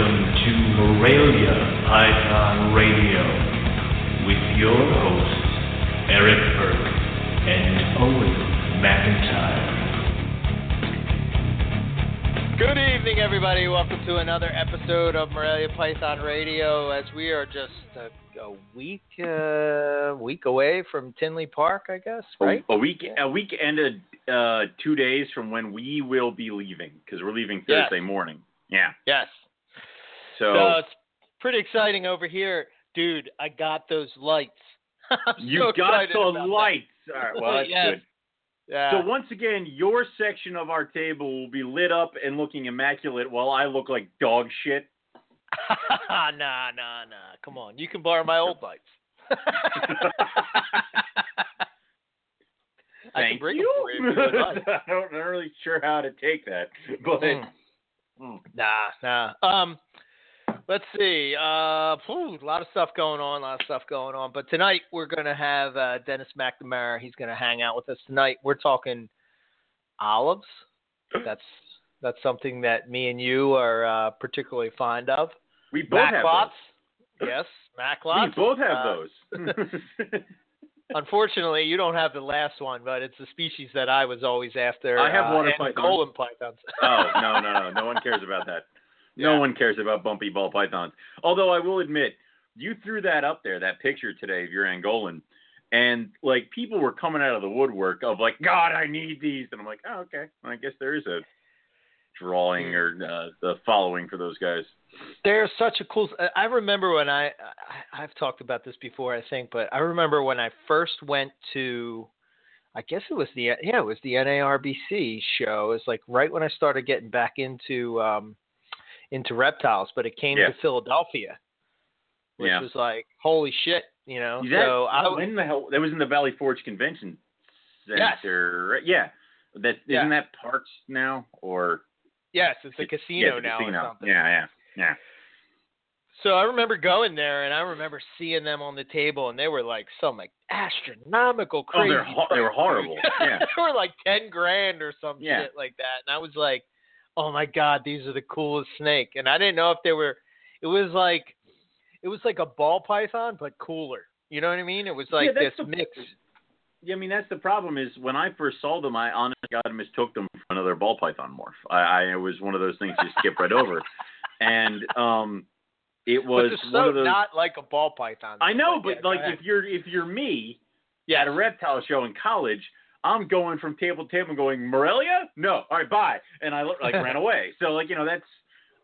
Welcome to Morelia Python Radio with your hosts, Eric Burke and Owen McIntyre. Good evening, everybody. Welcome to another episode of Morelia Python Radio. As we are just a, a week, uh, week away from Tinley Park, I guess, right? A week, a week ended uh, two days from when we will be leaving because we're leaving Yes. Thursday morning. Yeah. Yes. So, So it's pretty exciting over here, dude. I got those lights. You so got the about that. lights. All right. Well, that's Yes. good. Yeah. So once again, your section of our table will be lit up and looking immaculate, while I look like dog shit. nah, nah, nah. Come on, you can borrow my old lights. I Thank bring 'em you. you if you would like. I don't, I'm not really sure how to take that, but Mm. Mm. Nah, nah. Um, let's see. Uh, phew, a lot of stuff going on. A lot of stuff going on. But tonight we're gonna have uh, Dennis McNamara. He's gonna hang out with us tonight. We're talking olives. That's that's something that me and you are uh, particularly fond of. we both have Macklot's. those. Yes, We both have Uh, those. Unfortunately, you don't have the last one, but it's the species that I was always after. I have uh, water and pythons. colon pythons. oh no no no! No one cares about that. No Yeah. one cares about bumpy ball pythons. Although I will admit, you threw that up there, that picture today of your Angolan, and like people were coming out of the woodwork of like, God, I need these, and I'm like, oh okay, I guess there is a drawing or uh, the following for those guys. They're such a cool. I remember when I, I I've talked about this before, I think, but I remember when I first went to, I guess it was the yeah, it was the NARBC show. It's like right when I started getting back into um into reptiles, but it came Yeah. to Philadelphia, which Yeah. was like holy shit, you know. That, so I w- when the hell that was in the Valley Forge Convention Yes. Center? right? Yeah. That Yeah. isn't that parks now or yes, it's a casino it's now casino. or something. Yeah, yeah, yeah. So I remember going there, and I remember seeing them on the table, and they were like some like astronomical Oh, crazy. they're ho- they were horrible. Yeah. they were like ten grand or some Yeah. shit like that, and I was like, "Oh my god, these are the coolest snake!" And I didn't know if they were. It was like, it was like a ball python, but cooler. You know what I mean? It was like that's this the- mix. Yeah, I mean that's the problem is when I first saw them, I honestly God mistook them for another ball python morph. I, I it was one of those things you skip right over, and um, it was they're one so of those. not like a ball python. I know, yeah, but like if you're if you're me yeah, at a reptile show in college, I'm going from table to table and going Morelia, no, all right, bye, and I like ran away. So like you know that's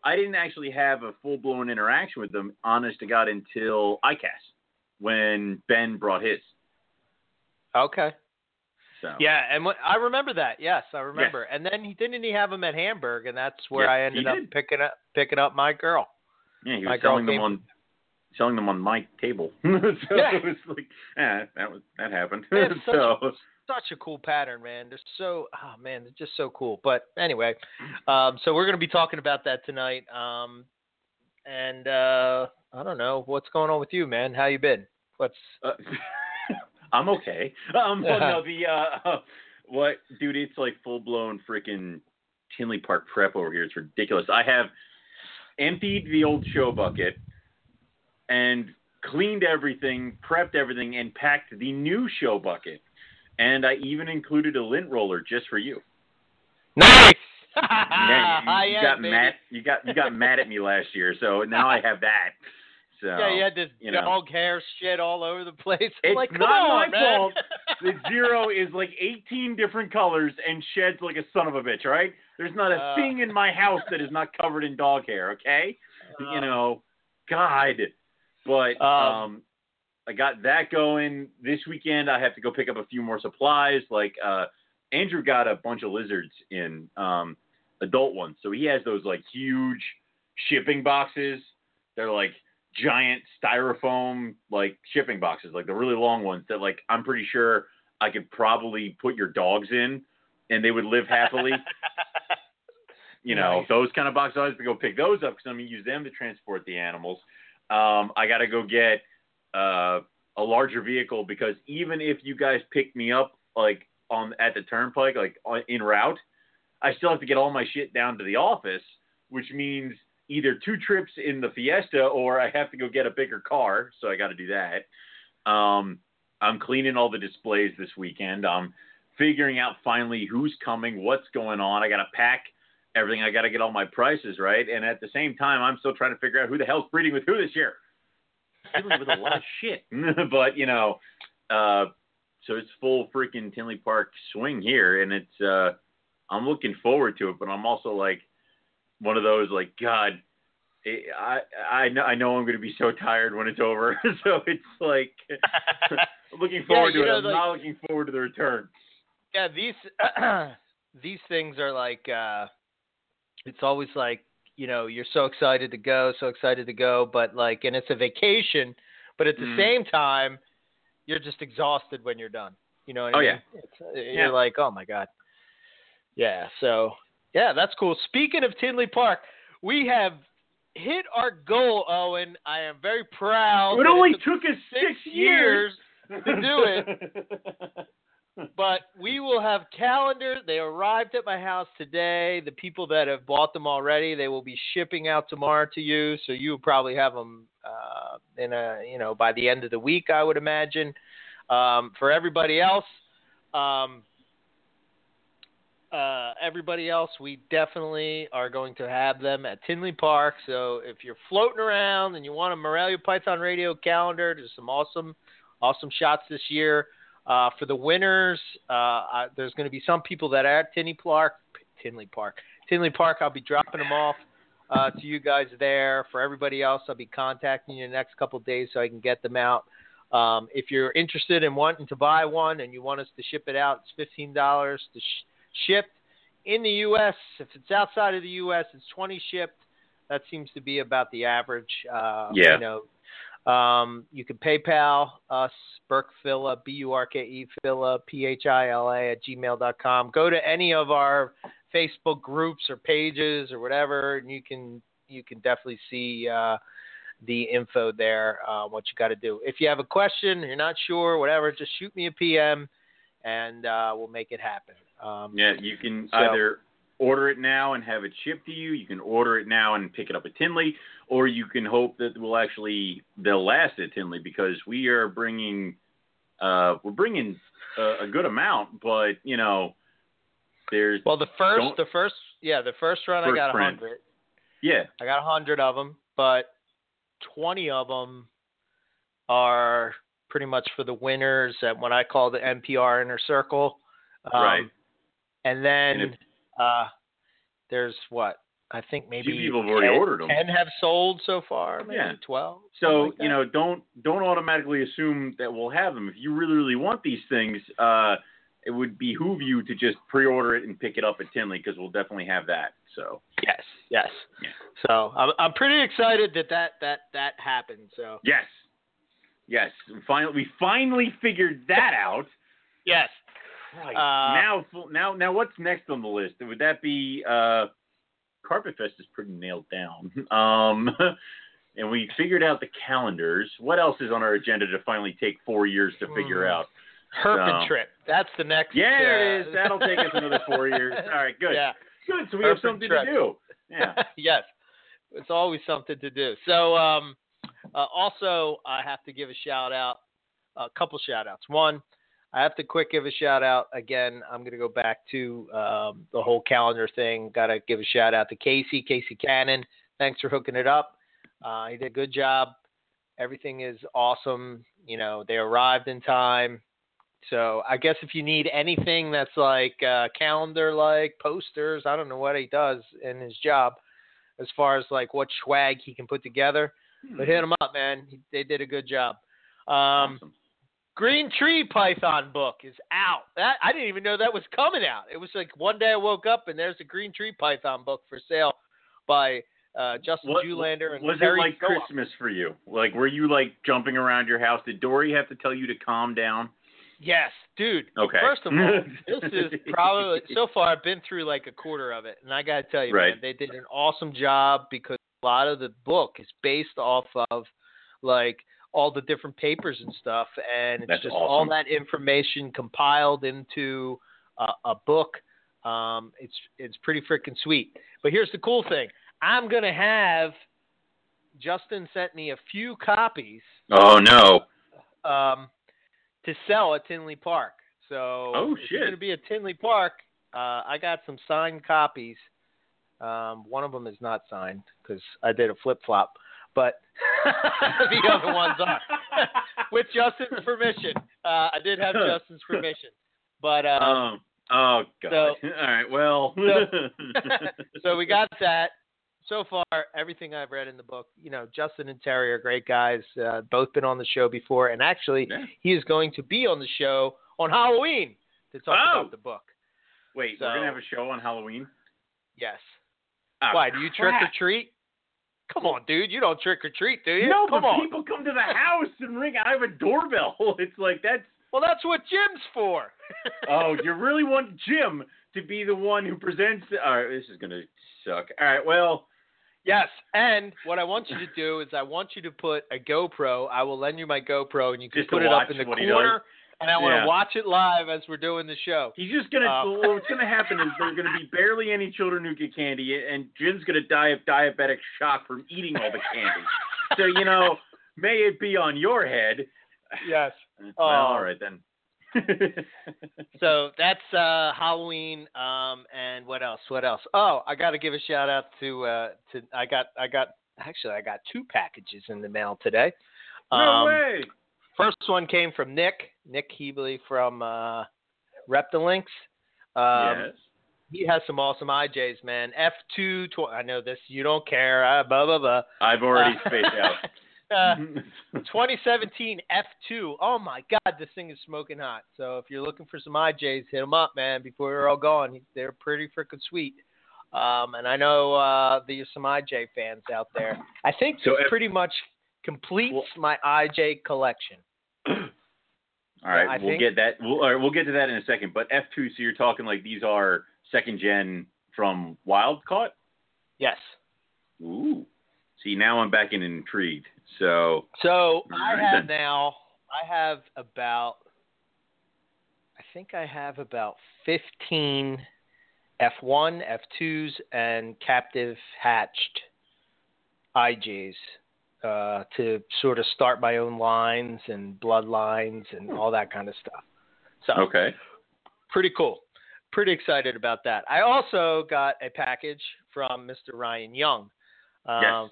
I didn't actually have a full blown interaction with them, honest to God, until ICAST when Ben brought his. okay. So Yeah, and what, I remember that. Yes, I remember. And then he didn't he have him at Hamburg, and that's where Yeah, I ended up picking up picking up my girl. Yeah, he My was girl selling them on selling them on my table. so Yeah. it was like, yeah, that was that happened. They have such so Such a cool pattern, man. They're so oh man, they're just so cool. But anyway, um, so we're gonna be talking about that tonight. Um, and uh, I don't know what's going on with you, man. How you been? What's uh, I'm okay. Um, but no, the uh, what, dude? It's like full blown freaking Tinley Park prep over here. It's ridiculous. I have emptied the old show bucket and cleaned everything, prepped everything, and packed the new show bucket. And I even included a lint roller just for you. nice? Yeah, you, I you got baby. mad. You got you got mad at me last year, so now I have that. So Yeah, you had this you know. dog hair shit all over the place. I'm It's like, not on, my man. fault. the zero is like 18 different colors and sheds like a son of a bitch. All right, there's not a Uh. thing in my house that is not covered in dog hair. Okay, Uh, you know, God. But Um, um, I got that going this weekend. I have to go pick up a few more supplies. Like uh, Andrew got a bunch of lizards in um, adult ones, so he has those like huge shipping boxes. They're like giant styrofoam like shipping boxes, like the really long ones that like I'm pretty sure I could probably put your dogs in and they would live happily. you know, Nice. those kind of boxes. I have to go pick those up because I'm gonna use them to transport the animals. Um, I got to go get uh, a larger vehicle because even if you guys pick me up like on at the turnpike, like on, in route, I still have to get all my shit down to the office, which means either two trips in the Fiesta or I have to go get a bigger car, so I got to do that. Um, I'm cleaning all the displays this weekend. I'm figuring out finally who's coming, what's going on. I got to pack everything. I got to get all my prices right, and at the same time, I'm still trying to figure out who the hell's breeding with who this year. Dealing with a lot of shit, but you know, uh, so it's full freaking Tinley Park swing here, and it's uh, I'm looking forward to it, but I'm also like one of those like God. I I know I know I'm going to be so tired when it's over, so it's like I'm looking forward Yeah, to it. I'm like- not looking forward to the return. yeah, these these things are like uh it's always like, you know, you're so excited to go, so excited to go, but like and it's a vacation, but at the Mm. same time you're just exhausted when you're done. You know what I Oh, mean? yeah. It's, uh, you're Yeah. like, "Oh my god." Yeah, so yeah, that's cool. Speaking of Tinley Park, we have hit our goal, Owen. I am very proud. It only took took us six six years. to do it. but we will have calendars. They arrived at my house today. The people that have bought them already, they will be shipping out tomorrow to you. So you will probably have them uh, in a you know by the end of the week, I would imagine. Um, for everybody else, um, uh, everybody else, we definitely are going to have them at Tinley Park. So if you're floating around and you want a Morelia Python Radio calendar, there's some awesome, awesome shots this year. Uh, for the winners, uh, there's going to be some people that are at Tinley Park, Tinley Park, Tinley Park. I'll be dropping them off uh, to you guys there. For everybody else, I'll be contacting you in the next couple of days so I can get them out. Um, if you're interested in wanting to buy one and you want us to ship it out, it's fifteen dollars to sh- ship in the U.S. If it's outside of the U.S., it's twenty shipped. That seems to be about the average. Uh, Yeah. You know, um, you can PayPal us, Burke Phila, B U R K E Phila, P H I L A at gmail.com. Go to any of our Facebook groups or pages or whatever, and you can you can definitely see uh, the info there. Uh, what you got to do. If you have a question, you're not sure, whatever, just shoot me a PM, and uh, we'll make it happen. Um, Yeah, you can So- either order it now and have it shipped to you. You can order it now and pick it up at Tinley, or you can hope that we'll actually they'll last at Tinley because we are bringing uh we're bringing a, a good amount, but you know there's Well, the 1st the first, yeah, the first run I got a hundred. yeah I got a hundred of them, but twenty of them are pretty much for the winners at what I call the MPR inner circle. Um, Right. And then And if- uh, there's what I think maybe people have already 10, ordered 'em. Ten have sold so far, maybe Yeah. twelve. So like you know, don't don't automatically assume that we'll have them. If you really really want these things, uh, it would behoove you to just pre-order it and pick it up at Tinley because we'll definitely have that. So Yes, yes. Yeah. So I'm I'm pretty excited that that that that happened. So yes, yes, finally we finally figured that out. yes. Right. Uh, now, now, now, what's next on the list? Would that be uh, Carpet Fest is pretty nailed down. Um, and we figured out the calendars. What else is on our agenda to finally take four years to figure Hmm. out? Herpin So- trip. That's the next. Yeah, it uh, is. That'll take us another four years. All right, good. Yeah. Good. So we have something trip. to do. Yeah. yes. It's always something to do. So, um, uh, also, I have to give a shout out, a couple shout outs. One, I have to quick give a shout out. Again, I'm going to go back to um, the whole calendar thing. Got to give a shout out to Casey, Casey Cannon. Thanks for hooking it up. Uh, he did a good job. Everything is awesome. You know, they arrived in time. So I guess if you need anything that's like uh, calendar like posters, I don't know what he does in his job as far as like what swag he can put together. But hit him up, man. He, they did a good job. Um, Awesome. Green Tree Python book is out. That I didn't even know that was coming out. It was like one day I woke up and there's a Green Tree Python book for sale by uh, Justin What- Julander and was Terry it like. Christmas for you? Like, were you like jumping around your house? Did Dory have to tell you to calm down? Yes, dude. Okay. First of all, this is probably so far I've been through like a quarter of it, and I gotta tell you, Right. man, they did an awesome job because a lot of the book is based off of like all the different papers and stuff, and it's That's just all that information compiled into a, a book. Um, it's it's pretty freaking sweet. But here's the cool thing: I'm gonna have. Justin sent me a few copies Oh no. um, to sell at Tinley Park. So Oh, shit. gonna be at Tinley Park, uh, I got some signed copies. Um, one of them is not signed because I did a flip flop, but the other ones are. With Justin's permission, uh, I did have Justin's permission, but uh, Um. Oh god. so- All right. Well. so we got that. So far, everything I've read in the book, you know, Justin and Terry are great guys. Uh, both been on the show before, and actually, Yeah. he is going to be on the show on Halloween to talk Oh. about the book. Wait, So- we're gonna have a show on Halloween. Yes. Ah, Why? Do you trick or treat? Come on, dude. You don't trick or treat, do you? No, Come but on. people come to the house and ring. I have a doorbell. It's like that's. Well, that's what Jim's for. Oh, you really want Jim to be the one who presents? All right, this is gonna suck. All right, well, Yes, and what I want you to do is I want you to put a GoPro. I will lend you my GoPro, and you can Just put it up in the corner. And I want to Yeah. watch it live as we're doing the show. he's just gonna. Uh, what's gonna happen is there's gonna be barely any children who get candy, and Jim's gonna die of diabetic shock from eating all the candy. so you know, may it be on your head. Yes. Well, Oh. all right then. So that's uh, Halloween. Um, and what else? What else? Oh, I got to give a shout out to uh, to I got I got actually I got two packages in the mail today. no Um, way. First one came from Nick Nick Heabley from uh, Reptilinks. Um, yes. He has some awesome IJs, man. F2, tw- I know this, you don't care, uh, blah, blah, blah. I've already Uh, spaced out. uh, 2017 F2. Oh my God, this thing is smoking hot. So if you're looking for some IJs, hit them up, man. Before they're all gone, they're pretty freaking sweet. Um, and I know uh, there's some IJ fans out there. I think So pretty much completes Well- my IJ collection. All right, I we'll think- get that. We'll, right, we'll get to that in a second. But F two, so you're talking like these are second gen from Wild Caught. Yes. Ooh. See, now I'm back in intrigued. So So I have then. now. I have about. I think I have about fifteen F1, F2s, and captive hatched IJs uh, to sort of start my own lines and bloodlines and all that kind of stuff. So okay. pretty cool. Pretty excited about that. I also got a package from Mr. Ryan Young. Um, Yes.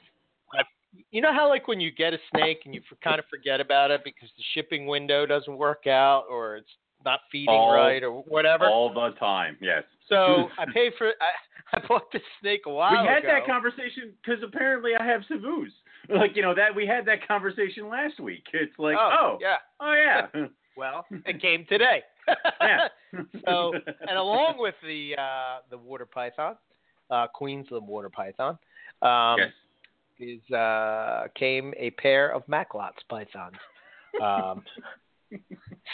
I- you know how like when you get a snake and you kind of forget about it because the shipping window doesn't work out or it's not feeding All- right or whatever. All the time. Yes. So I paid for I, I bought this snake a while we had ago. that conversation because apparently I have Savus. Like you know that we had that conversation last week. It's like oh, oh yeah. oh yeah Well, it came today. yeah. so and along with the uh, the water python, uh, Queensland water python, um, yes. is uh, came a pair of Macklot's pythons. Um,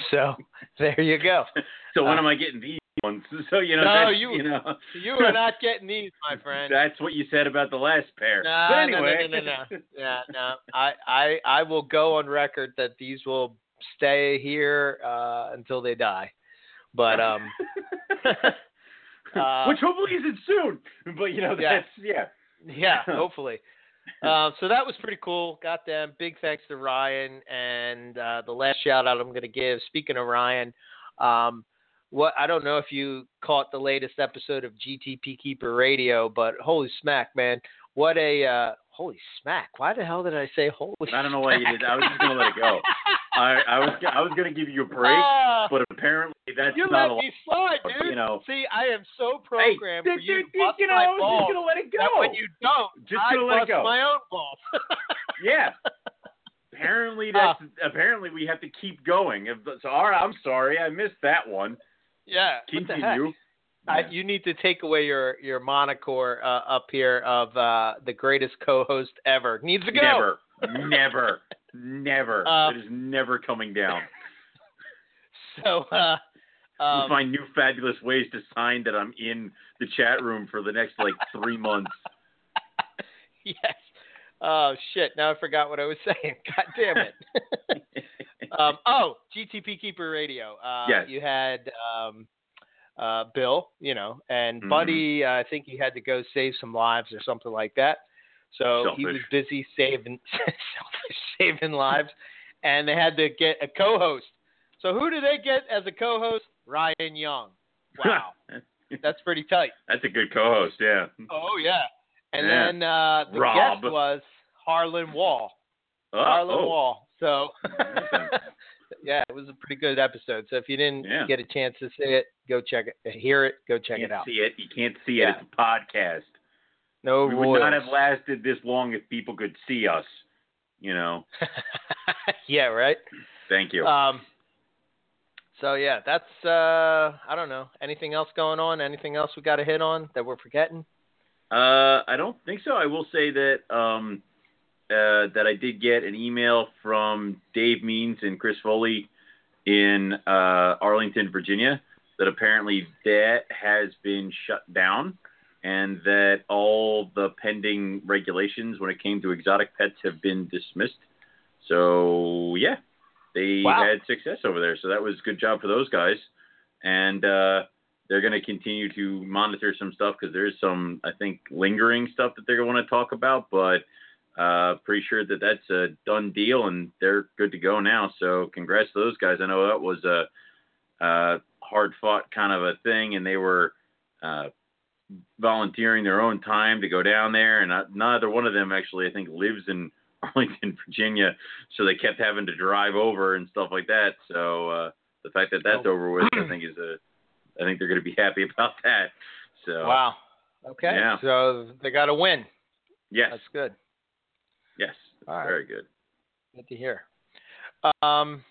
so there you go. So when Uh, am I getting these ones? So you know No, you- you know You are not getting these, my friend. That's what you said about the last pair. No, but no, anyway. no, no, no, Yeah, no. I, I, I will go on record that these will stay here uh, until they die. But um, uh, which hopefully isn't soon. But you know that's yeah. yeah, hopefully. Um, so that was pretty cool. Got them. Big thanks to Ryan. And uh, the last shout out I'm going to give. Speaking of Ryan, um, what I don't know if you caught the latest episode of GTP Keeper Radio, but holy smack, man! What a uh, holy smack! Why the hell did I say holy? I don't know why you did. I was just gonna let it go. I, I was I was gonna give you a break, Ah, but apparently that's you not let allowed. me slide, dude. You know. See, I am so programmed dude, for you dude, to bust you know, my I was balls just gonna let it go. that when you don't, Just I gonna let it go. my own balls. Yeah. apparently Ah. that's apparently we have to keep going. So all right, I'm sorry, I missed that one. Yeah. What the heck? Continue. I, you need to take away your your moniker uh, up here of uh, the greatest co-host ever. Needs to go. Never, never, never. Uh, it is never coming down. So, uh, um, find new fabulous ways to sign that I'm in the chat room for the next like three months. yes. Oh shit! Now I forgot what I was saying. God damn it. Um, oh, GTP Keeper Radio. Uh, Yes. You had um, uh, Bill, you know, and Mhm. Buddy, uh, I think he had to go save some lives or something like that. So he was busy saving selfish, saving lives, and they had to get a co-host. So who do they get as a co-host? Ryan Young. Wow, that's pretty tight. That's a good co-host. Yeah. Oh yeah. And Yeah. then uh, the Rob. guest was Harlan Wall. Oh, Harlan oh. Wall. So yeah, it was a pretty good episode. So if you didn't Yeah. get a chance to see it, go check it, hear it, go check it out. see it. You can't see Yeah. it. It's a podcast. No we rules. would not have lasted this long if people could see us. You know. yeah, right. Thank you. Um. So yeah, that's uh, I don't know. Anything else going on? Anything else we got to hit on that we're forgetting? Uh, I don't think so. I will say that um, uh, that I did get an email from Dave Means and Chris Foley in uh, Arlington, Virginia, that apparently that has been shut down, and that all the pending regulations when it came to exotic pets have been dismissed. So yeah, they Wow. had success over there. So that was good job for those guys, and. Uh, they're going to continue to monitor some stuff because there's some, I think, lingering stuff that they're going to want to talk about. But uh, pretty sure that that's a done deal and they're good to go now. So congrats to those guys. I know that was a, a hard fought kind of a thing, and they were uh, volunteering their own time to go down there. And uh, neither one of them actually, I think, lives in Arlington, Virginia, so they kept having to drive over and stuff like that. So uh, the fact that that's Oh. over with, I think, is a I think they're going to be happy about that. So Wow. Okay. Yeah. So they got to win. yes, That's good. Yes, right. very good. Good to hear. Um,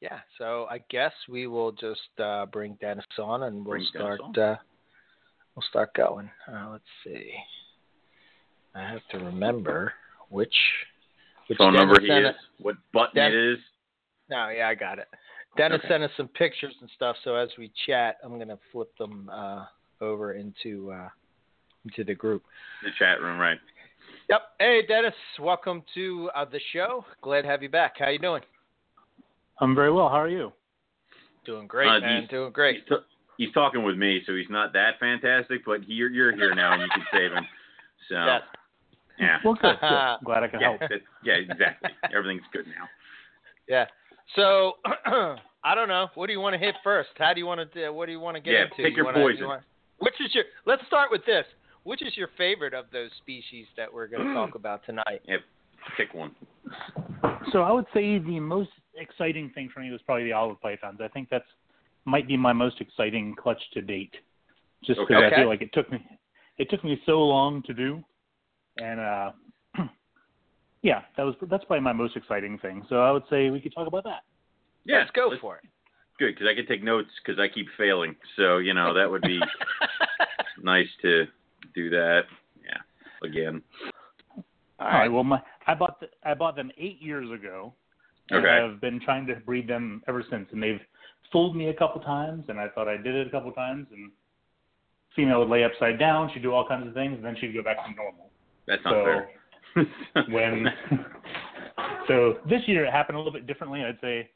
yeah. So I guess we will just uh, bring Dennis on, and we'll Bring start. Uh, we'll start going. Uh, let's see. I have to remember which which Phone Dennis number he is, what button Den- it is. No, yeah, I got it. Dennis Okay. sent us some pictures and stuff. So as we chat, I'm gonna flip them uh, over into uh, into the group. The chat room, right? Yep. Hey, Dennis. Welcome to uh, the show. Glad to have you back. How you doing? I'm very well. How are you? Doing great, Uh, man. he's- Doing great. He's, t- he's talking with me, so he's not that fantastic. But he, you're you're here now, and you can save him. So Yes. yeah, Well, good. good. Glad I could yeah, help. yeah, exactly. Everything's good now. Yeah. So I don't know. What do you want to hit first? How do you want to? What do you want to get Yeah, into? pick You your wanna- poison. you want- which is your? Let's start with this. Which is your favorite of those species that we're going to talk about tonight? Yep, Pick one. So I would say the most exciting thing for me was probably the olive pythons. I think that's might be my most exciting clutch to date. Just because Okay. I feel like it took me it took me so long to do, and uh, yeah, that was that's probably my most exciting thing. So I would say we could talk about that. Yeah, Let's go let's- for it. Good, because I can take notes because I keep failing. So you know that would be nice to do that. Yeah, again. All All right. right. Well, my I bought the, I bought them eight years ago. And Okay. I've been trying to breed them ever since, and they've fooled me a couple times, and I thought I did it a couple times, and female would lay upside down, she'd do all kinds of things, and then she'd go back to normal. That's not So fair. when so this year it happened a little bit differently. I'd say,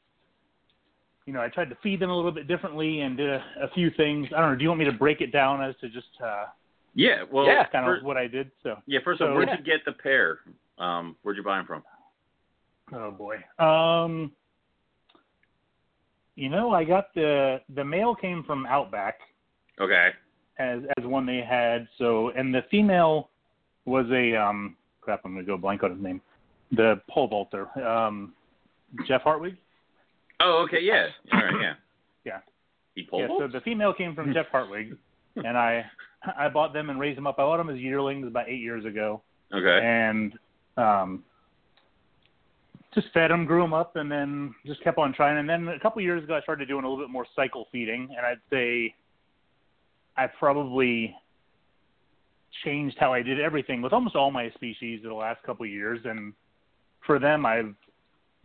you know, I tried to feed them a little bit differently and did a, a few things. I don't know. Do you want me to break it down as to just uh, yeah, well, Yeah, kind of what I did? So, yeah. First of all, where'd you get the pair? Um, where'd you buy them from? oh boy. Um, you know, I got the the male came from Outback. Okay. as as one they had. So and the female was a um crap. I'm gonna go blank on his name. The pole vaulter, um, Jeff Hartwig. Oh, okay. Yeah. All right. Yeah. Yeah. He pole yeah. So the female came from Jeff Hartwig, and I I bought them and raised them up. I bought them as yearlings about eight years ago, Okay. and um just fed them, grew them up, and then just kept on trying. And then a couple of years ago, I started doing a little bit more cycle feeding, and I'd say I probably changed how I did everything with almost all my species in the last couple of years. And for them, I've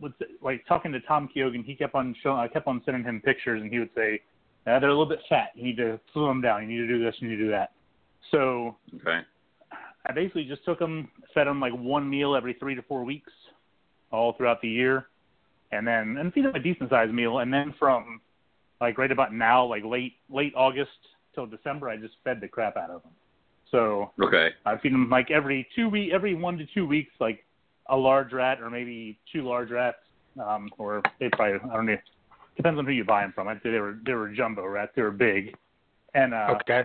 say, like talking to Tom Keoghan, he kept on showing, I kept on sending him pictures, and he would say, uh, "They're a little bit fat. You need to slow them down. You need to do this. You need to do that." So Okay. I basically just took them, fed them like one meal every three to four weeks, all throughout the year, and then and feed them a decent sized meal. And then from like right about now, like late late August till December, I just fed the crap out of them. So Okay. I feed them like every two week, every one to two weeks, like a large rat or maybe two large rats, um, or they probably I don't know. Depends on who you buy them from. I'd say they were they were jumbo rats. They were big, and uh, Okay.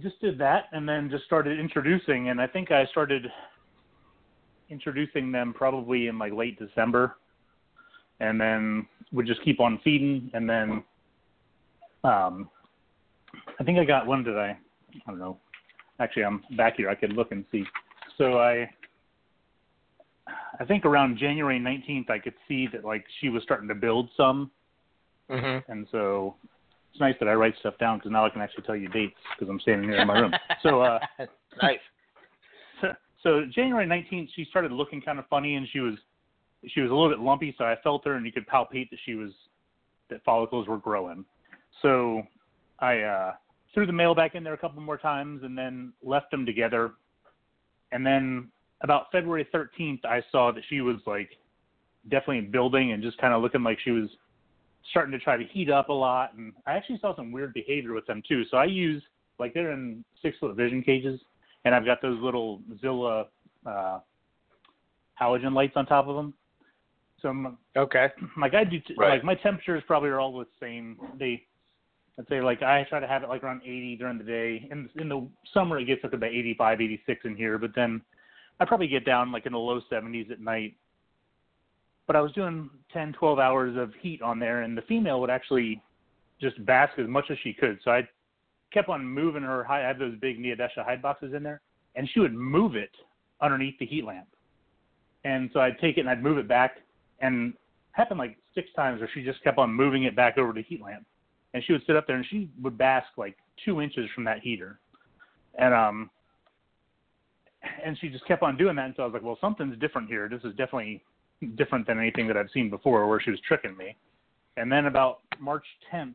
just did that, and then just started introducing. And I think I started introducing them probably in like late December, and then would just keep on feeding, and then um, I think I got one. Did I? I don't know. Actually, I'm back here. I could look and see. So I, I think around January 19th, I could see that like she was starting to build some, Mhm. and so it's nice that I write stuff down because now I can actually tell you dates because I'm standing here in my room. So, uh, nice. so, so January 19th, she started looking kind of funny, and she was she was a little bit lumpy. So I felt her, and you could palpate that she was that follicles were growing. So I uh, threw the male back in there a couple more times, and then left them together. And then about February 13th, I saw that she was like definitely building and just kind of looking like she was starting to try to heat up a lot. And I actually saw some weird behavior with them too. So I use like they're in six foot vision cages, and I've got those little Zilla uh, halogen lights on top of them. So I'm, Okay. like I do, t- Right. like my temperatures probably are all the same. They, I'd say like I try to have it like around 80 during the day. In in the summer it gets up to about 85, 86 in here, but then I probably get down like in the low 70s at night. But I was doing 10, 12 hours of heat on there, and the female would actually just bask as much as she could. So I kept on moving her. I have those big Neodesha hide boxes in there, and she would move it underneath the heat lamp. And so I'd take it and I'd move it back, and happened like six times where she just kept on moving it back over to the heat lamp, and she would sit up there and she would bask like two inches from that heater, and um, and she just kept on doing that. And so I was like, well, something's different here. This is definitely different than anything that I've seen before, where she was tricking me. And then about March 10th,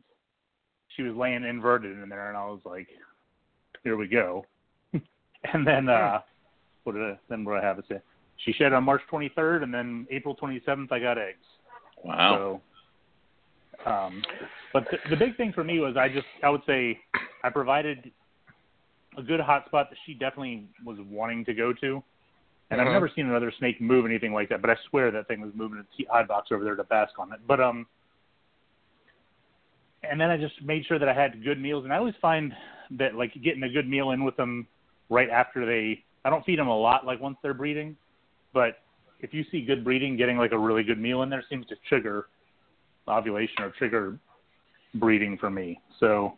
she was laying inverted in there, and I was like, here we go. and then uh, what did I, then what I have to say? She shed on March 23rd, and then April 27th, I got eggs. Wow. So, um, but the, the big thing for me was I just I would say I provided a good hot spot that she definitely was wanting to go to, and I've Mhm. never seen another snake move anything like that. But I swear that thing was moving its hot box over there to bask on it. But um, and then I just made sure that I had good meals, and I always find that like getting a good meal in with them right after they I don't feed them a lot like once they're breeding, but if you see good breeding, getting like a really good meal in there seems to trigger ovulation or trigger breeding for me. So,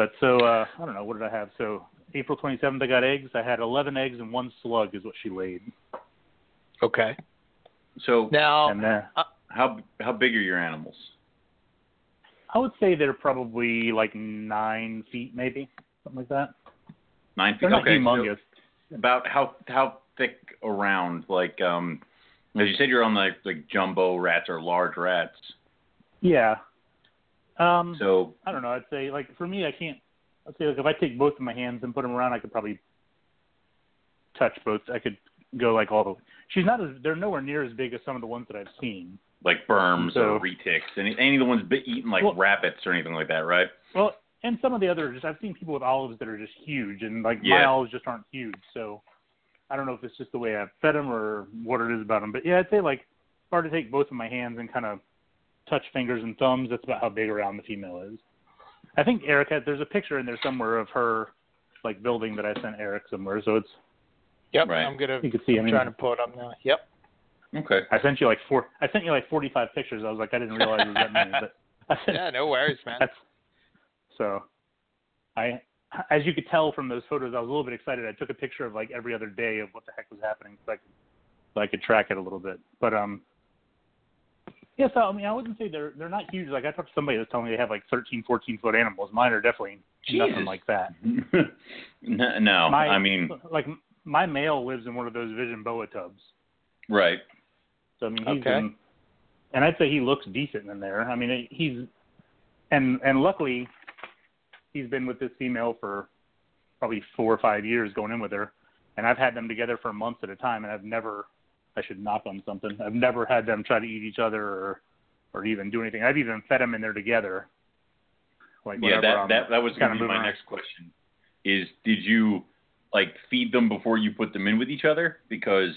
but so uh, I don't know what did I have? So April 27th, I got eggs. I had 11 eggs and one slug is what she laid. Okay. So Now, And then how how big are your animals? I would say they're probably like nine feet, maybe something like that. Nine feet. They're not okay. so about how how thick around? Like um, as you said, you're on like like jumbo rats or large rats. yeah. Um, So I don't know. I'd say like for me, I can't. I'd say like if I take both of my hands and put them around, I could probably touch both. I could go like all the. She's not as. They're nowhere near as big as some of the ones that I've seen. like burms So- or retics, any any of the ones eating like Well- rabbits or anything like that, right? Well, and some of the other. Just I've seen people with olives that are just huge, and like my Yeah. olives just aren't huge. So I don't know if it's just the way I've fed them or what it is about them. But yeah, I'd say like I to take both of my hands and kind of touch fingers and thumbs, that's about how big around the female is. I think Eric had. There's a picture in there somewhere of her like building that I sent Eric somewhere. So it's yep, Right. I'm gonna you can see. I'm trying to pull it up now. Yep. Okay. I sent you like four. I sent you like 45 pictures. I was like, I didn't realize it was that many, but I sent, Yeah, no worries, man. that's so. I, as you could tell from those photos, I was a little bit excited. I took a picture of like every other day of what the heck was happening, so I could, so I could track it a little bit. But um, yeah. So I mean, I wouldn't say they're they're not huge. Like I talked to somebody that's telling me they have like 13, 14 foot animals. Mine are definitely nothing like that. no, no, my, I mean, like my male lives in one of those Vision boa tubs. right. So I mean, he's Okay. in, and I'd say he looks decent in there. I mean, he's, and and luckily, he's been with this female for probably four or five years, going in with her, and I've had them together for months at a time, and I've never, I should knock on something. I've never had them try to eat each other or or even do anything. I've even fed them in there together. Like yeah, that I'm that that was to be my around. next question. Is did you like feed them before you put them in with each other? Because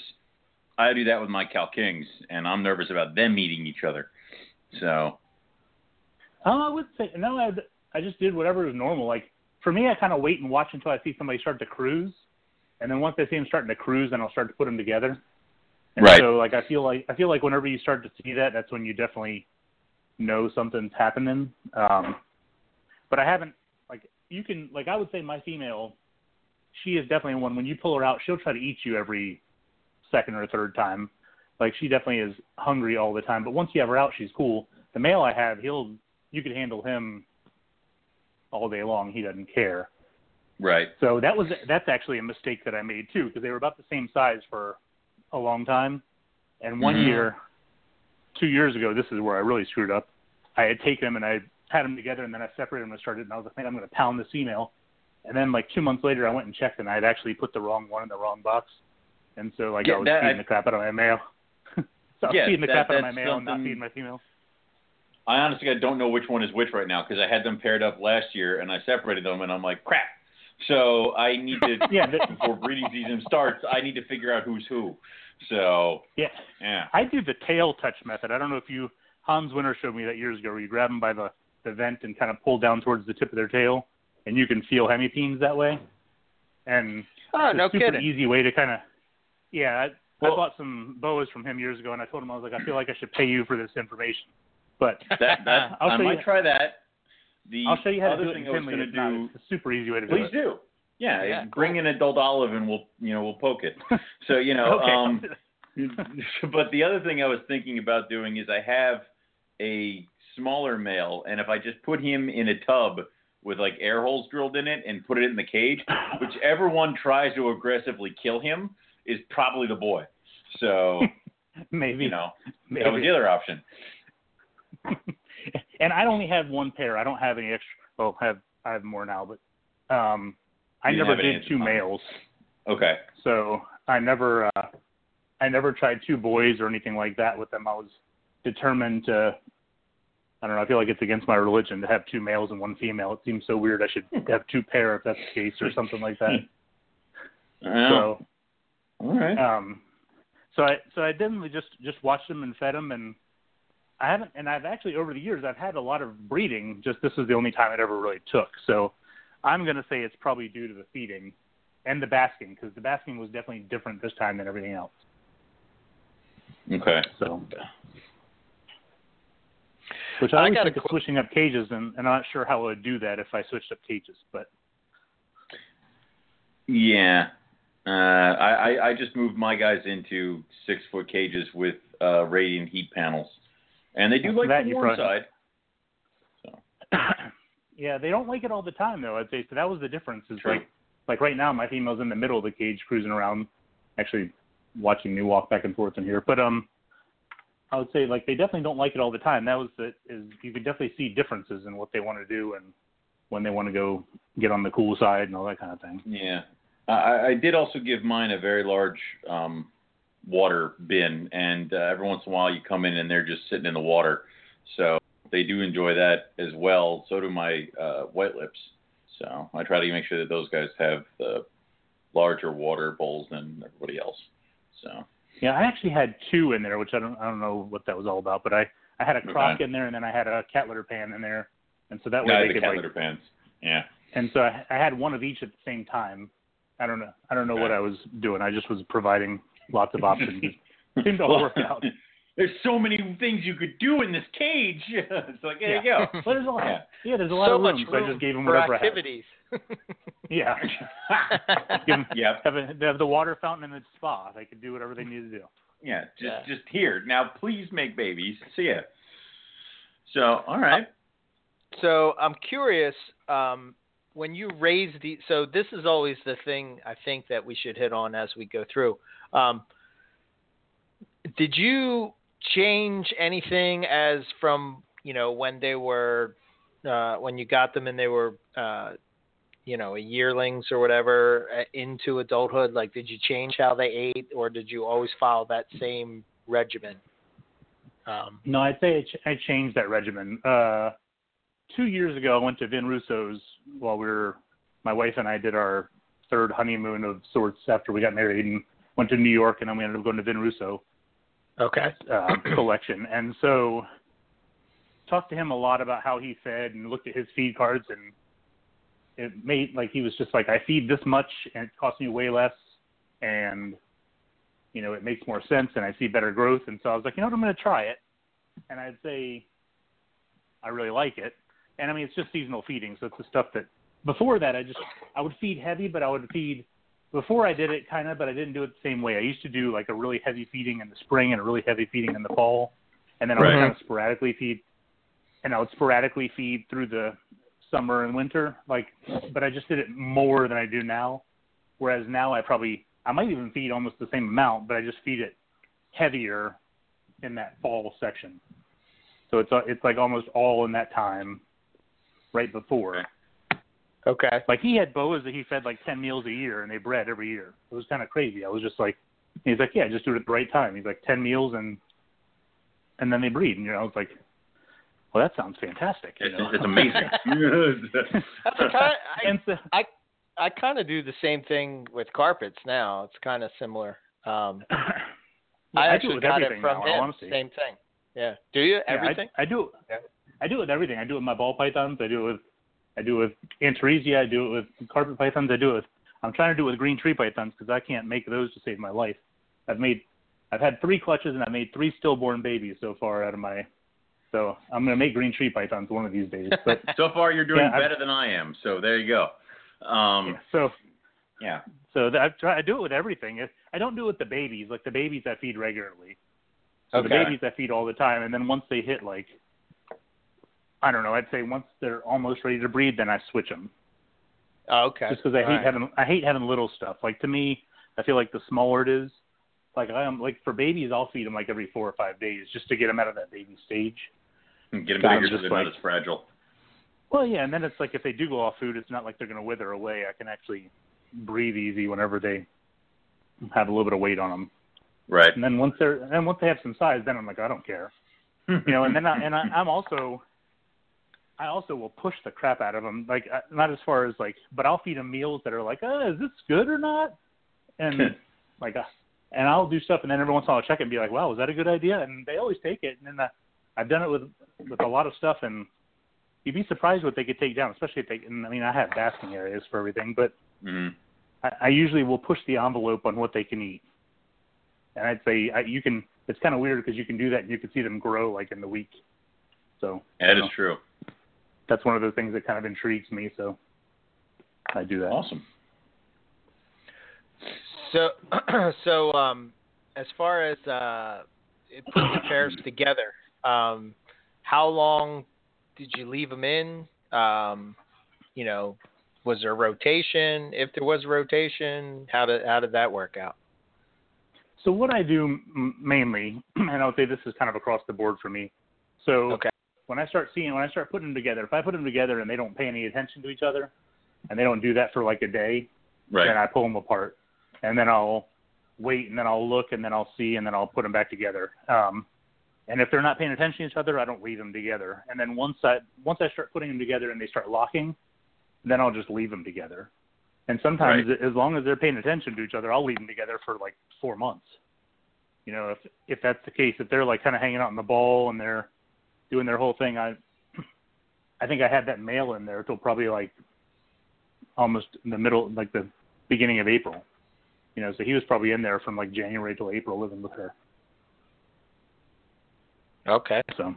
I do that with my Cal Kings, and I'm nervous about them meeting each other. So Oh, I would say no. I I just did whatever was normal. Like for me, I kind of wait and watch until I see somebody start to cruise, and then once I see them starting to cruise, then I'll start to put them together. And Right. So like I feel like I feel like whenever you start to see that, that's when you definitely know something's happening. Um, but I haven't like you can like I would say my female, she is definitely one. When you pull her out, she'll try to eat you every second or third time. Like she definitely is hungry all the time. But once you have her out, she's cool. The male I have, he'll you could handle him all day long. He doesn't care. right, So that was that's actually a mistake that I made too because they were about the same size for a long time. And one Mhm. year, two years ago, this is where I really screwed up. I had taken them and I had them together and then I separated them and started and I was like, man, I'm going to pound this female. And then like two months later, I went and checked and I had actually put the wrong one in the wrong box. And so like Yeah, I was that- feeding I- the crap out of my male. so I was Yeah, feeding the that- crap out of my male and not feeding my female. I honestly I don't know which one is which right now because I had them paired up last year and I separated them and I'm like crap. So I need to Yeah, before breeding season starts, I need to figure out who's who. So Yeah. yeah, I do the tail touch method. I don't know if you Hans Winter showed me that years ago, where you grab them by the the vent and kind of pull down towards the tip of their tail, and you can feel hemipenes that way. And Oh, it's no a super kidding. easy way to kind of yeah. I, Well- I bought some boas from him years ago, and I told him I was like, I feel like I should pay you for this information. But that that I'll I show might you- try that. The I'll show you how to do it thing in Tinley. It's, to not, do. it's a super easy way to do Please it. do. Yeah, Yeah, bring an adult olive and we'll you know we'll poke it. So you know, okay. um, but the other thing I was thinking about doing is I have a smaller male, and if I just put him in a tub with like air holes drilled in it and put it in the cage, whichever one tries to aggressively kill him is probably the boy. So maybe you know maybe. that was the other option. and I only have one pair. I don't have any extra. Well, I have I have more now, but um, I never did two males, Okay. so I never uh, I never tried two boys or anything like that with them. I was determined to. I don't know. I feel like it's against my religion to have two males and one female. It seems so weird. I should have two pair if that's the case or something like that. Oh, So all right. um, so I so I definitely just just watched them and fed them, and I haven't. And I've actually over the years I've had a lot of breeding. Just this was the only time it ever really took. So I'm going to say it's probably due to the feeding and the basking because the basking was definitely different this time than everything else. Okay. So. Which I I always think of qu- switching up cages, and, and I'm not sure how I would do that if I switched up cages. But Yeah. Uh, I, I just moved my guys into six foot cages with uh, radiant heat panels, and they do like That the warm probably- side. Yeah, they don't like it all the time though. I'd say so. That was the difference. Is True. like like right now, my female's in the middle of the cage cruising around, actually watching me walk back and forth in here. But um, I would say like they definitely don't like it all the time. That was the is you could definitely see differences in what they want to do and when they want to go get on the cool side and all that kind of thing. Yeah. I, I did also give mine a very large um, water bin, and uh, every once in a while you come in and they're just sitting in the water. So they do enjoy that as well. So do my uh, white lips. So I try to make sure that those guys have the larger water bowls than everybody else. So Yeah, I actually had two in there, which I don't I don't know what that was all about, but I I had a crock Okay. in there and then I had a cat litter pan in there, and so that way yeah, they the could cat like litter pans. Yeah. and so I, I had one of each at the same time. I don't know. I don't know what I was doing. I just was providing lots of options. It seemed to all work out. There's so many things you could do in this cage. it's like there you go. But there's a lot. Yeah. Yeah, there's a lot so of room, much so I room just gave them for whatever activities. I had. Yeah. Give 'em- yeah. have, a, have the water fountain and the spa. They could do whatever they need to do. Yeah, just Yeah. just here. Now please make babies. See ya. So, all right. So I'm curious, um, when you raise the, so this is always the thing I think that we should hit on as we go through. Um, did you change anything as from you know when they were uh, when you got them and they were uh, you know yearlings or whatever uh, into adulthood? Like, did you change how they ate, or did you always follow that same regimen? Um, No, I'd say I, ch- I changed that regimen. Uh, two years ago, I went to Vin Russo's while we were, my wife and I did our third honeymoon of sorts after we got married and went to New York, and then we ended up going to Vin Russo okay. uh, collection. And so, talked to him a lot about how he fed and looked at his feed cards, and it made like he was just like, I feed this much, and it costs me way less, and you know, it makes more sense, and I see better growth. And so I was like, you know what, I'm going to try it, and I'd say I really like it. And I mean, it's just seasonal feeding, so it's the stuff that before that I just I would feed heavy, but I would feed before I did it kind of, but I didn't do it the same way. I used to do like a really heavy feeding in the spring and a really heavy feeding in the fall, and then I would Right. kind of sporadically feed, and I would sporadically feed through the summer and winter. Like, but I just did it more than I do now. Whereas now I probably I might even feed almost the same amount, but I just feed it heavier in that fall section. So it's it's like almost all in that time, right before. Okay. Like he had boas that he fed like ten meals a year, and they bred every year. It was kind of crazy. I was just like, he's like, yeah, just do it at the right time. He's like ten meals and and then they breed. And you know, I was like, well, that sounds fantastic. You It's, know? it's amazing. That's a kind I, and so, I kind of do the same thing with carpets now. It's kind of similar. Um, I, I do actually it with got everything it from now, in him. honesty. Same thing. Yeah. Do you Yeah, I- everything? I, do. Yeah. I do it with everything. I do it with my ball pythons. I do it with I do it with Antaresia. I do it with carpet pythons. I do it with I'm trying to do it with green tree pythons because I can't make those to save my life. I've made I've had three clutches and I've made three stillborn babies so far out of my. So I'm gonna make green tree pythons one of these days. But so far, you're doing Yeah, I've- better than I am. So there you go. Um, yeah, so yeah. so that, I try I do it with everything. I don't do it with the babies. Like the babies I feed regularly. So the babies I feed all the time, and then once they hit like, I don't know, I'd say once they're almost ready to breed, then I switch them. Oh, okay. Just because I All hate right. having I hate having little stuff. Like to me, I feel like the smaller it is, like I'm like for babies, I'll feed them like every four or five days just to get them out of that baby stage. And Get them Got 'em bigger so just they're like- not as fragile. Well, yeah, and then it's like if they do go off food, it's not like they're going to wither away. I can actually breathe easy whenever they have a little bit of weight on them. Right. And then once they're and once they have some size, then I'm like I don't care. you know, and then I, and I, I'm also, I also will push the crap out of them. Like uh, not as far as like, but I'll feed them meals that are like, oh, is this good or not? And like, uh, and I'll do stuff, and then every once in a while I'll check it and be like, wow, was that a good idea? And they always take it. And then uh, I've done it with with a lot of stuff, and you'd be surprised what they could take down, especially if they. And I mean, I have basking areas for everything, but Mhm. I, I usually will push the envelope on what they can eat. And I'd say I, you can. It's kind of weird because you can do that and you can see them grow like in the week. So That is know, true. That's one of the things that kind of intrigues me. So I do that. Awesome. So, so um, as far as uh, it- putting the pairs together, um, how long did you leave them in? Um, you know, was there a rotation? If there was a rotation, how did how did that work out? So what I do mainly, and I would say this is kind of across the board for me. So Okay. When I start seeing, when I start putting them together, if I put them together and they don't pay any attention to each other, and they don't do that for like a day, Right. then I pull them apart, and then I'll wait, and then I'll look, and then I'll see, and then I'll put them back together. Um, and if they're not paying attention to each other, I don't leave them together. And then once I once I start putting them together and they start locking, then I'll just leave them together. And sometimes, as long as they're paying attention to each other, I'll leave them together for like four months. You know, if if that's the case, if they're like kind of hanging out in the ball and they're doing their whole thing, I I think I had that male in there till probably like almost in the middle, like the beginning of April. You know, so he was probably in there from like January till April living with her. Okay, So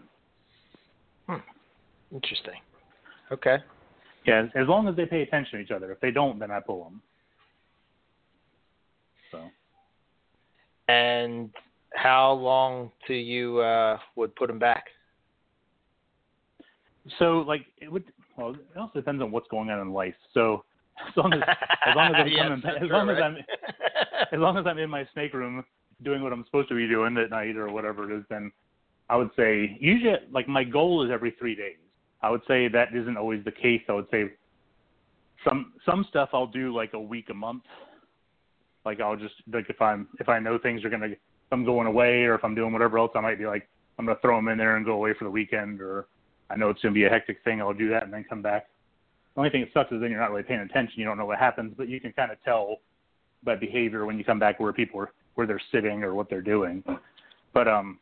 interesting. Okay, yeah, as, as long as they pay attention to each other. If they don't, then I pull them. So and how long till you uh, would put them back? So like it would. Well, it also depends on what's going on in life. So as long as as long as I'm Yes, coming, as long as? I'm as long as I'm in my snake room doing what I'm supposed to be doing at night or whatever it is, then I would say usually like my goal is every three days. I would say that isn't always the case. I would say some some stuff I'll do like a week a month. Like I'll just like if I'm if I know things are gonna if I'm going away or if I'm doing whatever else, I might be like I'm gonna throw them in there and go away for the weekend, or I know it's gonna be a hectic thing. I'll do that and then come back. The only thing that sucks is then you're not really paying attention. You don't know what happens, but you can kind of tell by behavior when you come back where people are where they're sitting or what they're doing. But um,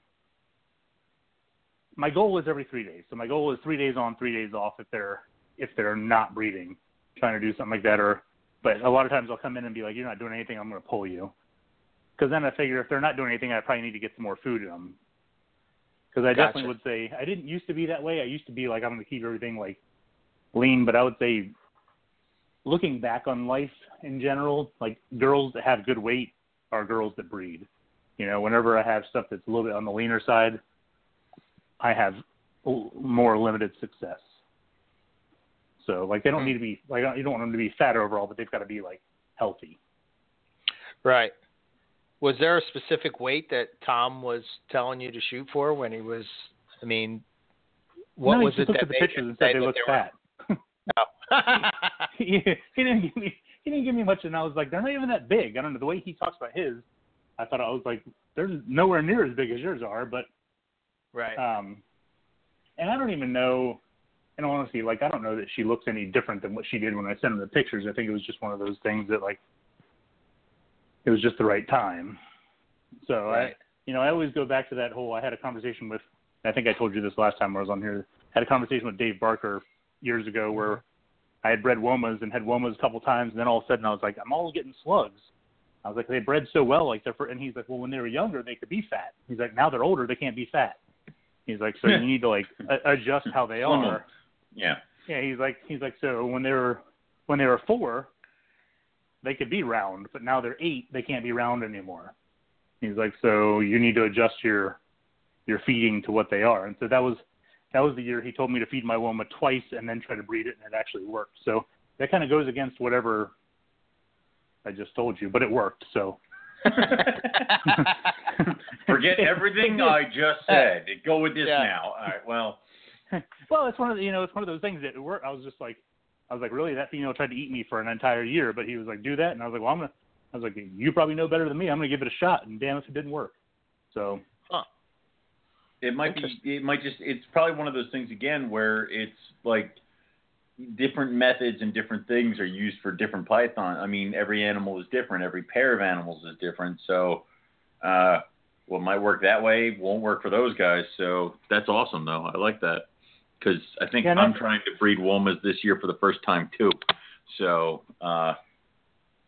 my goal is every three days. So my goal is three days on, three days off if they're if they're not breeding, trying to do something like that. Or but a lot of times I'll come in and be like, you're not doing anything. I'm going to pull you. Because then I figure if they're not doing anything, I probably need to get some more food in them. Because I Gotcha. definitely would say I didn't used to be that way. I used to be like I'm going to keep everything like lean, but I would say looking back on life in general, like girls that have good weight are girls that breed. You know, whenever I have stuff that's a little bit on the leaner side, I have more limited success. So like they don't Hmm. need to be like you don't want them to be fat overall, but they've got to be like healthy. Right. Was there a specific weight that Tom was telling you to shoot for when he was? I mean, what no, was it that at the pictures and said they that look were- fat. No. he, he didn't give me he didn't give me much, and I was like, they're not even that big. I don't know the way he talks about his. I thought I was like, they're nowhere near as big as yours are, but right. um, and I don't even know. In all honesty, like I don't know that she looks any different than what she did when I sent her the pictures. I think it was just one of those things that like it was just the right time. So I, you know, I always go back to that whole. I had a conversation with. I think I told you this last time I was on here. I had a conversation with Dave Barker years ago where mm-hmm. I had bred womas and had womas a couple times, and then all of a sudden I was like, I'm all getting slugs. I was like, they bred so well, like they're. For, and he's like, well, when they were younger, they could be fat. He's like, now they're older, they can't be fat. He's like, so you hmm. need to like a- adjust how they are. Yeah. Yeah, he's like, he's like, so when they were when they were four, they could be round, but now they're eight, they can't be round anymore. He's like, so you need to adjust your your feeding to what they are. And so that was that was the year he told me to feed my Woma twice and then try to breed it, and it actually worked. So that kind of goes against whatever I just told you, but it worked. So Forget everything I just said. Go with this Yeah. now. All right. Well, well, it's one of the, you know, it's one of those things that it worked. I was just like, I was like, really, that female tried to eat me for an entire year, but he was like, do that, and I was like, well, I'm gonna, I was like, you probably know better than me. I'm gonna give it a shot, and damn if it didn't work. So Huh. it might be. It might just. It's probably one of those things again where it's like different methods and different things are used for different python. I mean, every animal is different. Every pair of animals is different. So, uh, what might work that way won't work for those guys. So that's awesome, though. I like that because I think and I'm trying to breed womas this year for the first time too. So, uh,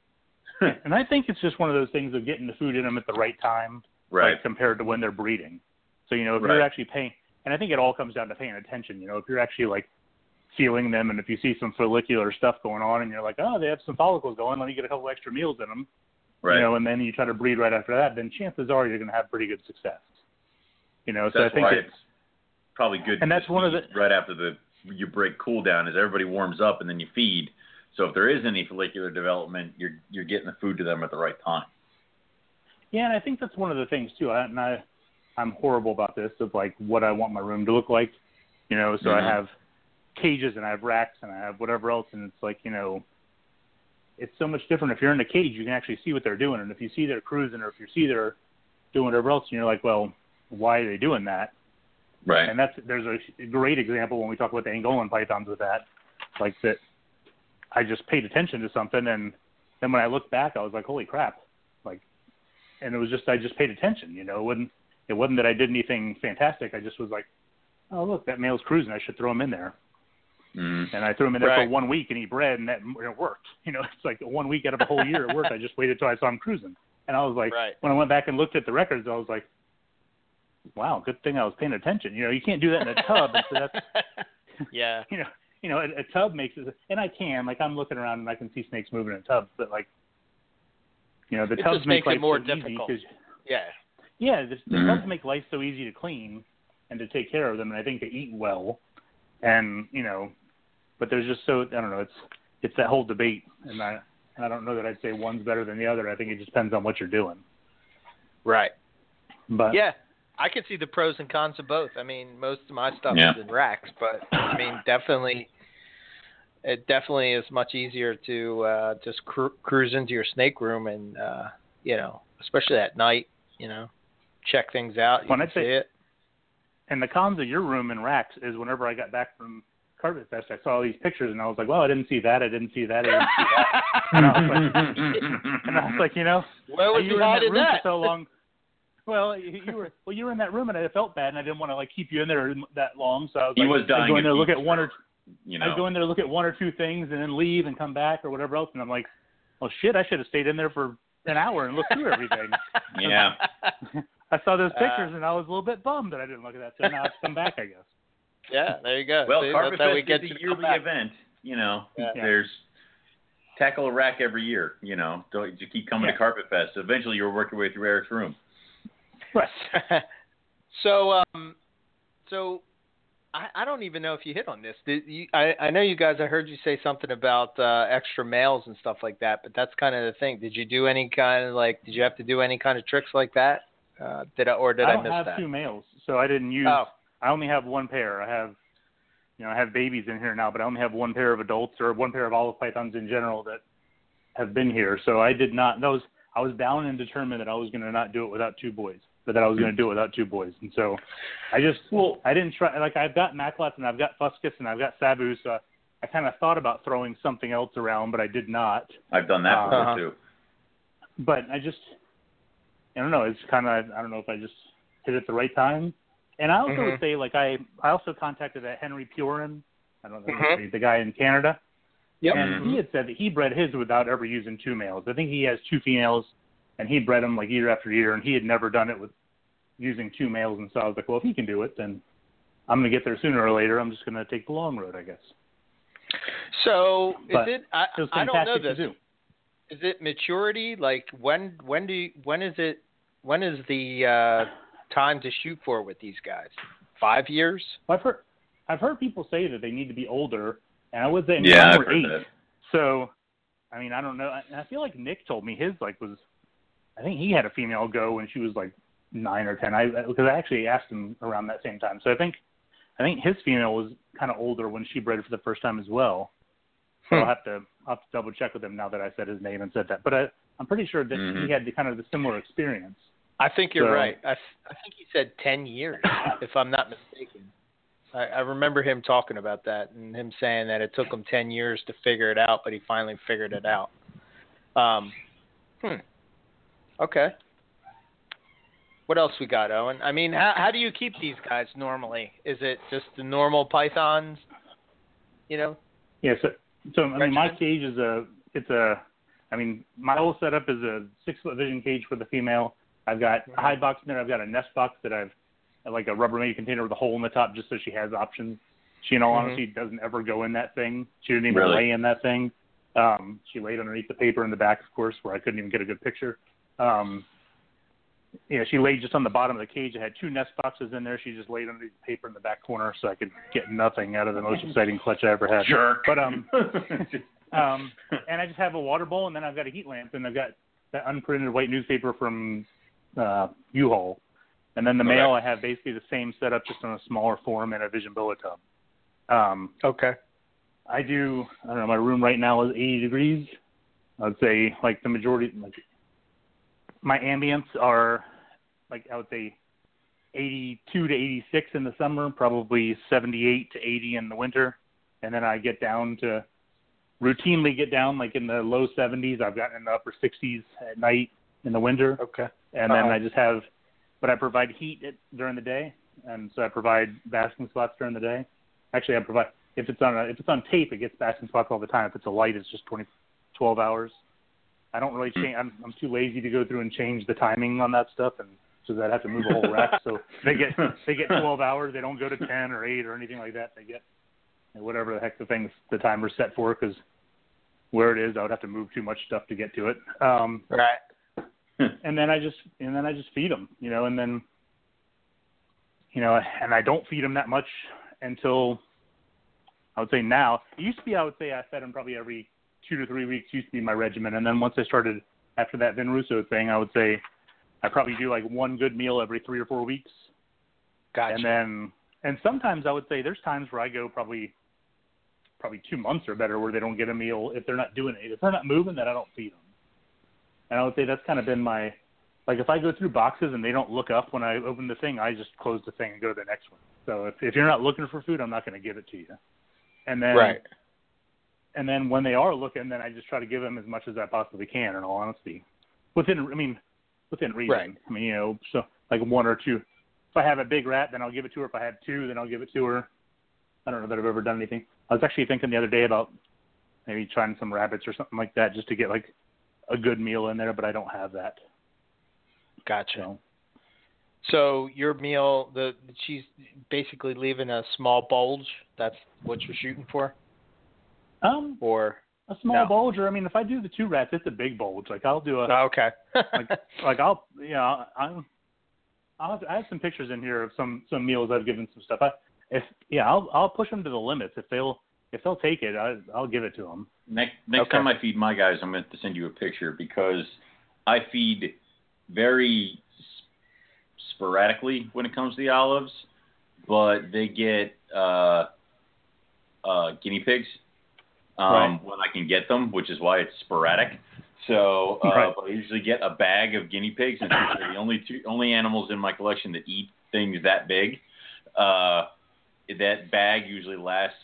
and I think it's just one of those things of getting the food in them at the right time, right. like compared to when they're breeding. So you know, if Right. you're actually paying, and I think it all comes down to paying attention. You know, if you're actually like feeling them, and if you see some follicular stuff going on, and you're like, oh, they have some follicles going, let me get a couple extra meals in them. right. you know, and then you try to breed right after that, then chances are you're going to have pretty good success. You know, so that's I think it's probably good. And that's one of the- right after the you break cool down is everybody warms up and then you feed. So if there is any follicular development, you're you're getting the food to them at the right time. yeah, and I think that's one of the things too. I, and I, I'm horrible about this of like what I want my room to look like. You know, so Mhm. I have cages and I have racks and I have whatever else, and it's like you know, it's so much different if you're in a cage. You can actually see what they're doing, and if you see they're cruising or if you see they're doing whatever else, and you're like, well, why are they doing that? Right. And that's there's a great example when we talk about the Angolan pythons with that, like that. I just paid attention to something, and then when I looked back, I was like, "Holy crap!" Like, and it was just I just paid attention. You know, it wasn't it wasn't that I did anything fantastic. I just was like, "Oh look, that male's cruising. I should throw him in there." mm And I threw him in there Right. for one week, and he bred, and that it worked. You know, it's like one week out of a whole year it worked. I just waited till I saw him cruising, and I was like, Right. when I went back and looked at the records, I was like, "Wow, good thing I was paying attention." You know, you can't do that in a tub, and so that's yeah. you know, you know, a, a tub makes it, and I can, like, I'm looking around and I can see snakes moving in tubs, but like, you know, the It tubs just make makes it life more so easy Yeah. yeah, the, the Mhm. tubs make life so easy to clean and to take care of them, and I think they eat well, and you know, but there's just so I don't know, it's it's that whole debate, and I I don't know that I'd say one's better than the other. I think it just depends on what you're doing. Right. But Yeah. I can see the pros and cons of both. I mean, most of my stuff Yeah. is in racks, but I mean, definitely, it definitely is much easier to uh, just cru- cruise into your snake room and uh, you know, especially at night, you know, check things out. You can I'd say- see it. and the cons of your room in racks is whenever I got back from Carpet Fest, I saw all these pictures and I was like, well, I didn't see that, I didn't see that, I didn't see that, and I was like, and I was like, you know, Where was you you in that hiding room that? for so long. Well, you you were well. You were in that room, and I felt bad, and I didn't want to like keep you in there that long. So I was He like, was I'd go in there, look at one or You know. I'd know. go in there, look at one or two things, and then leave and come back or whatever else. And I'm like, well, shit, I should have stayed in there for an hour and looked through everything. Yeah. I saw those Uh, pictures, and I was a little bit bummed that I didn't look at that. So now it's come back, I guess. yeah, there you go. Well, See, Carpet that's how we Fest get is to a the yearly event. You know, Yeah. there's tackle a rack every year. You know, don't you keep coming Yeah. to Carpet Fest. Eventually, you'll work your way through Eric's room. Right. so, um, so I, I don't even know if you hit on this. Did you, I, I know you guys. I heard you say something about uh, extra males and stuff like that, but that's kind of the thing. Did you do any kind of like? Did you have to do any kind of tricks like that? Uh, did I or did I miss that? I, have two males, so I didn't use. Oh, I only have one pair. I have, you know, I have babies in here now, but I only have one pair of adults or one pair of olive pythons in general that have been here. So I did not. Those I was bound and determined that I was going to not do it without two boys, but that I was going to do it without two boys. And so I just, Well- I didn't try. Like I've got Macklot's and I've got Fuscus and I've got Savu, so I kind of thought about throwing something else around, but I did not. I've done that before Uh-huh. too. But I just, I don't know. It's kind of, I don't know if I just hit it the right time. And I also Mhm. would say, like I, I also contacted that Henry Purin. I don't know Mhm. the guy in Canada, yep. and Mhm. he had said that he bred his without ever using two males. I think he has two females, and he bred them like year after year, and he had never done it with using two males. And so I was like, well, if he can do it, then I'm gonna get there sooner or later. I'm just gonna take the long road, I guess. So But is it? I, It was I don't know this. do. Is it maturity? Like when? When do? You, when is it? When is the uh, time to shoot for with these guys? Five years? I've heard, I've heard people say that they need to be older, and I was say Yeah, mine I've were heard eight. that. So, I mean, I don't know. I, I feel like Nick told me his like was, I think he had a female go when she was like nine or ten. I because I actually asked him around that same time. So I think, I think his female was kind of older when she bred for the first time as well. So Hmm. I'll have to I'll have to double check with him now that I said his name and said that. But I, I'm pretty sure that Mhm. he had the kind of the similar experience. I think you're So- right. I, I think he said ten years, if I'm not mistaken. I, I remember him talking about that and him saying that it took him ten years to figure it out, but he finally figured it out. Um, hmm. Okay. What else we got, Owen? I mean, how how do you keep these guys normally? Is it just the normal pythons? You know. Yeah, so so I mean, my cage is a it's a I mean, my whole setup is a six foot vision cage for the female. I've got a hide box in there. I've got a nest box that I've like a Rubbermaid container with a hole in the top, just so she has options. She, in all Mhm. honesty, doesn't ever go in that thing. She didn't even Really? lay in that thing. Um, she laid underneath the paper in the back, of course, where I couldn't even get a good picture. Um, yeah, she laid just on the bottom of the cage. I had two nest boxes in there. She just laid underneath the paper in the back corner, so I could get nothing out of the most exciting clutch I ever had. Jerk. But um, um, and I just have a water bowl, and then I've got a heat lamp, and I've got that unprinted white newspaper from uh, U-Haul, and then the Okay. male I have basically the same setup, just on a smaller form and a Vision billet tub. Um, Okay. I do. I don't know. My room right now is 80 degrees. I'd say like the majority, like my ambients are like I would say 82 to 86 in the summer, probably 78 to 80 in the winter, and then I get down to routinely get down like in the low 70s. I've gotten in the upper 60s at night in the winter, Okay. and then Uh-oh. I just have, but I provide heat at, during the day, and so I provide basking spots during the day. Actually, I provide if it's on a, if it's on tape, it gets basking spots all the time. If it's a light, it's just 20, 12 hours. I don't really change. I'm I'm too lazy to go through and change the timing on that stuff, and so I'd have to move a whole rack. So they get they get 12 hours. They don't go to 10 or 8 or anything like that. They get whatever the heck the things the timer's set for because where it is, I would have to move too much stuff to get to it. Um, Right. and then I just and then I just feed them, you know, and then you know, and I don't feed them that much until I would say now. It used to be I would say I fed them probably every two to three weeks. Used to be my regimen, and then once I started after that Vin Russo thing, I would say I probably do like one good meal every three or four weeks, Gotcha. and then and sometimes I would say there's times where I go probably probably two months or better where they don't get a meal if they're not doing it. If they're not moving, then I don't feed them. And I would say that's kind of been my like if I go through boxes and they don't look up when I open the thing, I just close the thing and go to the next one. So if if you're not looking for food, I'm not going to give it to you. And then right. And then when they are looking, then I just try to give them as much as I possibly can. In all honesty, within I mean within reason. Right. I mean you know so like one or two. If I have a big rat, then I'll give it to her. If I have two, then I'll give it to her. I don't know that I've ever done anything. I was actually thinking the other day about maybe trying some rabbits or something like that just to get like a good meal in there, but I don't have that. Gotcha. So So your meal, the she's basically leaving a small bulge. That's what you're shooting for, um or a small No. bulge or I mean if I do the two rats, it's a big bulge. Like I'll do a oh, okay. like like I'll yeah I'm I'll have, I have some pictures in here of some some meals I've given some stuff. I if yeah I'll I'll push them to the limits if they'll if they'll take it I I'll give it to them. Next next Okay. time I feed my guys, I'm going to send you a picture because I feed very s- sporadically when it comes to the olives, but they get uh, uh, guinea pigs um, Right. when I can get them, which is why it's sporadic. So uh, Right. I usually get a bag of guinea pigs, and they're the only two only animals in my collection that eat things that big. Uh, that bag usually lasts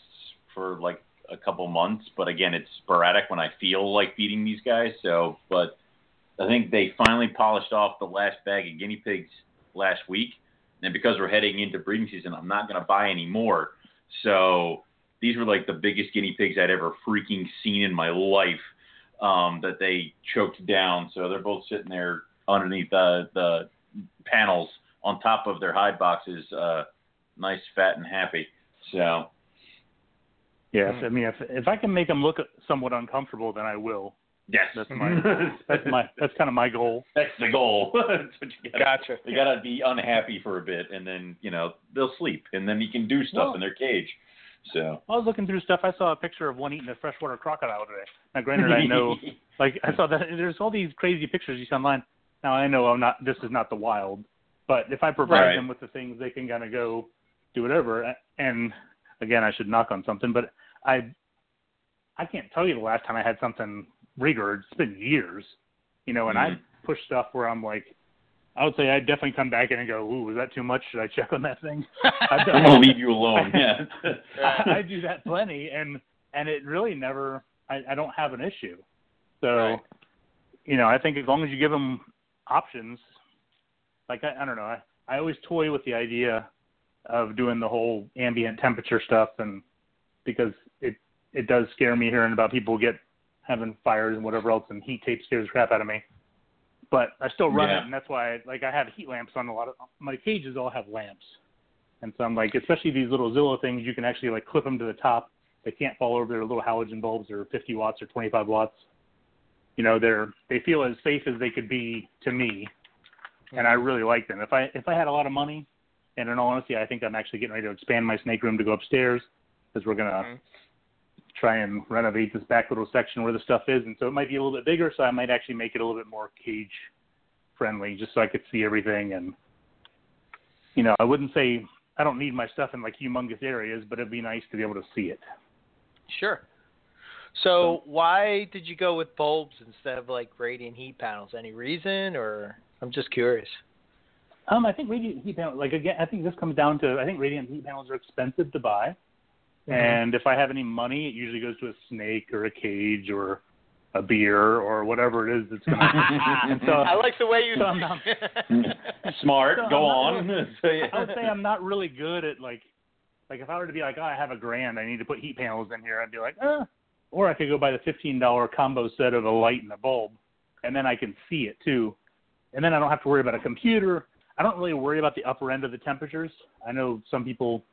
for like a couple months, but again, it's sporadic when I feel like feeding these guys. So, but I think they finally polished off the last bag of guinea pigs last week, and because we're heading into breeding season, I'm not going to buy any more. So these were like the biggest guinea pigs I'd ever freaking seen in my life um, that they choked down. So they're both sitting there underneath the the panels on top of their hide boxes, uh, nice, fat, and happy. So Yes. I mean if if I can make them look somewhat uncomfortable, then I will. yes, That's my that's my that's kind of my goal. that's the goal. That's what you gotta, Gotcha. They gotta be unhappy for a bit, and then you know they'll sleep, and then you can do stuff Well- in their cage. So I was looking through stuff. I saw a picture of one eating a freshwater crocodile today. Now, granted, I know like I saw that there's all these crazy pictures you see online. Now I know I'm not. This is not the wild, but if I provide Right. them with the things, they can kind of go do whatever. And again, I should knock on something, but I I can't tell you the last time I had something rigor. It's been years, you know. And I Mhm. push stuff where I'm like, I would say I'd definitely come back in and go, "Ooh, was that too much? Should I check on that thing?" I'm gonna leave you alone. Yeah. I, I do that plenty, and and it really never. I, I don't have an issue. So, Right. you know, I think as long as you give them options, like I, I don't know, I, I always toy with the idea of doing the whole ambient temperature stuff, and because it it does scare me hearing about people get having fires and whatever else, and heat tape scares the crap out of me. But I still run Yeah. it, and that's why I, like I have heat lamps on a lot of my cages. All have lamps. And so I'm like, especially these little Zilla things, you can actually like clip them to the top. They can't fall over. They're little halogen bulbs. They're 50 watts or 25 watts. You know, they're they feel as safe as they could be to me, and I really like them. If I if I had a lot of money, and in all honesty, I think I'm actually getting ready to expand my snake room to go upstairs because we're gonna Mhm. Try and renovate this back little section where the stuff is, and so it might be a little bit bigger. So I might actually make it a little bit more cage friendly, just so I could see everything. And you know, I wouldn't say I don't need my stuff in like humongous areas, but it'd be nice to be able to see it. Sure. So why did you go with bulbs instead of like radiant heat panels? Any reason, or I'm just curious. Um, I think radiant heat panels, like again, I think this comes down to I think radiant heat panels are expensive to buy, and if I have any money, it usually goes to a snake or a cage or a beer or whatever it is that's gonna. and so I like the way you. So not- Smart. So Go I'm on. not So, yeah. I would say I'm not really good at like, like if I were to be like, oh, I have a grand, I need to put heat panels in here, I'd be like, uh, or I could go buy the fifteen dollar combo set of a light and a bulb, and then I can see it too, and then I don't have to worry about a computer. I don't really worry about the upper end of the temperatures. I know some people.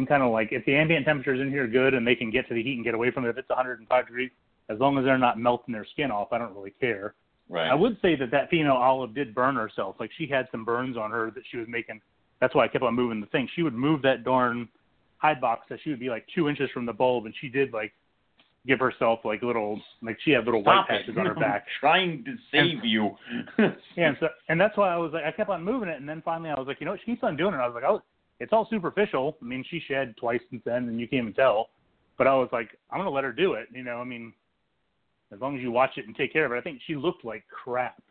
I'm kind of like, if the ambient temperatures in here good and they can get to the heat and get away from it, if it's 105 degrees, as long as they're not melting their skin off, I don't really care. right. I would say that that female olive did burn herself. Like she had some burns on her that she was making. That's why I kept on moving the thing. She would move that darn hide box that she would be like two inches from the bulb, and she did like give herself like little like she had little Stop white it. patches on her I'm back. trying to save you. Yeah, and so and that's why I was like I kept on moving it, and then finally I was like, you know, what? she keeps on doing it. I was like, oh, it's all superficial. I mean, she shed twice since then, and you can't even tell. But I was like, I'm gonna let her do it. You know, I mean, as long as you watch it and take care of it. I think she looked like crap.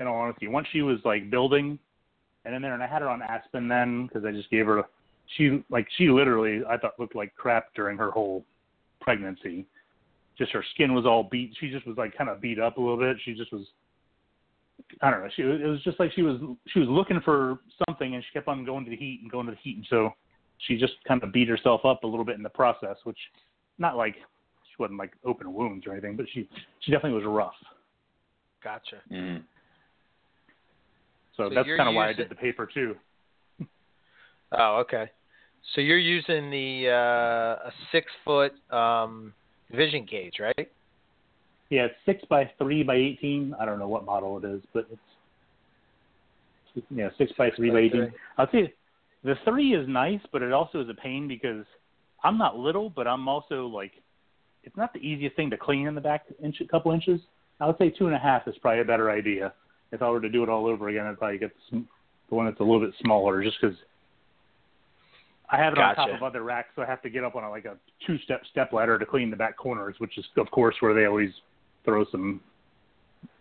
In all honesty, once she was like building, and in there, and I had her on Aspen then because I just gave her. She like she literally I thought looked like crap during her whole pregnancy. Just her skin was all beat. She just was like kind of beat up a little bit. She just was. I don't know. She it was just like she was she was looking for something, and she kept on going to the heat and going to the heat, and so she just kind of beat herself up a little bit in the process, which not like she wasn't like open wounds or anything, but she she definitely was rough. Gotcha. Mm. So, So that's kind of why I did the paper too. Oh, okay. So you're using the uh, a six foot um, vision cage, right? Yeah, it's six by three by eighteen. I don't know what model it is, but it's yeah six by three by by eighteen. three. I'll tell you, the three is nice, but it also is a pain because I'm not little, but I'm also like it's not the easiest thing to clean in the back inch a couple inches. I would say two and a half is probably a better idea. If I were to do it all over again, I'd probably get the, the one that's a little bit smaller, just because I have it on top of other racks, so I have to get up on a, like a two-step step ladder to clean the back corners, which is of course where they always throw some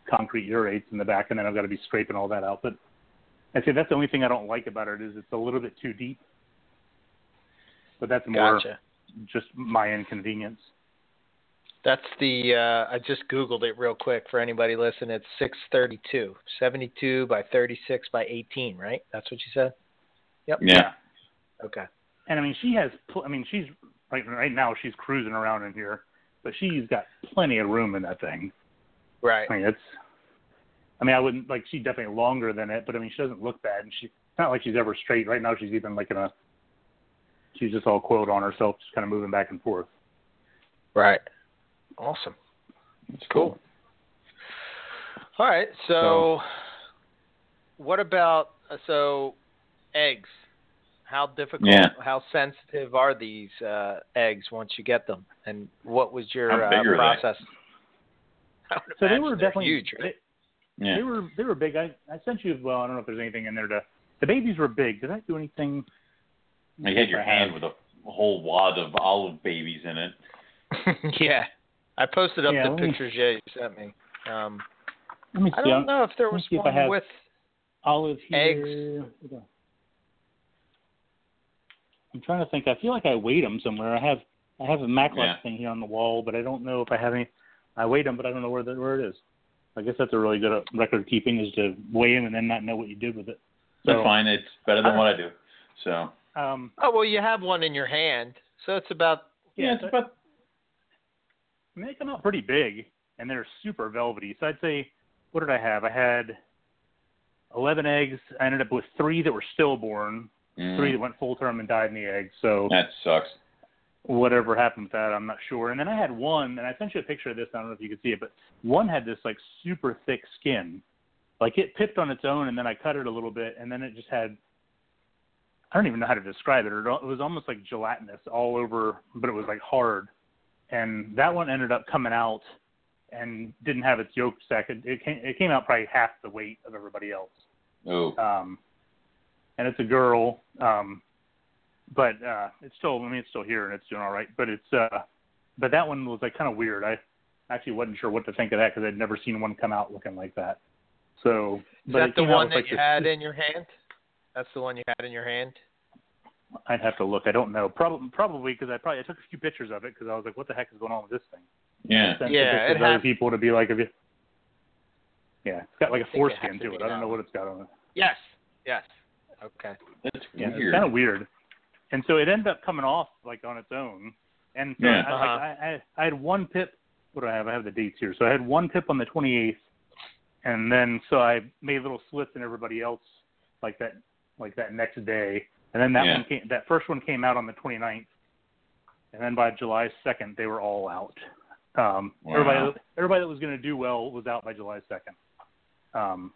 concrete urates in the back, and then I've got to be scraping all that out. But I say that's the only thing I don't like about it is it's a little bit too deep. But that's more Gotcha. just my inconvenience. That's the uh, I just googled it real quick for anybody listening. It's 632, 72 by 36 by 18, right? That's what you said. Yep. Yeah. Okay. And I mean, she has. Pl- I mean, she's right right now. She's cruising around in here, but she's got plenty of room in that thing. Right. I mean, it's. I mean, I wouldn't like. She's definitely longer than it, but I mean, she doesn't look bad, and she. It's not like she's ever straight. Right now, she's even like in a. She's just all quote on herself, just kind of moving back and forth. Right. Awesome. That's Cool. All right. So, what about uh, so eggs? How difficult? Yeah. How sensitive are these uh, eggs once you get them? And what was your uh, big they? process? So they were definitely huge. Right? they, Yeah. they were they were big. I I sent you well. I don't know if there's anything in there to. The babies were big. Did I do anything? You had your I hand have- with a whole wad of olive babies in it. yeah. I posted up Yeah, the let me- pictures yeah, you sent me. Um, Let me see. I don't I'm- know if there was see if I one with. olive here. Eggs. Hold on. I'm trying to think. I feel like I weighed them somewhere. I have I have a Maclock Yeah. thing here on the wall, but I don't know if I have any. I weighed them, but I don't know where the, where it is. I guess that's a really good uh, record keeping is to weigh them and then not know what you did with it. That's So, fine. It's better than what I do. So Um, Oh well, you have one in your hand, so it's about. yeah, it's about I mean, they come out pretty big, and they're super velvety. So I'd say, what did I have? I had 11 eggs. I ended up with three that were stillborn, mm, three that went full term and died in the egg. So that sucks. whatever happened with that, I'm not sure. And then I had one, and I sent you a picture of this. I don't know if you could see it, but one had this like super thick skin, like it pipped on its own, and then I cut it a little bit, and then it just had. I don't even know how to describe it. It was almost like gelatinous all over, but it was like hard. And that one ended up coming out and didn't have its yolk sac. It, it came it came out probably half the weight of everybody else Oh, um, and it's a girl. Um, but uh, it's still, I mean, it's still here and it's doing all right. But it's, uh, but that one was like kind of weird. I actually wasn't sure what to think of that because I'd never seen one come out looking like that. So, Is but that the one that like you this- had in your hand? That's the one you had in your hand. I'd have to look. I don't know. Probably, probably because I probably I took a few pictures of it because I was like, what the heck is going on with this thing? yeah. Sent Yeah, some it to other has- people to be like, if you, yeah, it's got like a I think it has foreskin to to be it. I don't know what it's got on it. Yes. Yes. Okay. That's Yeah, it's kind of weird. And so it ended up coming off like on its own. And so Yeah. I, Uh-huh. I, I, I had one pip. What do I have? I have the dates here. So I had one pip on the 28th, and then so I made little slits in everybody else like that, like that next day. And then that Yeah. one came. That first one came out on the 29th, and then by July 2nd they were all out. Um, Wow. Everybody, everybody that was going to do well was out by July 2nd. Um,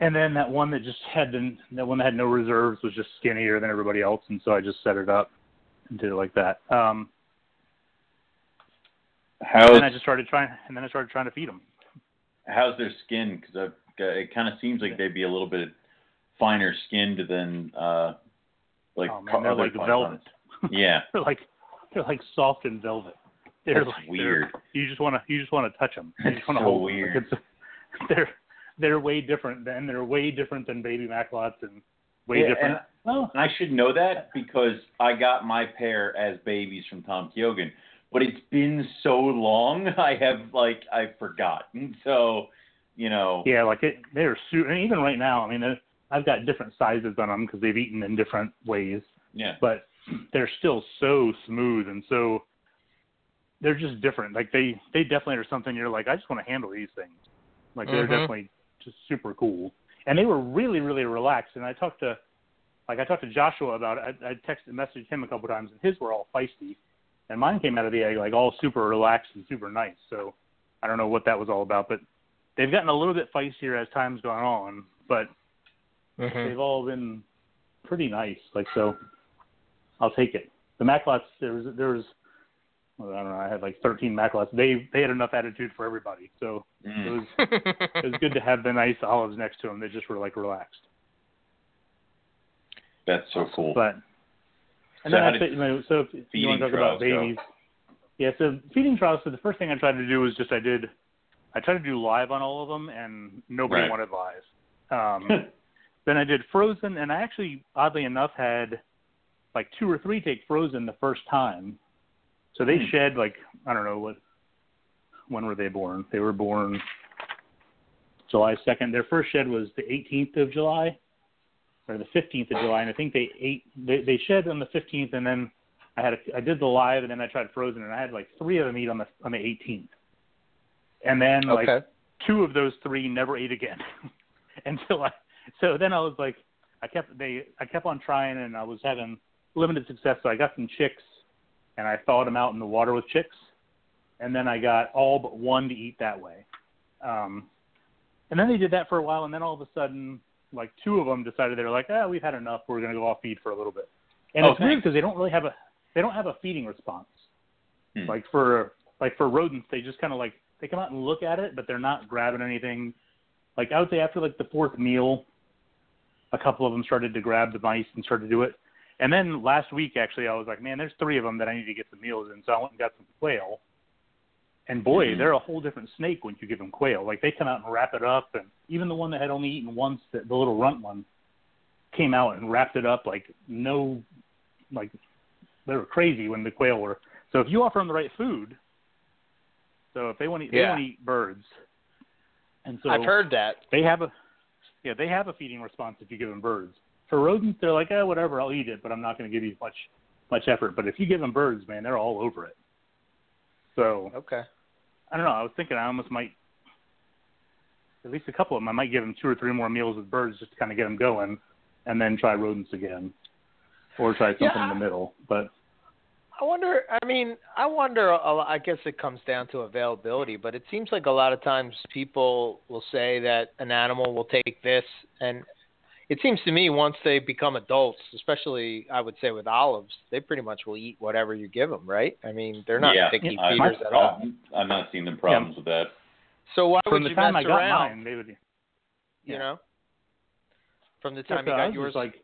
and then that one that just had the, that one that had no reserves was just skinnier than everybody else, and so I just set it up and did it like that. Um, How's and then I just started trying, and then I started trying to feed them. how's their skin? Because it kind of seems like they'd be a little bit finer skinned than uh, like oh, man, they're like pythons. velvet. Yeah, they're like they're like soft and velvet. They're That's like weird. they're- You just want to you just want to touch them. You That's just want so weird. Like it's they're they're way different than they're way different than baby Macklot's and way Yeah, different. and- well, And I should know that because I got my pair as babies from Tom Kyogan. But it's been so long, I have like I've forgotten. So, you know, yeah, like it, they're su- and even right now. I mean, I've got different sizes on them because they've eaten in different ways, yeah. but they're still so smooth and so they're just different. Like they they definitely are something you're like I just want to handle these things. Like they're Mhm. definitely just super cool. And they were really really relaxed. And I talked to like I talked to Joshua about it. I, I texted messaged him a couple times and his were all feisty, and mine came out of the egg like all super relaxed and super nice. So I don't know what that was all about, but they've gotten a little bit feistier as time's gone on. But Mhm. they've all been pretty nice. Like so, I'll take it. The Macklot's there was there was I don't know. I had like 13 Macklot's. They they had enough attitude for everybody. So it Mm. was it was good to have the nice olives next to them. They just were like relaxed. That's so cool. But So and then I did you know, so if you want to talk trials about go? babies, yeah. So feeding trials. So the first thing I tried to do was just I did I tried to do live on all of them, and nobody Right. wanted live. Um, then I did frozen, and I actually, oddly enough, had like two or three take frozen the first time. So they Hmm. shed like I don't know what. When were they born? They were born July second. Their first shed was the 18th of July, or the 15th of July, and I think they ate. They, they shed on the 15th, and then I had a, I did the live, and then I tried frozen, and I had like three of them eat on the on the 18th, and then like okay. two of those three never ate again until I. So then I was like, I kept they I kept on trying, and I was having limited success. So I got some chicks, and I thawed them out in the water with chicks, and then I got all but one to eat that way. Um, and then they did that for a while, and then all of a sudden, like two of them decided they were like, ah, we've had enough. We're going to go off feed for a little bit. And Oh, it's weird because they don't really have a they don't have a feeding response. Hmm. Like for like for rodents, they just kind of like they come out and look at it, but they're not grabbing anything. Like I would say after like the fourth meal, a couple of them started to grab the mice and started to do it. And then last week, actually, I was like, man, there's three of them that I need to get some meals in. So I went and got some quail. And boy, Mhm. they're a whole different snake when you give them quail. Like they come out and wrap it up, and even the one that had only eaten once, the, the little runt one, came out and wrapped it up like no, like they were crazy when the quail were. So if you offer them the right food, so if they want to, they want to eat birds, and so I've heard that. they have a yeah they have a feeding response if you give them birds. For rodents, they're like, eh, whatever, I'll eat it, but I'm not going to give you much much effort. But if you give them birds, man, they're all over it. So Okay. I don't know. I was thinking I almost might, at least a couple of them, I might give them two or three more meals with birds just to kind of get them going, and then try rodents again, or try something Yeah. in the middle. But I wonder. I mean, I wonder. I guess it comes down to availability, but it seems like a lot of times people will say that an animal will take this, and it seems to me once they become adults, especially I would say with olives, they pretty much will eat whatever you give them, right? I mean, they're not yeah, picky I, feeders at all. I'm not seeing them problems with that. So why from would you mess around? mine, they would. You know, from the time so you got was yours. like,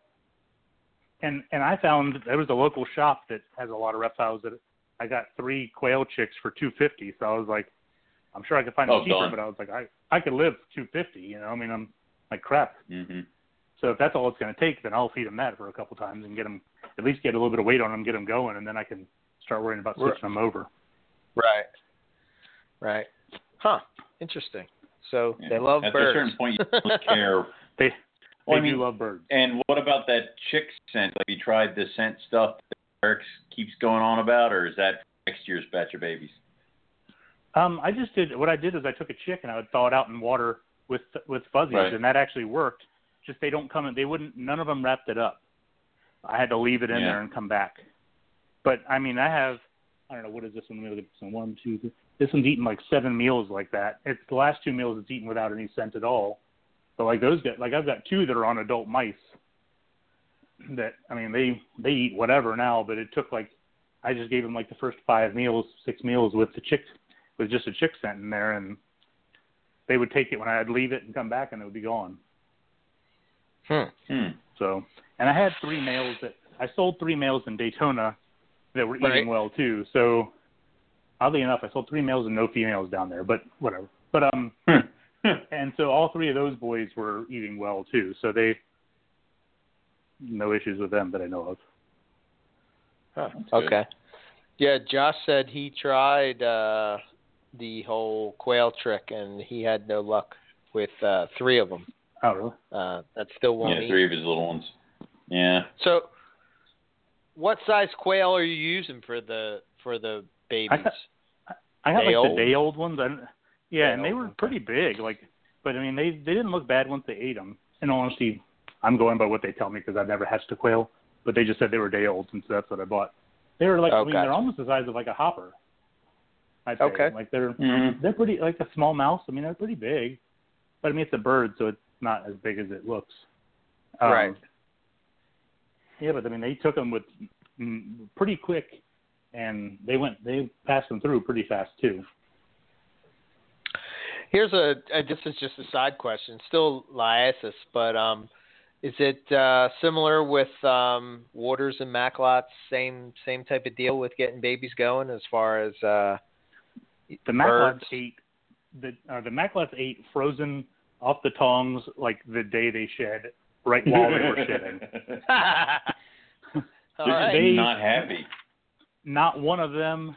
and and I found there was a local shop that has a lot of reptiles that I got three quail chicks for two fifty. So I was like, I'm sure I could find Oh, it cheaper, done. but I was like, I I could live two fifty. You know, I mean, I'm like crap. hmm So if that's all it's going to take, then I'll feed them that for a couple times and get them at least get a little bit of weight on them, get them going, and then I can start worrying about Right. switching them over. right. Right. Huh. Interesting. So Yeah. they love At birds. At a certain point, you don't really care. They Well, I mean, do love birds. And what about that chick scent? Have you tried the scent stuff that Eric keeps going on about, or is that next year's batch of babies? Um, I just did what I did is I took a chick and I would thaw it out in water with with fuzzies, Right. and that actually worked. Just they don't come in. They wouldn't. None of them wrapped it up. I had to leave it in Yeah. there and come back. But I mean, I have. I don't know what is this one. Let me look this one. One, two, three. This one's eaten like seven meals like that. It's the last two meals it's eaten without any scent at all. But like those get like I've got two that are on adult mice. That I mean they they eat whatever now, but it took like I just gave them like the first five meals, six meals with the chick with just a chick scent in there, and they would take it when I'd leave it and come back, and it would be gone. Hmm. Hmm. So, and I had three males that I sold three males in Daytona that were eating Right. well too. So, oddly enough, I sold three males and no females down there, but whatever. But um, and so all three of those boys were eating well too. So they no issues with them that I know of. That's good. Okay. Yeah, Josh said he tried uh, the whole quail trick and he had no luck with uh, three of them. Oh, really? Uh, that still won't Yeah, eat. three of his little ones. Yeah. So, what size quail are you using for the for the babies? I- I have Day like old? the day old ones. I, yeah, Day and they were okay. pretty big. Like, but I mean, they they didn't look bad once they ate them. And honestly, I'm going by what they tell me because I've never hatched a quail. But they just said they were day old, and so that's what I bought. They were like, Oh, I mean, gotcha. they're almost the size of like a hopper. I'd say. Okay. Like they're Mm-hmm. they're pretty like a small mouse. I mean, they're pretty big. But I mean, it's a bird, so it's not as big as it looks. Um, Right. Yeah, but I mean, they took them with mm, pretty quick, and they went they passed them through pretty fast too. Here's a, uh this is just a side question, still liasis, but um, is it uh, similar with um, Waters and Macklot's? Same same type of deal with getting babies going as far as uh, The Macklot's ate the uh, the Macklot's ate frozen off the tongs like the day they shed, right while they were shedding. All They're right. They- not happy. Not one of them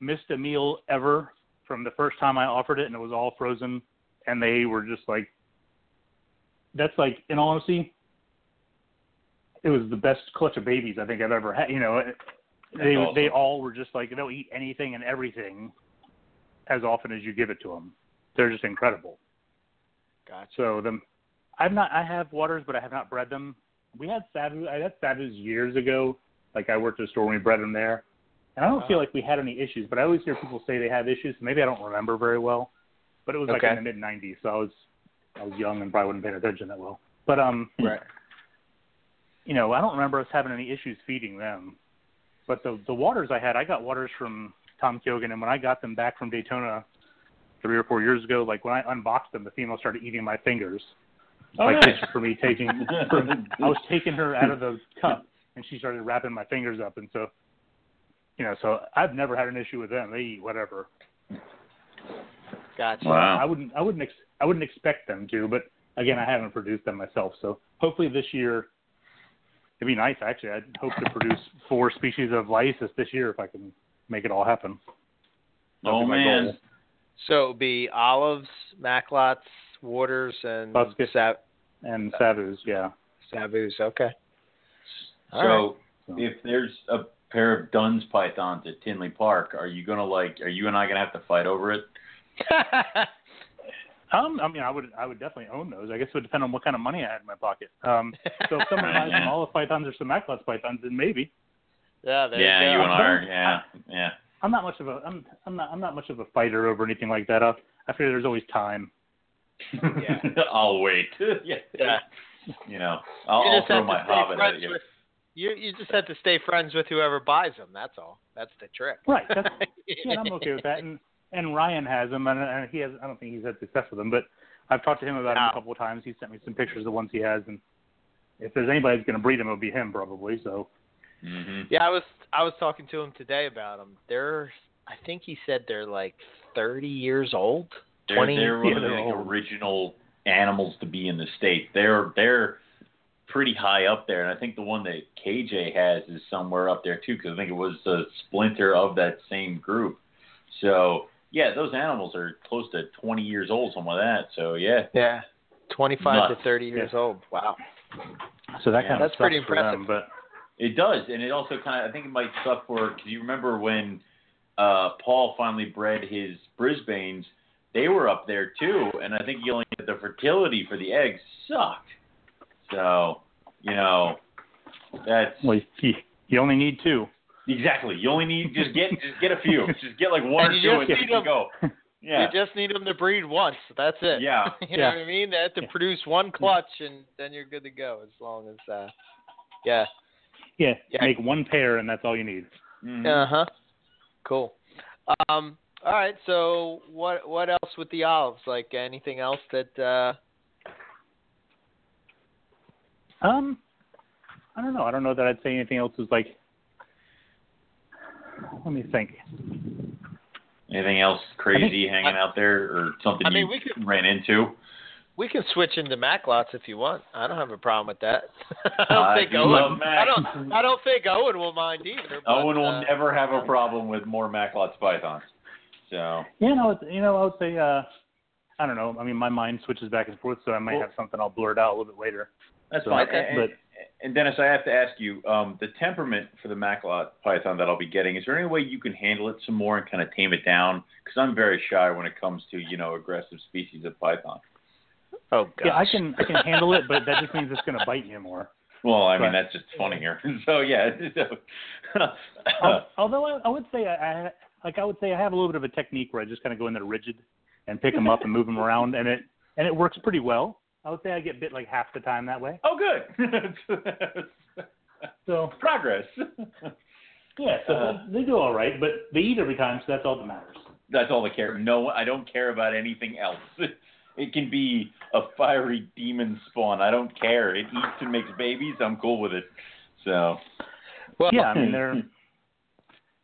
missed a meal ever from the first time I offered it, and it was all frozen. And they were just like, "That's like, in all honesty, it was the best clutch of babies I think I've ever had." You know, they awesome. they all were just like they'll eat anything and everything as often as you give it to them. They're just incredible. Gotcha. So them, I've not. I have waters, but I have not bred them. We had savu. I had savus years ago. Like I worked at a store when we bred them there, and I don't Oh. feel like we had any issues. But I always hear people say they have issues. Maybe I don't remember very well. But it was like in the mid '90s, so I was I was young and probably wouldn't paying attention that well. But um, Right. you know, I don't remember us having any issues feeding them. But the the waters I had, I got waters from Tom Kyogan, and when I got them back from Daytona three or four years ago, like when I unboxed them, the female started eating my fingers. Oh, like nice. for me taking, for, I was taking her out of the cup, and she started wrapping my fingers up, and so, you know, so I've never had an issue with them. They eat whatever. Gotcha. Wow. I wouldn't, I wouldn't, ex- I wouldn't expect them to, but again, I haven't produced them myself, so hopefully this year. It'd be nice, actually. I'd hope to produce four species of Liasis this year if I can make it all happen. That'd Oh man. goal. So it would be olives, Macklot's, Waters, and Busquets. Sav- And savus, yeah. Savus. Okay. All So So- if there's a pair of Duns pythons at Tinley Park, are you gonna like? Are you and I gonna have to fight over it? Um, I mean, I would, I would definitely own those. I guess it would depend on what kind of money I had in my pocket. Um, so if someone buys some olive pythons or some Macklot's pythons, then maybe. yeah, there yeah, you you and I are. Yeah, yeah. I'm not much of a, I'm, I'm not, I'm not much of a fighter over anything like that. I, I figure there's always time. Yeah. I'll wait. yeah. Yeah. You know, I'll, you I'll throw my stay hobbit at you. with you. You just have to stay friends with whoever buys them. That's all. That's the trick. Right. That's, yeah, I'm okay with that. And and Ryan has them, and, and he has. I don't think he's had success with them, but I've talked to him about them No. a couple of times. He sent me some pictures of the ones he has, and if there's anybody that's going to breed them, it'll be him probably. So hmm Yeah, I was I was talking to him today about them. They're I think he said they're like 30 years old. They're, 20 they're one Yeah, of the like, old. original animals to be in the state. They're they're pretty high up there, and I think the one that KJ has is somewhere up there too, because I think it was a splinter of that same group. So yeah, those animals are close to 20 years old, something like that. So yeah, Yeah. 25 Nuts. to 30 years old. Wow. so that Yeah, kind of that's pretty sucks for impressive. them, but It does, and it also kind of I think it might suck for because you remember when uh, Paul finally bred his Brisbanes, they were up there too, and I think he only get the fertility for the eggs sucked. So you know that's well, you, you only need two. exactly. You only need just get just get a few, just get like one And or you two, just and need you them- go. Yeah, You just need them to breed once. That's it. yeah. you know Yeah. what I mean? They have to Yeah. produce one clutch, and then you're good to go. As long as, uh, yeah. Yeah, Yeah. make one pair, and that's all you need. Mhm. Uh huh. Cool. Um. All right. So what what else with the olives? Like anything else that? uh Um, I don't know. I don't know that I'd say anything else is like. Let me think. Anything else crazy hanging out there, or something I mean, you we could- ran into? We can switch into Macklot's if you want. I don't have a problem with that. I don't I think do Owen. love I don't. I don't think Owen will mind either. but, Owen will uh, never have a problem with more Macklot's pythons. So You know, you know, I would say, uh, I don't know. I mean, my mind switches back and forth, so I might Well- have something I'll blurt out a little bit later. that's So, fine. okay. And, and, and Dennis, I have to ask you, um, the temperament for the Macklot python that I'll be getting, is there any way you can handle it some more and kind of tame it down? Because I'm very shy when it comes to you know aggressive species of python. Oh gosh. Yeah, I can I can handle it, but that just means it's going to bite you more. Well, I mean that's just funnier. So yeah. So, Although I, I would say I, I like I would say I have a little bit of a technique where I just kind of go in there rigid and pick them up and move them around, and it and it works pretty well. I would say I get bit like half the time that way. oh, good. So Progress. yeah, so Uh, they do all right, but they eat every time, so that's all that matters. That's all I care. No, I don't care about anything else. It can be a fiery demon spawn. I don't care. It eats and makes babies. I'm cool with it. So well, Yeah, I mean they're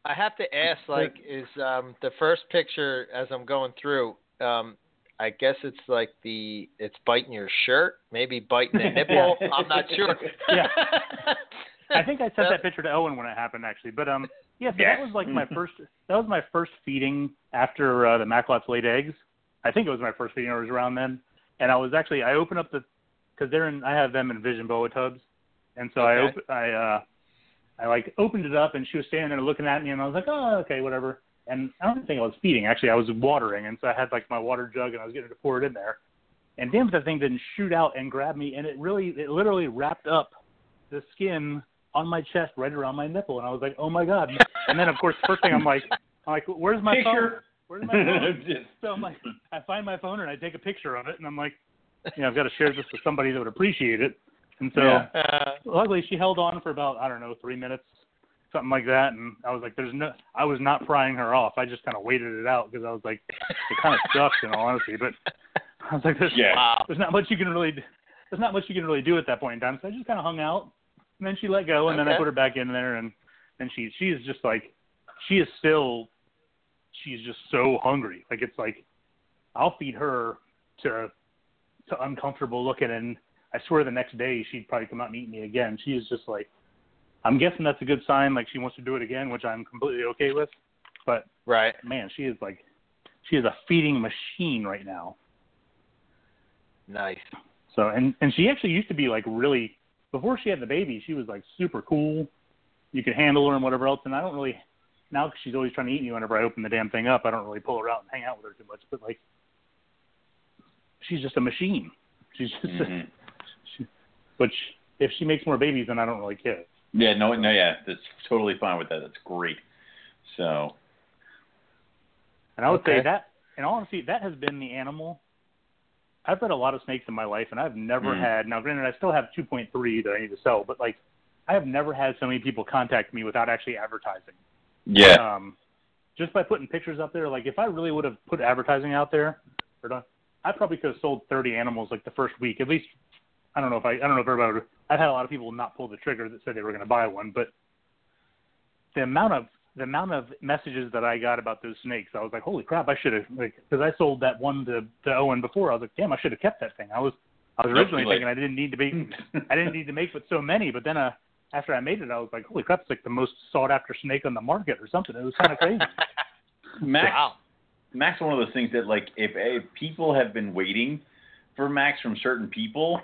I have to ask. Like, is um the first picture as I'm going through? Um, I guess it's like the it's biting your shirt, maybe biting the nipple. Yeah. I'm not sure. Yeah. I think I sent that picture to Owen when it happened, actually. But um, yeah, so Yeah. that was like my first. That was my first feeding after uh, the Macklot's laid eggs. I think it was my first feeding, or it was around then. And I was actually I opened up the because they're in. I have them in Vision boa tubs, and so I op- I uh, I like opened it up, and she was standing there looking at me, and I was like, oh, okay, whatever. And I don't think I was feeding. Actually, I was watering, and so I had like my water jug, and I was getting to pour it in there. And damn, if that thing didn't shoot out and grab me, and it really, it literally wrapped up the skin on my chest right around my nipple, and I was like, oh my god. And then of course, first thing I'm like, I'm like, where's my phone? Picture. Where's my phone? Just- so I'm like, I find my phone and I take a picture of it, and I'm like, you know, I've got to share this with somebody that would appreciate it. And so, Yeah. Uh, luckily, she held on for about I don't know three minutes, something like that. And I was like, there's no, I was not prying her off. I just kind of waited it out because I was like, it kind of sucks in all honesty. But I was like, there's, Yeah. there's not much you can really, there's not much you can really do at that point in time. So I just kind of hung out, and then she let go, and then I put her back in there, and then she, she is just like, she is still, she's just so hungry. Like it's like, I'll feed her to, to uncomfortable looking, and I swear the next day she'd probably come out and eat me again. She is just like, I'm guessing that's a good sign. Like she wants to do it again, which I'm completely okay with. But Right. man, she is like, she is a feeding machine right now. Nice. So and and she actually used to be like really before she had the baby, she was like super cool. You could handle her and whatever else. And I don't really now 'cause she's always trying to eat me whenever I open the damn thing up. I don't really pull her out and hang out with her too much. But like, she's just a machine. She's just a, Mhm. she, which if she makes more babies, then I don't really care. Yeah, no, no, yeah, that's totally fine with that. That's great. So, And I would Okay. say that, in all honesty, that has been the animal. I've had a lot of snakes in my life, and I've never Mhm. had. Now, granted, I still have 2.3 that I need to sell, but like, I have never had so many people contact me without actually advertising. Yeah, Um, just by putting pictures up there, like if I really would have put advertising out there, or done, I probably could have sold 30 animals like the first week. At least, I don't know if I, I don't know if everybody. Would, I've had a lot of people not pull the trigger that said they were going to buy one, but the amount of the amount of messages that I got about those snakes, I was like, holy crap, I should have like because I sold that one to to Owen before. I was like, damn, I should have kept that thing. I was I was originally late. thinking I didn't need to be I didn't need to make but so many, but then uh after I made it, I was like, holy crap, it's like the most sought after snake on the market or something. It was kind of crazy. Max. Wow. Max, one of those things that like if, if people have been waiting for Max from certain people,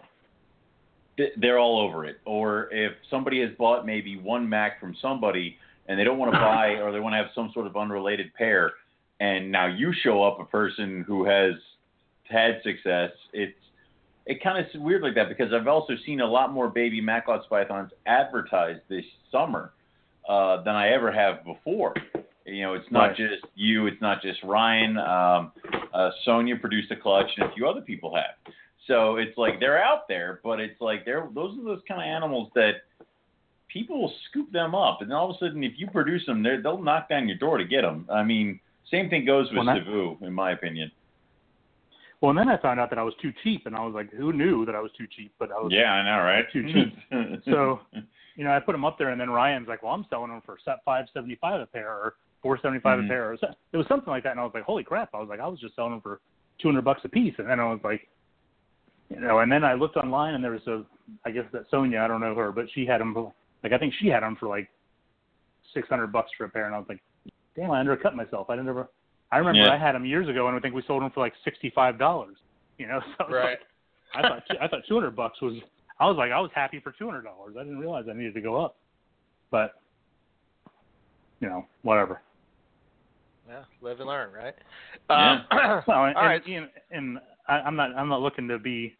they're all over it. Or if somebody has bought maybe one Mac from somebody and they don't want to buy or they want to have some sort of unrelated pair, and now you show up a person who has had success, it's it kind of weird like that because I've also seen a lot more baby Macklot's pythons advertised this summer uh, than I ever have before. You know, it's not Right. just you, it's not just Ryan. Um, uh, Sonia produced a clutch, and a few other people have. So it's like they're out there, but it's like they're those are those kind of animals that people will scoop them up, and then all of a sudden, if you produce them, they'll knock down your door to get them. I mean, same thing goes with Well, Savu, in my opinion. Well, and then I found out that I was too cheap, and I was like, who knew that I was too cheap? But I was, Yeah, I know, right? Too cheap. So- you know, I put them up there, and then Ryan's like, well, I'm selling them for set five seventy five a pair, or four seventy five Mhm. a pair, or it was something like that. And I was like, holy crap! I was like, I was just selling them for two hundred bucks a piece, and then I was like, you know, and then I looked online and there was a, I guess that Sonia, I don't know her, but she had them, like I think she had them for like six hundred bucks for a pair, and I was like, damn, I undercut myself. I didn't ever. I remember Yeah. I had them years ago, and I think we sold them for like sixty five dollars. You know, so I Right. like, I thought I thought two hundred bucks was. I was like, I was happy for two hundred dollars. I didn't realize I needed to go up, but you know, whatever. Yeah, live and learn, right? Yeah. Um, Well, and, All right. and, and, and I, I'm not I'm not looking to be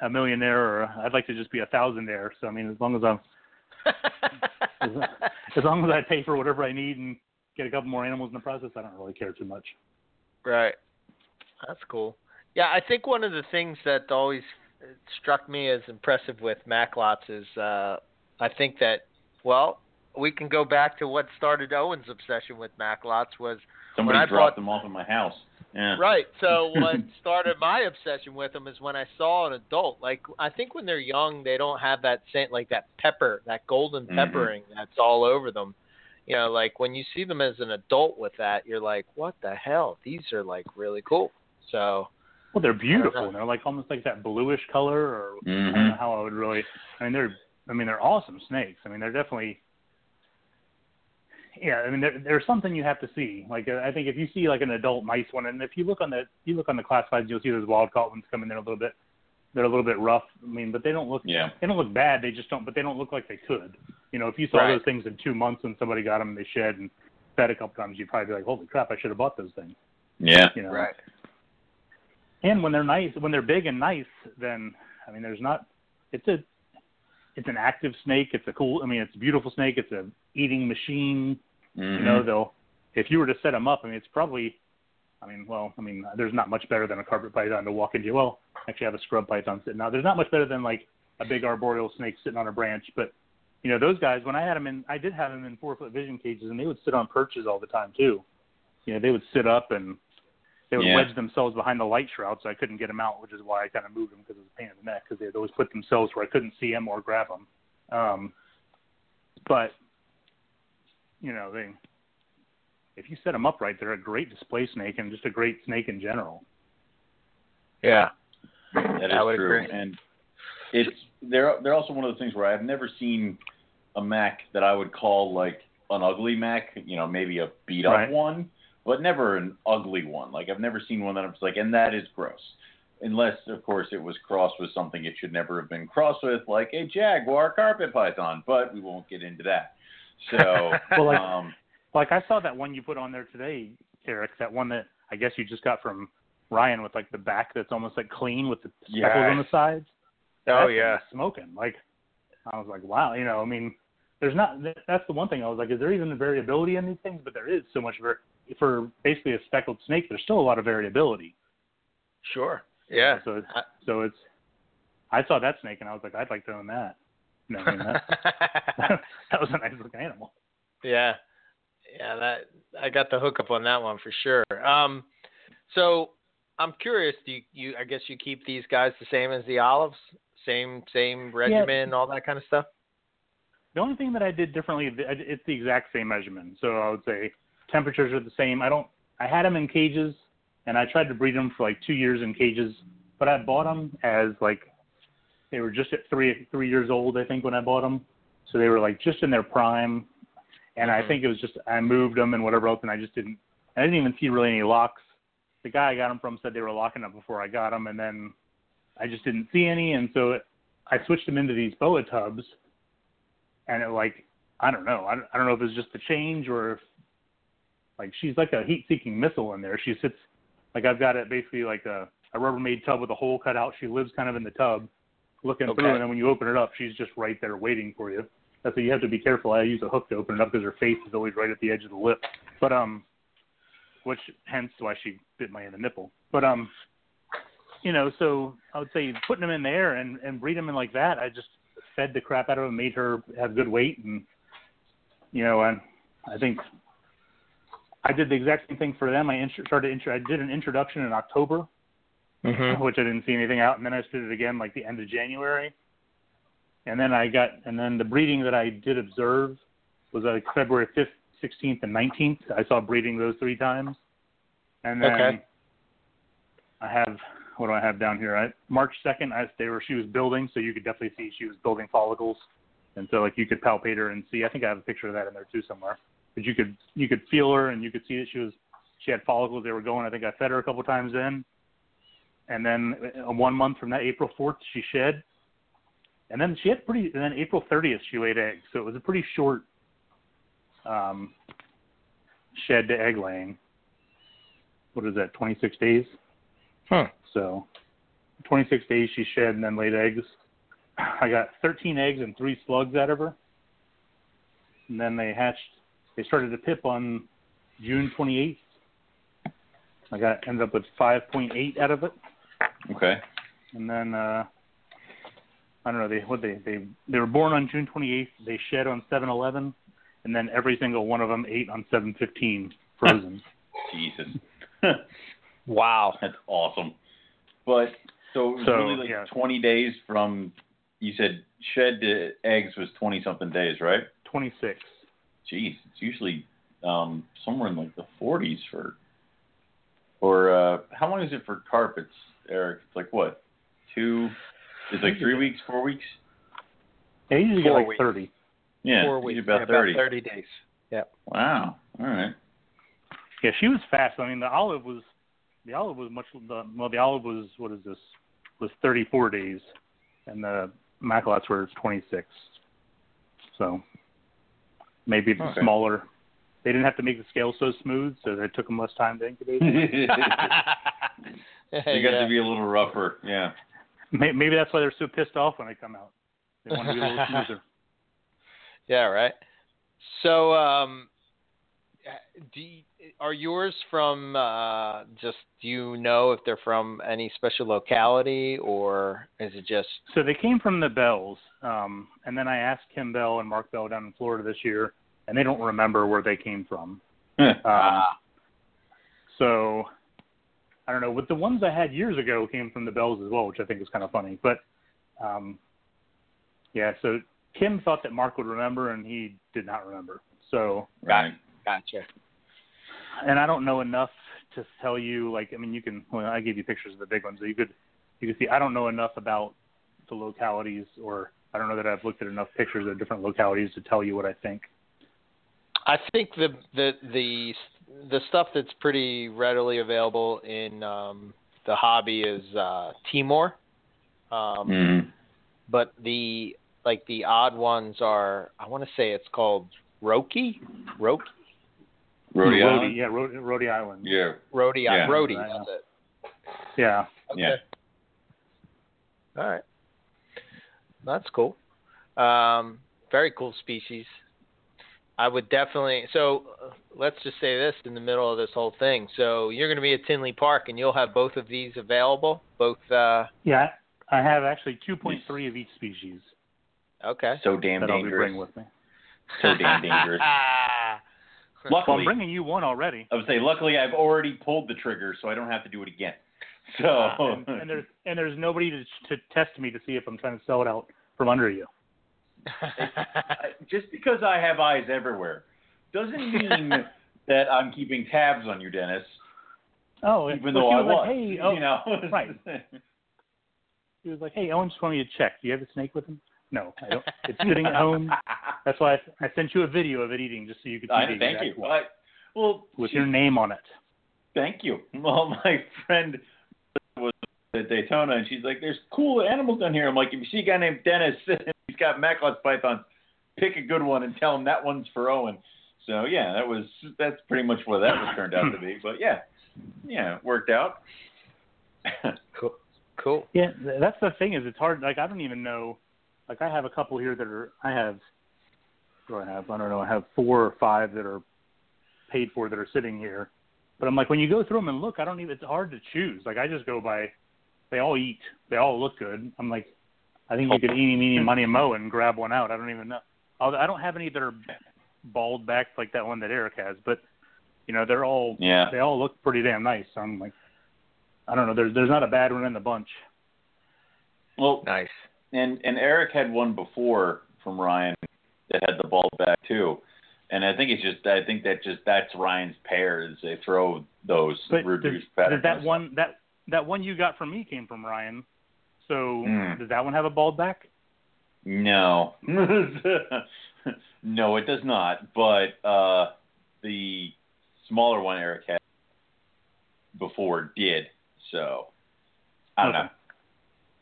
a millionaire, or I'd like to just be a thousandaire. So I mean, as long as I'm as long as I pay for whatever I need and get a couple more animals in the process, I don't really care too much. Right. That's cool. Yeah, I think one of the things that always struck me as impressive with Macklot's is uh I think that well, we can go back to what started Owen's obsession with Macklot's was Somebody I dropped bought- them off at my house. Yeah. right. So what started my obsession with them is when I saw an adult. Like I think when they're young, they don't have that scent like that pepper, that golden Mhm. peppering that's all over them. You know, like when you see them as an adult with that, you're like, what the hell? These are like really cool. So Well, they're beautiful. They're like almost like that bluish color, or I don't Mhm. know how I would really. I mean, they're I mean they're awesome snakes. I mean they're definitely. Yeah, I mean they're, they're something you have to see. Like I think if you see like an adult nice one, and if you look on the you look on the classifieds, you'll see those wild caught ones come in there a little bit. They're a little bit rough. I mean, but they don't look Yeah. they don't look bad. They just don't. But they don't look like they could. You know, if you saw Right. those things in two months and somebody got them and they shed and fed a couple times, you'd probably be like, "Holy crap! I should have bought those things." Yeah. You know. right. And when they're nice, when they're big and nice, then I mean, there's not. It's a, it's an active snake. It's a cool. I mean, it's a beautiful snake. It's a eating machine. Mhm. You know, they'll. If you were to set them up, I mean, it's probably. I mean, well, I mean, there's not much better than a carpet python to walk into. Well, actually, I have a scrub python sitting out. There's not much better than like a big arboreal snake sitting on a branch. But you know, those guys, when I had them in, I did have them in four foot vision cages, and they would sit on perches all the time too. You know, they would sit up and they would Yeah. wedge themselves behind the light shroud, so I couldn't get them out, which is why I kind of moved them because it was a pain in the neck because they'd always put themselves where I couldn't see them or grab them. Um, but you know, they if you set them up right, they're a great display snake and just a great snake in general. Yeah. That is I would true. agree. And it's they're they're also one of the things where I've never seen a Mac that I would call like an ugly Mac, you know, maybe a beat up Right. one, but never an ugly one. Like I've never seen one that I'm just like, and that is gross. Unless, of course, it was crossed with something it should never have been crossed with, like a jaguar carpet python. But we won't get into that. So, Well, like- um, Like I saw that one you put on there today, Eric. That one that I guess you just got from Ryan with like the back that's almost like clean with the speckles on the sides. Oh That thing yeah. smoking. Like I was like, wow, you know, I mean, there's not. That's the one thing I was like, is there even variability in these things? But there is so much var- for basically a speckled snake. There's still a lot of variability. Sure. Yeah. So it's, I- so it's. I saw that snake and I was like, I'd like to own that. You know, I mean, that, that was a nice looking animal. yeah. Yeah, that I got the hookup on that one for sure. Um so I'm curious, do you, you I guess you keep these guys the same as the olives? Same same regimen, all that kind of stuff? The only thing that I did differently, it's the exact same measurement. So I would say temperatures are the same. I don't. I had them in cages, and I tried to breed them for like two years in cages, but I bought them as like they were just at three three years old, I think, when I bought them. So they were like just in their prime, and Mhm. I think it was just I moved them and whatever else, and I just didn't. I didn't even see really any locks. The guy I got them from said they were locking up before I got them, and then I just didn't see any, and so it, I switched them into these boa tubs and it like I don't know. I don't, I don't know if it's just the change or if like she's like a heat-seeking missile in there. She sits like I've got it basically like a a Rubbermaid tub with a hole cut out. She lives kind of in the tub, looking Okay. through, and then when you open it up, she's just right there waiting for you. That's why you have to be careful. I use a hook to open it up because her face is always right at the edge of the lip. But um, which hence why she bit my in the nipple. But um, you know, so I would say putting them in there and and breed them in like that. I just fed the crap out of them, made her have good weight, and you know, and I think I did the exact same thing for them. I intro- started intro- I did an introduction in October, Mhm. which I didn't see anything out, and then I did it again like the end of January, and then I got and then the breeding that I did observe was like February fifth, sixteenth, and nineteenth. I saw breeding those three times, and then Okay. I have what do I have down here? I, March second, I they were she was building, so you could definitely see she was building follicles, and so like you could palpate her and see. I think I have a picture of that in there too somewhere. But you could you could feel her and you could see that she was she had follicles. They were going. I think I fed her a couple times in, and then uh, one month from that April fourth she shed, and then she had pretty. And then April thirtieth she laid eggs. So it was a pretty short um, shed to egg laying. What is that? Twenty six days. Huh. So, 26 days she shed and then laid eggs. I got 13 eggs and three slugs out of her. And then they hatched. They started to pip on June 28th. I got ended up with 5.8 out of it. Okay. And then uh, I don't know. They what they they they were born on June 28th. They shed on 7/11, and then every single one of them ate on 7/15 frozen. Jesus. Wow. That's awesome. But so it was So, really like yeah. 20 days from you said shed to eggs was 20 something days, right? 26. Jeez, it's usually um, somewhere in like the 40s for. Or uh, how long is it for carpets, Eric? It's like what? Two? It's like three weeks, four weeks. They usually Four get like weeks. 30. Yeah, Four weeks. About yeah, 30. About 30 days. Yeah. Wow. All right. Yeah, she was fast. I mean, the olive was the olive was much the well the olive was what is this was 34 days, and the Macklot's were 26. So maybe it's Okay. smaller. They didn't have to make the scale so smooth, so it took them less time to incubate. you got yeah. to be a little rougher. Yeah. May- maybe that's why they're so pissed off when they come out. They want to be a little smoother. Yeah, right. So, um, do you, are yours from uh, just? Do you know if they're from any special locality, or is it just? So they came from the Bells, um, and then I asked Kim Bell and Mark Bell down in Florida this year, and they don't remember where they came from. Um, Ah. So I don't know. But the ones I had years ago came from the Bells as well, which I think is kind of funny. But um, yeah, so Kim thought that Mark would remember, and he did not remember. So, right. Gotcha. and I don't know enough to tell you. Like, I mean, you can. Well, I gave you pictures of the big ones, so you could you could see. I don't know enough about the localities, or I don't know that I've looked at enough pictures of different localities to tell you what I think. I think the the the the stuff that's pretty readily available in um, the hobby is uh, Timor, um, Mhm. but the like the odd ones are I want to say it's called Roti, Roti, Rhode Rhode- Island? yeah, Rhode, Rhode Island. Yeah. Rhode Yeah. Rhode, Right. that's it. yeah. Okay. Yeah. All right. That's cool. Um, very cool species. I would definitely. So uh, let's just say this in the middle of this whole thing. So you're going to be at Tinley Park, and you'll have both of these available. Both. Uh, Yeah, I have actually 2.3 of each species okay. So damn that I'll be bringing dangerous. with me. So damn dangerous. Well, Luckily, I'm bringing you one already. I would say, luckily, I've already pulled the trigger, so I don't have to do it again. So, ah, and, and there's and there's nobody to to test me to see if I'm trying to sell it out from under you. Just because I have eyes everywhere doesn't mean that I'm keeping tabs on you, Dennis. Oh, Even well, though she I was was, like, hey, oh, you know, right. He was like, hey, Owen just wanted me to check. Do you have a snake with him? No, I don't. It's sitting at home. That's why I, I sent you a video of it eating just so you could see I, the thank exact you. one I, well, with she- your name on it. Thank you. Well, my friend was at Daytona, and she's like, "There's cool animals down here." I'm like, "If you see a guy named Dennis, he's got Macklot's pythons. Pick a good one and tell him that one's for Owen." So yeah, that was that's pretty much what that was turned out to be. But yeah, yeah, it worked out. cool. Cool. Yeah, that's the thing is it's hard. Like I don't even know. Like I have a couple here that are. I have. Do I have? I don't know. I have four or five that are paid for that are sitting here. But I'm like, when you go through them and look, I don't even. It's hard to choose. Like I just go by. They all eat. They all look good. I'm like, I think you could eeny, meeny, money, mo, and grab one out. I don't even know. Although I don't have any that are bald back like that one that Eric has, but you know they're all. Yeah. They all look pretty damn nice. So I'm like, I don't know. There's there's not a bad one in the bunch. Well, Nice. And and Eric had one before from Ryan that had the ball back too. And I think it's just I think that just that's Ryan's pairs. They throw those But reduced does, patterns. does that one that that one you got from me came from Ryan. So Mm. does that one have a ball back? No. no, it does not. But uh, the smaller one Eric had before did. So I don't Okay. know.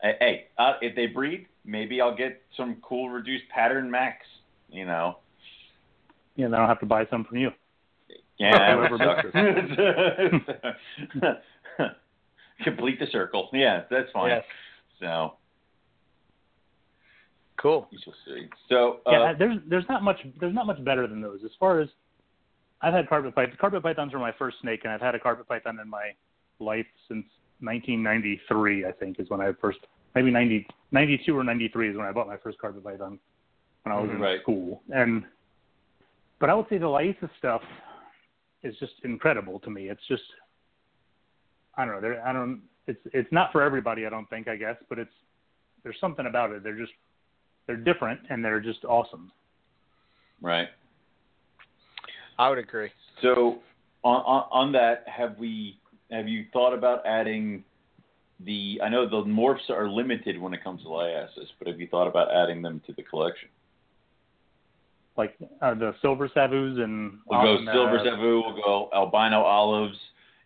Hey, Hey, uh, if they breed, maybe I'll get some cool reduced pattern max. You know. Yeah, then I'll have to buy some from you. Yeah, Whoever that would suck. Complete the circle. Yeah, that's fine. Yes. So Cool. we shall see. So uh, yeah, there's there's not much there's not much better than those as far as I've had carpet pythons. Carpet pythons were my first snake, and I've had a carpet python in my life since 1993. I think is when I first maybe 90, 92 or 93 is when I bought my first carpet python when I was in Right. school. And but I would say the Liasis stuff is just incredible to me. It's just I don't know. There I don't. It's it's not for everybody. I don't think. I guess, but it's there's something about it. They're just they're different and they're just awesome. right. I would agree. So on, on on that, have we have you thought about adding the? I know the morphs are limited when it comes to Liasis, but have you thought about adding them to the collection? Like uh, the silver savus and We'll go um, silver uh, Savu, we'll go albino olives.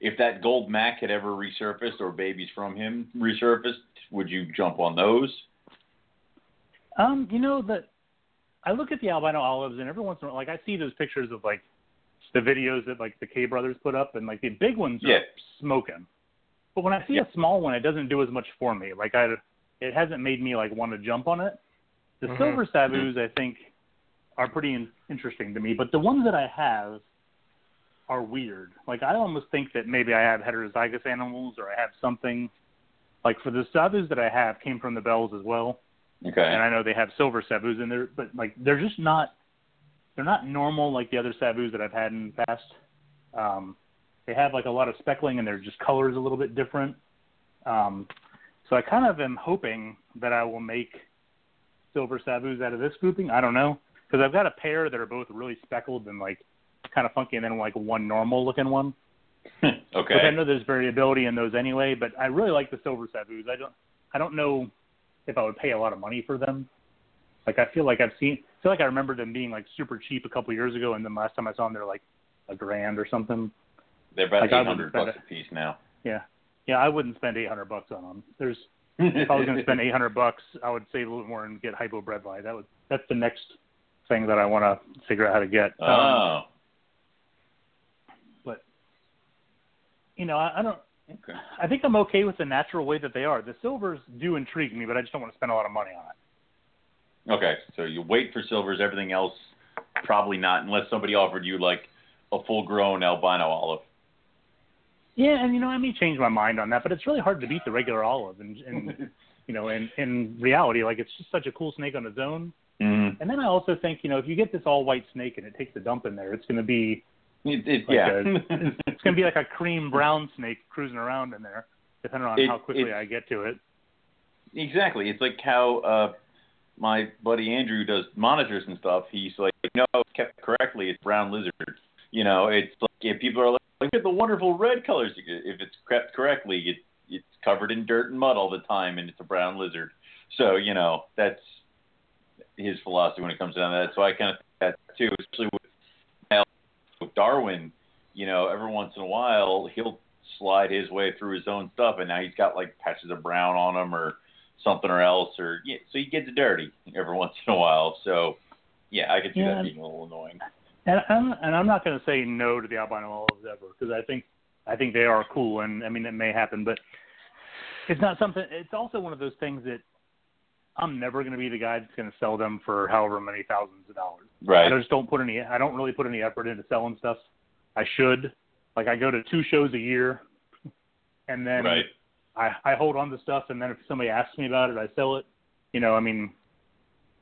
If that gold Mac had ever resurfaced or babies from him resurfaced, would you jump on those? Um, you know that I look at the albino olives and every once in a while, like I see those pictures of like the videos that like the K brothers put up and like the big ones Yeah. are smoking. But when I see a small one, it doesn't do as much for me. Like I, it hasn't made me like want to jump on it. The Mhm. silver savus, I think, are pretty in- interesting to me. But the ones that I have are weird. Like I almost think that maybe I have heterozygous animals or I have something. Like for the savus that I have came from the bells as well Okay. and I know they have silver savus in there, but like they're just not they're not normal like the other savus that I've had in the past. Um, they have like a lot of speckling and they're just colors a little bit different. Um, so I kind of am hoping that I will make silver savus out of this grouping. I don't know because I've got a pair that are both really speckled and like kind of funky, and then like one normal looking one. okay. Which I know there's variability in those anyway, but I really like the silver savus. I don't I don't know if I would pay a lot of money for them. Like I feel like I've seen I feel like I remember them being like super cheap a couple years ago and then last time I saw them they're like a grand or something. They're about like, eight hundred bucks a piece now. Yeah. Yeah, I wouldn't spend 800 bucks on them. There's if I was going to spend 800 bucks, I would save a little more and get hypo bredli. That would that's the next thing that I want to figure out how to get. Um, Oh. but you know, I, I don't Okay. I think I'm okay with the natural way that they are. The silvers do intrigue me, but I just don't want to spend a lot of money on it. Okay. So you wait for silvers. Everything else, probably not, unless somebody offered you like a full-grown albino olive. Yeah, and you know, I may change my mind on that, but it's really hard to beat the regular olive, and, and you know, in in reality, like it's just such a cool snake on its own. Mm. And then I also think, you know, if you get this all white snake and it takes a dump in there, it's going to be It, it, Like yeah. it's going to be like a cream brown snake cruising around in there, depending on It- how quickly it- I get to it. Exactly. It's like how uh, my buddy Andrew does monitors and stuff. He's like, no, it's kept correctly, it's brown lizard. You know, it's like if people are like, look at the wonderful red colors. If it's kept correctly, it, it's covered in dirt and mud all the time, and it's a brown lizard. So you know, that's his philosophy when it comes down to that. So I kind of think that too, especially with, with Darwin. You know, every once in a while he'll slide his way through his own stuff, and now he's got like patches of brown on him or something or else, or yeah, so he gets dirty every once in a while. So yeah, I could see Yeah. that being a little annoying. And I'm and I'm not going to say no to the albino olives ever because I think I think they are cool and I mean it may happen, but it's not something. It's also one of those things that I'm never going to be the guy that's going to sell them for however many thousands of dollars. Right. I just don't put any. I don't really put any effort into selling stuff. I should. Like I go to two shows a year, and then Right. I I hold on to stuff, and then if somebody asks me about it, I sell it. You know, I mean,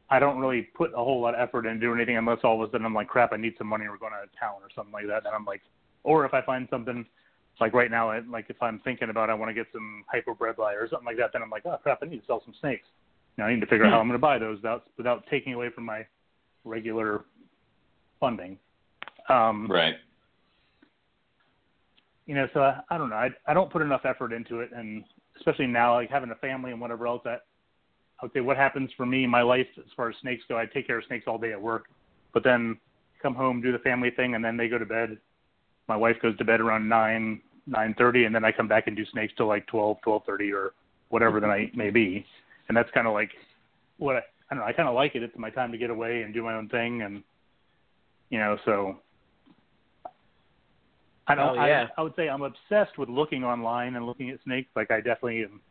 I don't really put a whole lot of effort into doing anything unless all of a sudden I'm like, crap, I need some money. We're going out of town or something like that. And I'm like, or if I find something like right now, I, like if I'm thinking about I want to get some hyper bredli or something like that, then I'm like, oh crap, I need to sell some snakes. Know, I need to figure out how I'm going to buy those without without taking away from my regular funding. Um, Right. you know, so I, I don't know. I I don't put enough effort into it, and especially now, like having a family and whatever else. That Say what happens for me in my life as far as snakes go. I take care of snakes all day at work, but then come home, do the family thing, and then they go to bed. My wife goes to bed around nine nine thirty, and then I come back and do snakes till like twelve twelve thirty or whatever the night may be, and that's kind of like what I, I don't know. I kind of like it. It's my time to get away and do my own thing, and you know, so I don't. Oh, yeah. I, I would say I'm obsessed with looking online and looking at snakes. Like I definitely am.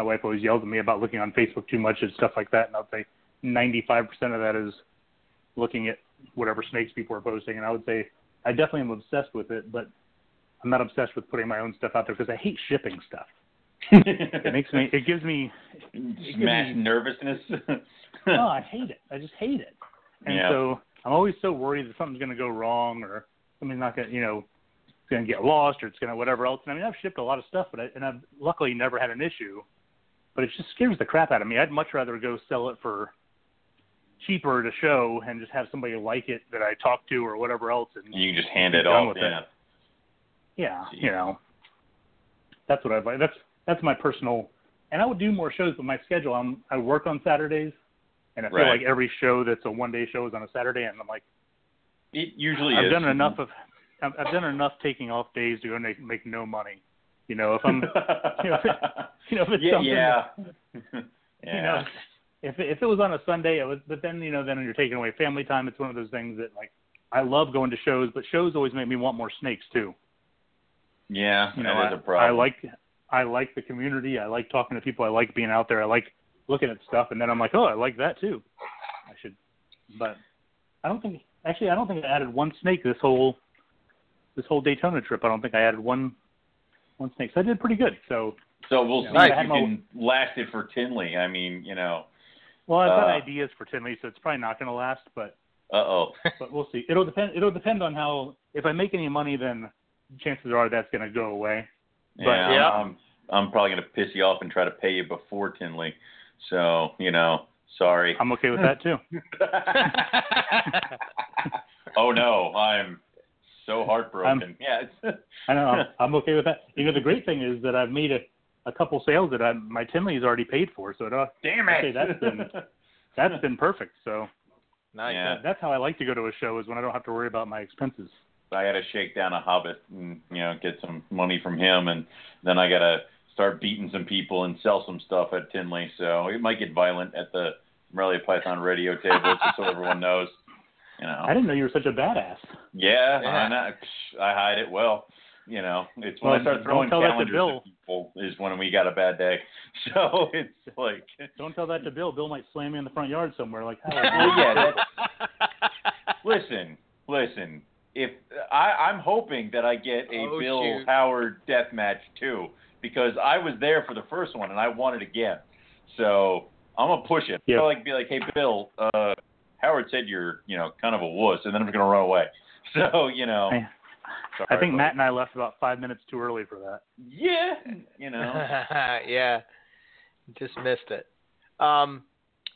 My wife always yells at me about looking on Facebook too much and stuff like that, and I'd say 95% of that is looking at whatever snakes people are posting. And I would say I definitely am obsessed with it, but I'm not obsessed with putting my own stuff out there because I hate shipping stuff. It makes me. It gives me. It gives me- nervousness. oh, I hate it. I just hate it. And Yeah. so I'm always so worried that something's going to go wrong or something's not going to, you know, it's going to get lost or it's going to whatever else. And I mean, I've shipped a lot of stuff, but I, and I've luckily never had an issue. But it just scares the crap out of me. I'd much rather go sell it for cheaper to show and just have somebody like it that I talk to or whatever else. And you can just hand it off. with it. Yeah. yeah, See. you know, that's what I like. That's that's my personal. And I would do more shows, but my schedule. I'm I work on Saturdays, and I feel Right. like every show that's a one day show is on a Saturday, and I'm like. It usually I've is. done enough of I've, I've done enough taking off days to go make, make no money. You know, if I'm you know, if you know if it's yeah, something yeah. that, yeah. you know if it, if it was on a Sunday, it was but then you know then when you're taking away family time. It's one of those things that like I love going to shows, but shows always make me want more snakes too. yeah, You know, that I, is a problem. I like I like the community. I like talking to people. I like being out there. I like looking at stuff, and then I'm like, oh, I like that too. I should, but I don't think actually I don't think I added one snake this whole this whole Daytona trip. I don't think I added one one snake. So I did pretty good. So So we'll Yeah. see Right. if you had my- can last it for Tinley. I mean, you know, well, I've got Uh, ideas for Tinley, so it's probably not going to last, but uh oh. but we'll see. It'll depend. It'll depend on how. If I make any money, then chances are that's going to go away. Yeah, Yeah. I'm, I'm probably gonna piss you off and try to pay you before Tinley. So you know, sorry. I'm okay with that too. oh no, I'm so heartbroken. yeah. I know. I'm, I'm okay with that. You know, the great thing is that I've made a a couple sales that I, my is already paid for, so it, uh, Damn Okay, it. that's been- that's been perfect. So nice. Yeah. that's how I like to go to a show is when I don't have to worry about my expenses. I got to shake down a hobbit and you know get some money from him, and then I got to start beating some people and sell some stuff at Tinley. So it might get violent at the Morelia Python radio table, just so everyone knows. You know. I didn't know you were such a badass. Yeah, Yeah. I, know. I hide it well. You know, it's when Well, I start don't throwing tell that to calendars Bill. at people is when we got a bad day. So it's like, Don't tell that to Bill. Bill might slam me in the front yard somewhere. Like, well, yeah. That, listen, listen. If I, I'm hoping that I get a Oh, Bill shoot. Howard death match too, because I was there for the first one and I want it again. So I'm gonna push it. Yeah. I'll like be like, hey Bill, uh, Howard said you're, you know, kind of a wuss, and then I'm gonna run away. So you know. I, sorry, I think buddy. Matt and I left about five minutes too early for that. Yeah, you know. yeah, just missed it. Um,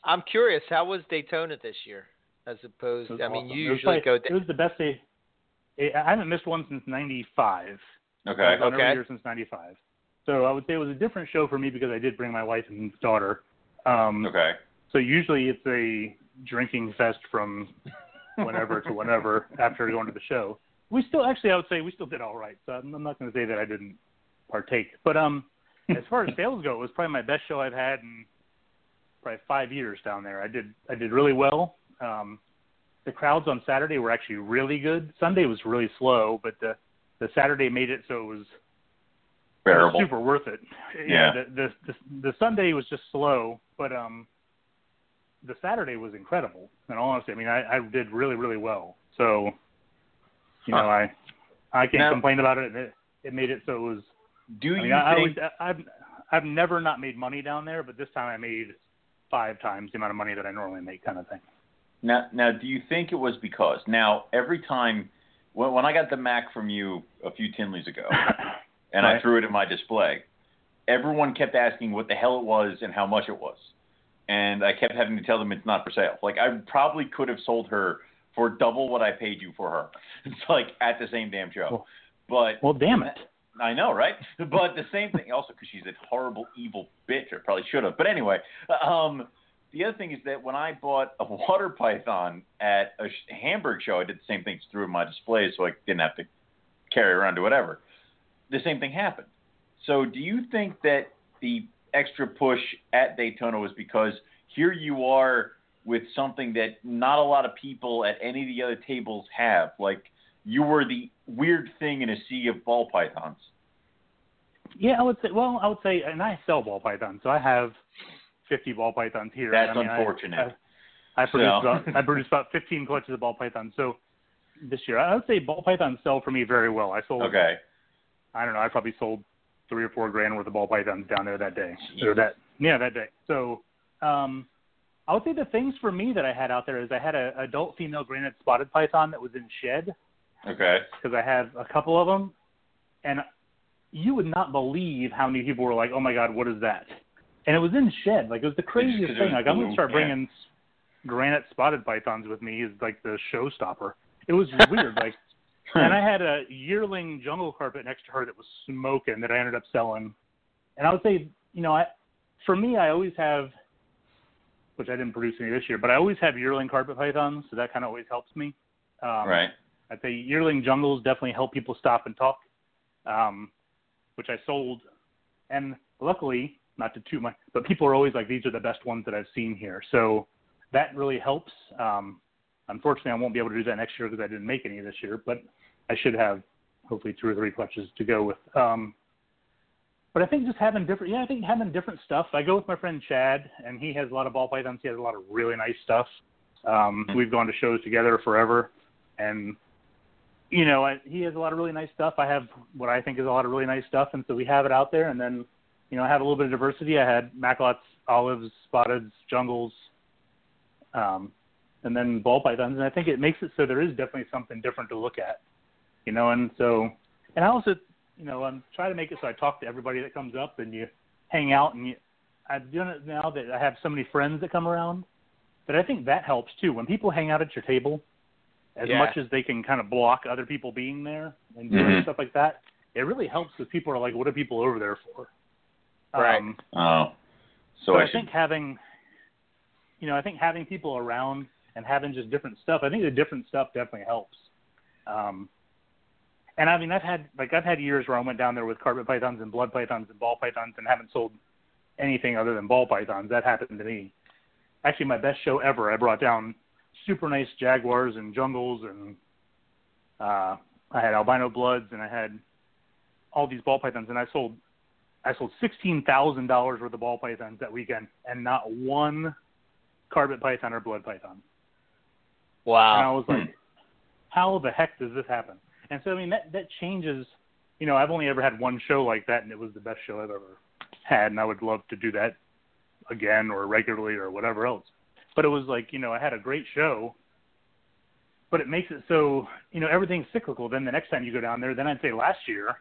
I'm curious, how was Daytona this year, as opposed? It I mean, awesome. you It was usually probably- go. It was the best day. I haven't missed one since '95. Okay. I've done every Okay. year since '95. So I would say it was a different show for me because I did bring my wife and daughter. Um, Okay. So usually it's a drinking fest from whenever to whenever after going to the show. We still actually I would say we still did all right. So I'm, I'm not going to say that I didn't partake. But um, as far as sales go, it was probably my best show I've had in probably five years down there. I did I did really well. Um, the crowds on Saturday were actually really good. Sunday was really slow, but the the Saturday made it so it was it was Bearable. super worth it. Yeah. The, the the the Sunday was just slow, but um, the Saturday was incredible. In all honesty, I mean, I, I did really really well. So, you know, I I can't Now- complain about it. It it made it so it was. Do I mean, you I, I think? always, I, I've I've never not made money down there, but this time I made five times the amount of money that I normally make, kind of thing. Now, now, do you think it was because now every time when, when I got the Mac from you a few Tinleys ago, and I threw it in my display, everyone kept asking what the hell it was and how much it was, and I kept having to tell them it's not for sale. Like I probably could have sold her for double what I paid you for her. It's like at the same damn show. Well, But Well, damn it. I know, right? But the same thing, also because she's a horrible, evil bitch, or probably should have. But anyway, um, the other thing is that when I bought a water python at a Hamburg show, I did the same thing, in my display so I didn't have to carry around or whatever. The same thing happened. So, do you think that the extra push at Daytona was because here you are with something that not a lot of people at any of the other tables have? Like, you were the weird thing in a sea of ball pythons. Yeah, I would say. Well, I would say, and I sell ball pythons, so I have 50 ball pythons here. That's I mean, I- unfortunate. I, I produce So- about I produce about 15 clutches of ball pythons. So this year, I would say ball pythons sell for me very well. I sold. Okay. I don't know. I probably sold three or four grand worth of ball pythons down there that day. Or that yeah, that day. So um, I would say the things for me that I had out there is I had a adult female granite spotted python that was in shed Okay. because I have a couple of them, and you would not believe how many people were like, "Oh my God, what is that?" And it was in shed. Like it was the craziest thing. Like I'm gonna start bringing s granite spotted pythons with me is like the showstopper. It was weird. like, and I had a yearling jungle carpet next to her that was smoking that I ended up selling. And I would say, you know, I for me, I always have, which I didn't produce any this year, but I always have yearling carpet pythons, so that kind of always helps me. Um, right. I'd say yearling jungles definitely help people stop and talk, um, which I sold. And luckily, not to toot my, but people are always like, these are the best ones that I've seen here. So that really helps. Um, unfortunately, I won't be able to do that next year because I didn't make any this year, but I should have hopefully two or three clutches to go with. Um, but I think just having different, yeah, I think having different stuff. I go with my friend Chad, and he has a lot of ball pythons. He has a lot of really nice stuff. Um, Mhm. we've gone to shows together forever, and you know, I, he has a lot of really nice stuff. I have what I think is a lot of really nice stuff, and so we have it out there. And then, you know, I have a little bit of diversity. I had Macklots, olives, spotteds, jungles, um, and then ball pythons. And I think it makes it so there is definitely something different to look at, you know. And so, and I also, you know, I'm trying to make it so I talk to everybody that comes up, and you hang out, and you. I've done it now that I have so many friends that come around, but I think that helps too. When people hang out at your table, as Yeah. much as they can kind of block other people being there and doing Mhm. stuff like that, it really helps because people are like, "What are people over there for?" Right. Um, Oh. So, so I, I should. think having, you know, I think having people around and having just different stuff. I think the different stuff definitely helps. Um, and I mean, I've had like I've had years where I went down there with carpet pythons and blood pythons and ball pythons and haven't sold anything other than ball pythons. That happened to me. Actually, my best show ever. I brought down super nice jaguars and jungles and uh, I had albino bloods and I had all these ball pythons and I sold I sold sixteen thousand dollars worth of ball pythons that weekend, and not one carpet python or blood python. And I was like, how the heck does this happen? And so I mean that that changes. You know, I've only ever had one show like that, and it was the best show I've ever had, and I would love to do that again or regularly or whatever else. But it was like, you know, I had a great show, but it makes it so you know everything's cyclical. Then the next time you go down there, then I'd say last year,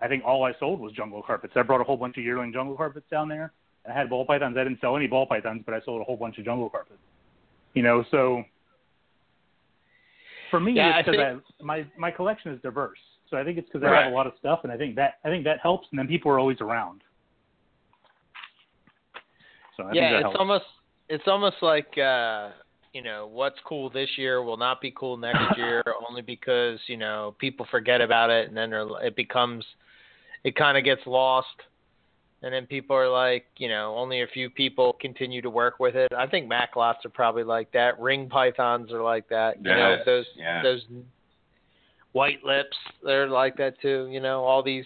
I think all I sold was jungle carpets. I brought a whole bunch of yearling jungle carpets down there, and I had ball pythons. I didn't sell any ball pythons, but I sold a whole bunch of jungle carpets. You know, so for me, Yeah, it's I because I my my collection is diverse. So I think it's because I Right. have a lot of stuff, and I think that I think that helps. And then people are always around. So I yeah, that it's helps. almost it's almost like uh you know what's cool this year will not be cool next year only because you know people forget about it and then it becomes it kind of gets lost and then people are like you know only a few people continue to work with it i think Macklots are probably like that ring pythons are like that you know those yeah. those white lips they're like that too you know all these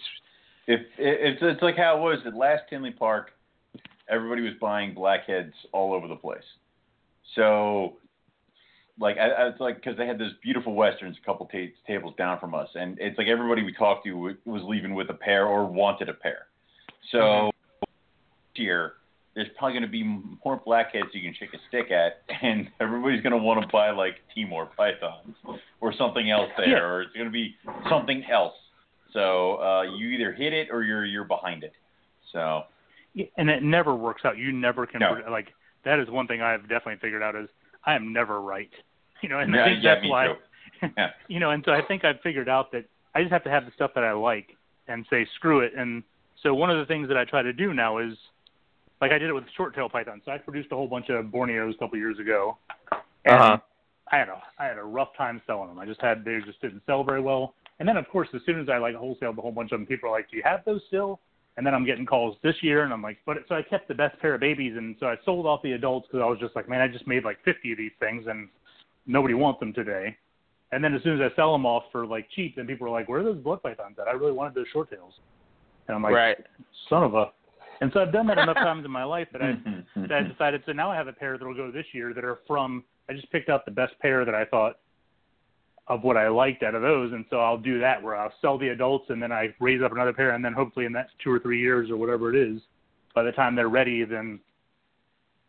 If it, it's it's like how it was at last Tinley Park, everybody was buying blackheads all over the place. So, like, I, I, it's like because they had those beautiful westerns a couple ta- tables down from us, and it's like everybody we talked to was leaving with a pair or wanted a pair. So, this year there's probably going to be more blackheads you can shake a stick at, and everybody's going to want to buy like Timor pythons or something else there, Yeah. or it's going to be something else. So uh, you either hit it or you're you're behind it. So Yeah, and it never works out. You never can No. like that is one thing I've definitely figured out is I am never right. You know, and yeah, I think yeah, that's why. Yeah. you know, and so I think I've figured out that I I just have to have the stuff that I like and say screw it. And so one of the things that I try to do now is like I did it with short tail pythons. So I produced a whole bunch of Borneos a couple years ago, and Uh-huh. I had a I had a rough time selling them. I just had they just didn't sell very well. And then of course as soon as I like wholesaled a whole bunch of them, people are like, "Do you have those still?" And then I'm getting calls this year, and I'm like, "But so I kept the best pair of babies, and so I sold off the adults because I was just like, man, I just made like 50 of these things, and nobody wants them today." And then as soon as I sell them off for like cheap, then people are like, "Where are those blood pythons at? I really wanted those short tails." And I'm like, right. "Son of a." And so I've done that enough times in my life that I that I decided. So now I have a pair that'll go this year that are from. I just picked out the best pair that I thought of what I liked out of those, and so I'll do that where I'll sell the adults and then I raise up another pair, and then hopefully in that two or three years or whatever it is, by the time they're ready, then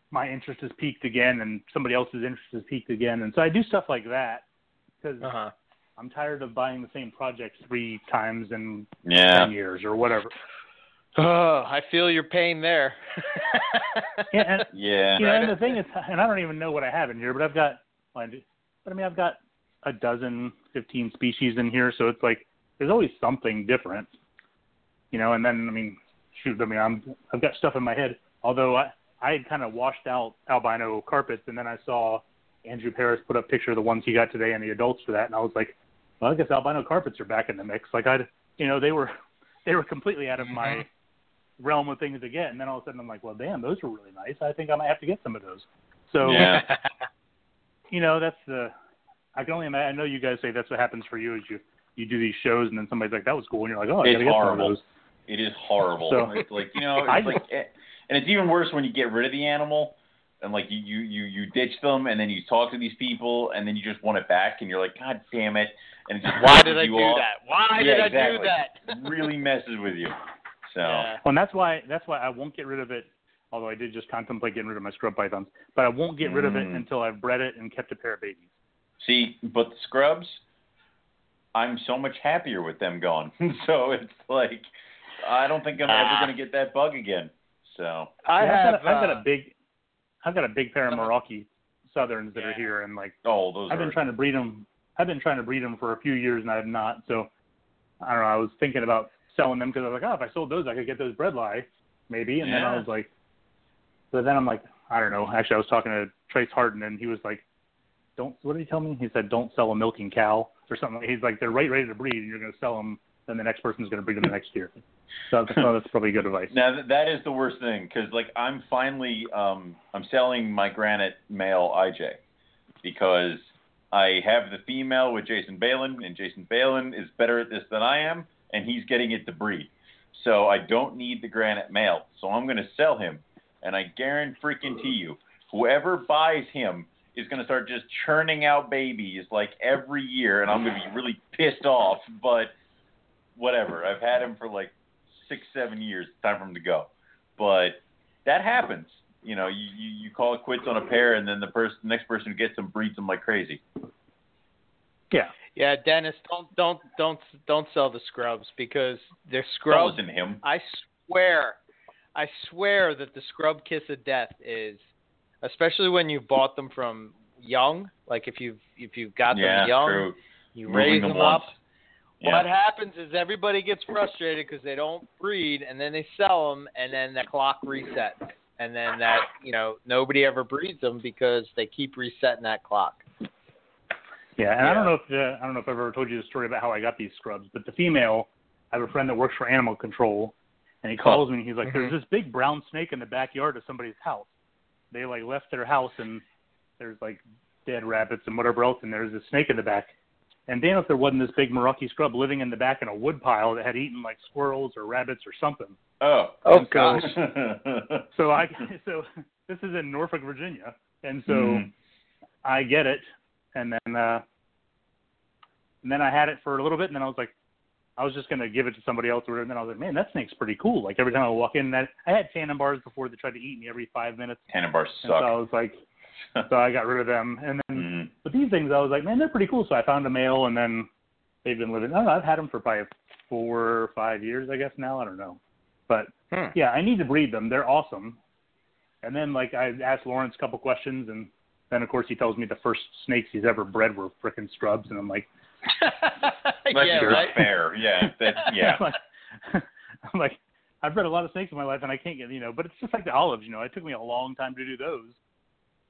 my interest has peaked again, and somebody else's interest has peaked again, and so I do stuff like that because Uh-huh. I'm tired of buying the same project three times in yeah. ten years or whatever. Oh, I feel your pain there. Yeah, and Yeah. you know, and the thing is, and I don't even know what I have in here, but I've got, well, I but I mean, I've got a dozen, fifteen species in here, so it's like there's always something different, you know. And then, I mean, shoot, I mean, I'm I've got stuff in my head. Although I I had kind of washed out albino carpets, and then I saw Andrew Paris put up a picture of the ones he got today and the adults for that, and I was like, well, I guess albino carpets are back in the mix. Like I'd, you know, they were they were completely out of my Mhm. realm of things to get, and then all of a sudden I'm like, well, damn, those were really nice. I think I might have to get some of those. So Yeah. you know, that's the. I can only imagine. I know you guys say that's what happens for you is you you do these shows and then somebody's like that was cool and you're like oh I It's gotta get some horrible. of those. It is horrible. So- it's like you know, I it's like, eh, and it's even worse when you get rid of the animal, and like you you you you ditch them, and then you talk to these people, and then you just want it back, and you're like, God damn it! And it just Why did pisses I you do off. that? Why Yeah, did I do that? It really messes with you. So Yeah. Well, and that's why that's why I won't get rid of it. Although I did just contemplate getting rid of my scrub pythons, but I won't get rid of it Mm. until I've bred it and kept a pair of babies. see, but the scrubs, I'm so much happier with them gone. so it's like I don't think I'm Ah. ever gonna get that bug again. So I Yeah, have. I've, got, I've got uh, a big, I've got a big pair of uh-huh. Southerns that are here, and like oh, those I've are been trying to breed them. I've been trying to breed them for a few years, and I have not. So I don't know. I was thinking about selling them because I was like, oh, if I sold those, I could get those bredli, maybe. And then I was like, but then I'm like, I don't know. Actually, I was talking to Trace Harden, and he was like, don't. What did he tell me? He said, don't sell a milking cow or something. He's like, they're right ready to breed, and you're going to sell them. Then the next person's going to breed them the next year. So that's, that's probably good advice. Now that is the worst thing because like I'm finally um I'm selling my granite male IJ because I have the female with Jason Balin and Jason Balin is better at this than I am and he's getting it to breed. So I don't need the granite male. So I'm going to sell him and I guarantee freaking to you whoever buys him is going to start just churning out babies like every year and I'm going to be really pissed off but whatever. I've had him for like six, seven years. It's time for him to go. But that happens. You know, you, you, you call it quits on a pair, and then the person, the next person who gets them breeds them like crazy. Yeah. Yeah, Dennis, don't don't don't don't sell the scrubs because they're Don't scrubs. listen to him. I swear, I swear that the scrub kiss of death is, especially when you bought them from young. Like if you've if you've got yeah, them young, true. you Moving raise them them once. Up. Yeah. What happens is everybody gets frustrated because they don't breed, and then they sell them, and then the clock resets, and then that you know nobody ever breeds them because they keep resetting that clock. Yeah, and I don't know if uh, I don't know if I've ever told you the story about how I got these scrubs, but the female, I have a friend that works for animal control, and he calls me and he's like. "There's this big brown snake in the backyard of somebody's house. They like left their house and there's like dead rabbits and whatever else, and there's a snake in the back. And damn if there wasn't this big Merauke scrub living in the back in a wood pile that had eaten like squirrels or rabbits or something. Oh. Oh And so- gosh. So I so this is in Norfolk, Virginia, and so Mhm. I get it, and then uh, and then I had it for a little bit, and then I was like, I was just gonna give it to somebody else, or whatever, and then I was like, man, that snake's pretty cool. Like every time I walk in, that I had Tanimbars before they tried to eat me every five minutes, Tanimbars and so I was like, so I got rid of them, and then Mhm. but these things I was like, man, they're pretty cool. So I found a male, and then they've been living. I don't know. I've had them for probably four or five years, I guess now. I don't know, but Hmm. yeah, I need to breed them. They're awesome. And then like I asked Lawrence a couple questions, and then of course he tells me the first snakes he's ever bred were frickin' scrubs, and I'm like, That's yeah, right. fair. Yeah, that, yeah. I'm like, I'm like, I've bred a lot of snakes in my life, and I can't get, you know. But it's just like the olives, you know. It took me a long time to do those,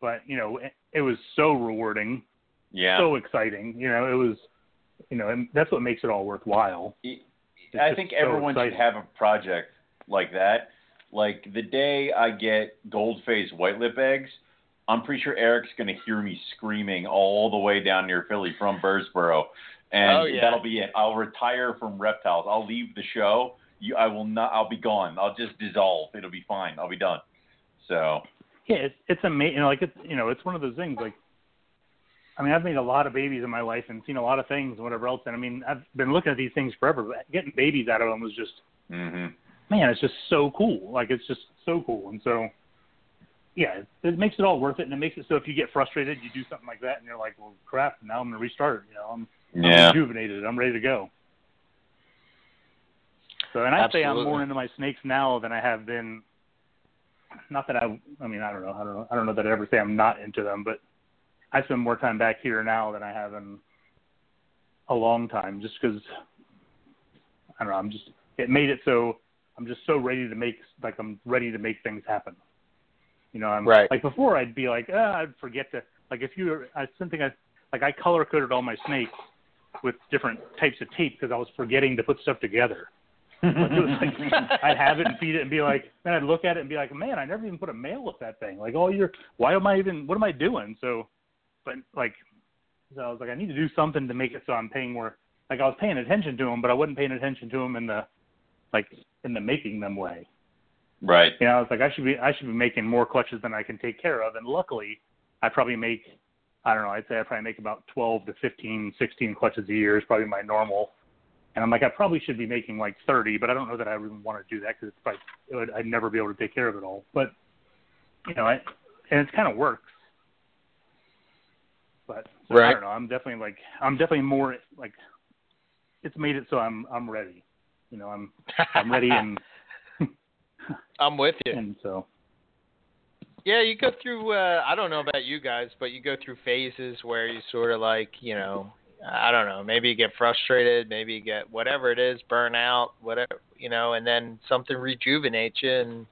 but you know, it, it was so rewarding, Yeah. so exciting. You know, it was, you know, and that's what makes it all worthwhile. It's I just think so everyone should have a project like that. Like the day I get gold faced white lip eggs, I'm pretty sure Eric's gonna hear me screaming all the way down near Philly from Birdsboro. And Oh, yeah. that'll be it. I'll retire from reptiles. I'll leave the show. You I will not I'll be gone. I'll just dissolve. It'll be fine. I'll be done. So Yeah, it's it's amazing. You know, like it's you know, it's one of those things. Like, I mean, I've made a lot of babies in my life and seen a lot of things and whatever else. And I mean, I've been looking at these things forever. But getting babies out of them was just, mhm. man, it's just so cool. Like, it's just so cool. And so, yeah, it, it makes it all worth it. And it makes it so if you get frustrated, you do something like that, and you're like, well, crap, now I'm gonna restart. You know, I'm, I'm rejuvenated. I'm ready to go. So, and I'd say I'm more into my snakes now than I have been. Not that I, I mean, I don't know, I don't know, I don't know that I'd ever say I'm not into them, but I spend more time back here now than I have in a long time, just because I don't know. I'm just it made it so I'm just so ready to make like I'm ready to make things happen. You know, I'm Right. like before I'd be like, ah, I'd forget to like if you were, I something I like I color coded all my snakes with different types of tape because I was forgetting to put stuff together. Like, it was like I'd have it and feed it and be like, then I'd look at it and be like, man, I never even put a male with that thing. Like all year, why am I even? What am I doing? So, but like, so I was like, I need to do something to make it so I'm paying more. Like I was paying attention to them, but I wasn't paying attention to them in the, like in the making them way. Right. You know, I was like, I should be, I should be making more clutches than I can take care of. And luckily, I probably make, I don't know, I'd say I probably make about 12 to 15, 16 clutches a year is probably my normal. And I'm like, I probably should be making like 30, but I don't know that I even want to do that because it's like, it would, I'd never be able to take care of it all. But, you know, I, and it kind of works. But so I don't know. I'm definitely like, I'm definitely more like, it's made it so I'm, I'm ready. You know, I'm, I'm ready and, I'm with you. and so. Yeah, you go through. Uh, I don't know about you guys, but you go through phases where you sort of like, you know, I don't know. Maybe you get frustrated. Maybe you get whatever it is, burn out, whatever, you know, and then something rejuvenates you, and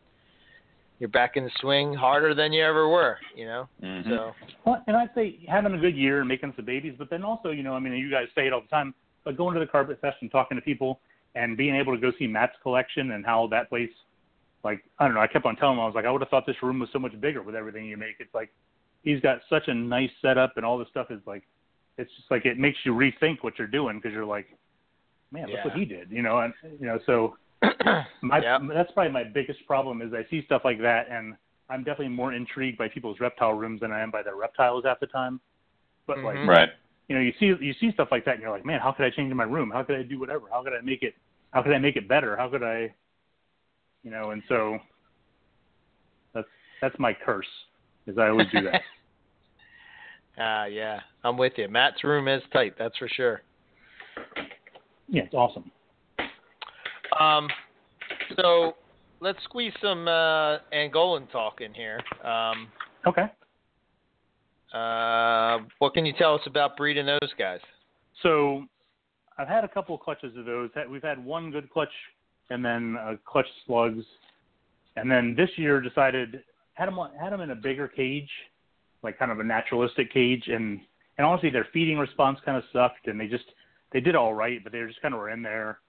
you're back in the swing harder than you ever were. You know. Mhm. So Well, and I'd say having a good year and making some babies, but then also, you know, I mean, you guys say it all the time, but going to the carpet fest and talking to people and being able to go see Matt's collection and how that place, like, I don't know, I kept on telling him, I was like, I would have thought this room was so much bigger with everything you make. It's like, he's got such a nice setup and all this stuff is like, it's just like, it makes you rethink what you're doing because you're like, man, look what he did, you know, and, you know, so my yeah. that's probably my biggest problem is I see stuff like that and I'm definitely more intrigued by people's reptile rooms than I am by their reptiles at the time. But like Mhm. Right. you know, you see you see stuff like that and you're like, man, how could I change my room? How could I do whatever? How could I make it how could I make it better? How could I you know, and so that's that's my curse is I always do that. Ah, yeah, I'm with you. Matt's room is tight, that's for sure. yeah, it's awesome. Um, so let's squeeze some uh, Angolan talk in here. Um, Okay. uh, what can you tell us about breeding those guys? So I've had a couple of clutches of those. We've had one good clutch and then uh, clutch slugs, and then this year decided had them had them in a bigger cage, like kind of a naturalistic cage, and and honestly their feeding response kind of sucked, and they just they did all right, but they just kind of were in there.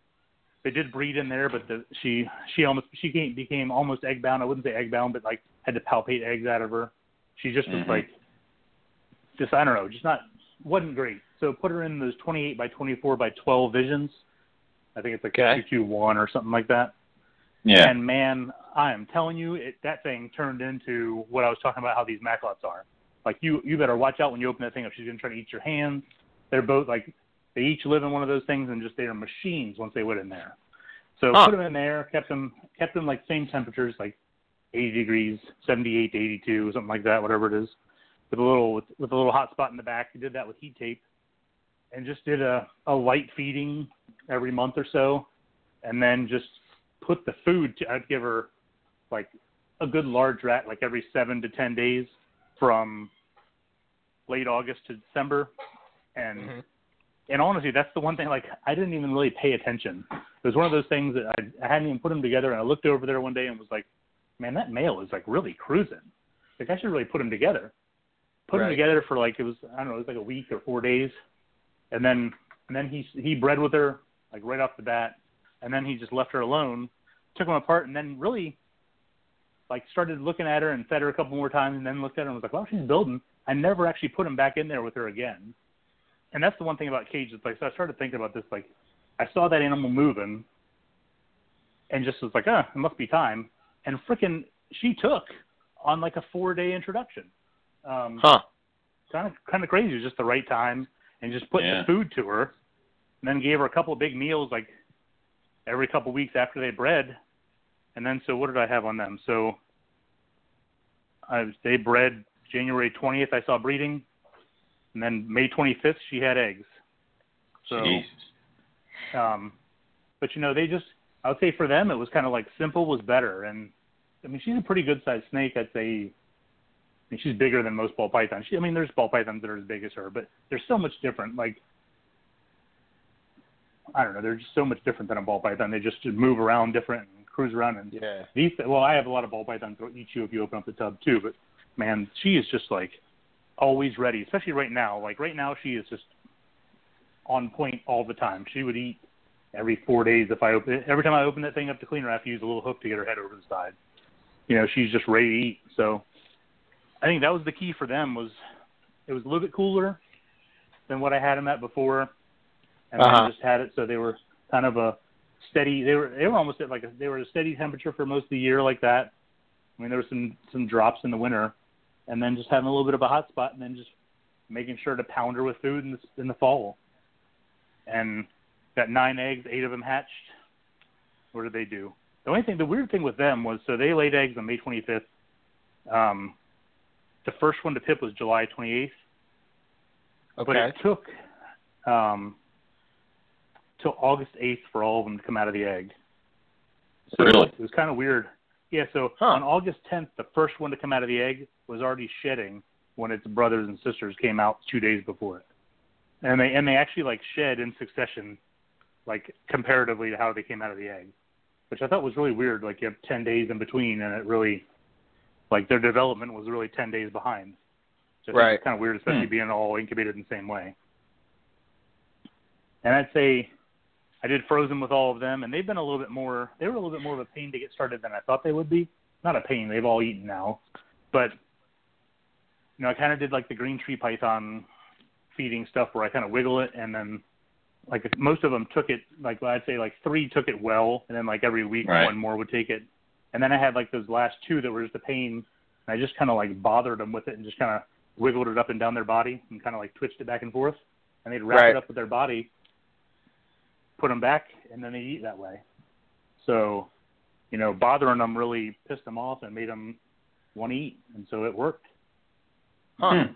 They did breed in there, but the, she she almost she became, became almost egg bound. I wouldn't say egg bound, but like had to palpate eggs out of her. She just was Mhm. like, just I don't know, just not wasn't great. So put her in those 28 by 24 by 12 visions. I think it's like Okay. a QQ1 or something like that. Yeah. And man, I am telling you, it, that thing turned into what I was talking about how these Macklots are. Like you, you better watch out when you open that thing up. She's gonna try to eat your hands. They're both like they each live in one of those things and just they are machines once they went in there. So Huh. put them in there, kept them kept them like same temperatures, like 80 degrees, 78 to 82, something like that, whatever it is, with a little with, with a little hot spot in the back. We did that with heat tape, and just did a a light feeding every month or so, and then just put the food. To, I'd give her like a good large rat like every seven to ten days from late August to December, and Mhm. and honestly, that's the one thing. Like, I didn't even really pay attention. It was one of those things that I, I hadn't even put them together, and I looked over there one day and was like, "Man, that male is like really cruising. Like, I should really put them together." Put Right. them together for like it was I don't know, it was like a week or four days, and then and then he he bred with her like right off the bat, and then he just left her alone, took them apart, and then really like started looking at her and fed her a couple more times, and then looked at her and was like, "Well, she's building." I never actually put him back in there with her again and that's the one thing about cages. Like, so I started thinking about this. Like, I saw that animal moving, and just was like, ah, it must be time. And frickin', she took on like a four day introduction. Um, Huh. Kind of, kind of crazy. It was just the right time, and just put Yeah. the food to her, and then gave her a couple of big meals like every couple of weeks after they bred. And then, so what did I have on them? So, I they bred January 20th. I saw breeding and then May 25th she had eggs. So, um, but you know, they just I would say for them it was kind of like simple was better, and I mean she's a pretty good sized snake. I'd say. I mean, she's bigger than most ball pythons. She, I mean, there's ball pythons that are as big as her, but they're so much different. Like, I don't know, they're just so much different than a ball python. They just move around different and cruise around. And Yeah. these, well, I have a lot of ball pythons that will eat you if you open up the tub too. But man, she is just like always ready, especially right now. Like right now, she is just on point all the time. She would eat every four days if I open it. Every time I open that thing up to clean her, I have to use a little hook to get her head over the side. You know, she's just ready to eat. So I think that was the key for them was it was a little bit cooler than what I had them at before, and Uh-huh. then just had it so they were kind of a steady. They were they were almost at like a, they were a steady temperature for most of the year like that. I mean, there were some some drops in the winter, and then just having a little bit of a hot spot, and then just making sure to pound her with food in the in the fall. And got nine eggs, eight of them hatched. What did they do? The only thing, the weird thing with them was, so they laid eggs on May 25th. Um, the first one to pip was July 28th, Okay. but it took um, till August 8th for all of them to come out of the egg. So Really? it was kind of weird. Yeah, so Huh. on August 10th, the first one to come out of the egg was already shedding when its brothers and sisters came out two days before it, and they and they actually like shed in succession, like comparatively to how they came out of the egg, which I thought was really weird. Like you have 10 days in between, and it really, like their development was really 10 days behind. So Right. it's kind of weird, especially Hmm. being all incubated in the same way. And I'd say I did frozen with all of them, and they've been a little bit more. They were a little bit more of a pain to get started than I thought they would be. Not a pain; they've all eaten now, but you know, I kind of did like the green tree python feeding stuff where I kind of wiggle it, and then like most of them took it. Like I'd say like three took it well, and then like every week Right. one more would take it, and then I had like those last two that were just a pain. And I just kind of like bothered them with it and just kind of wiggled it up and down their body and kind of like twitched it back and forth, and they'd wrap Right. it up with their body, put them back, and then they eat that way. So, you know, bothering them really pissed them off and made them want to eat, and so it worked. Huh. Hmm.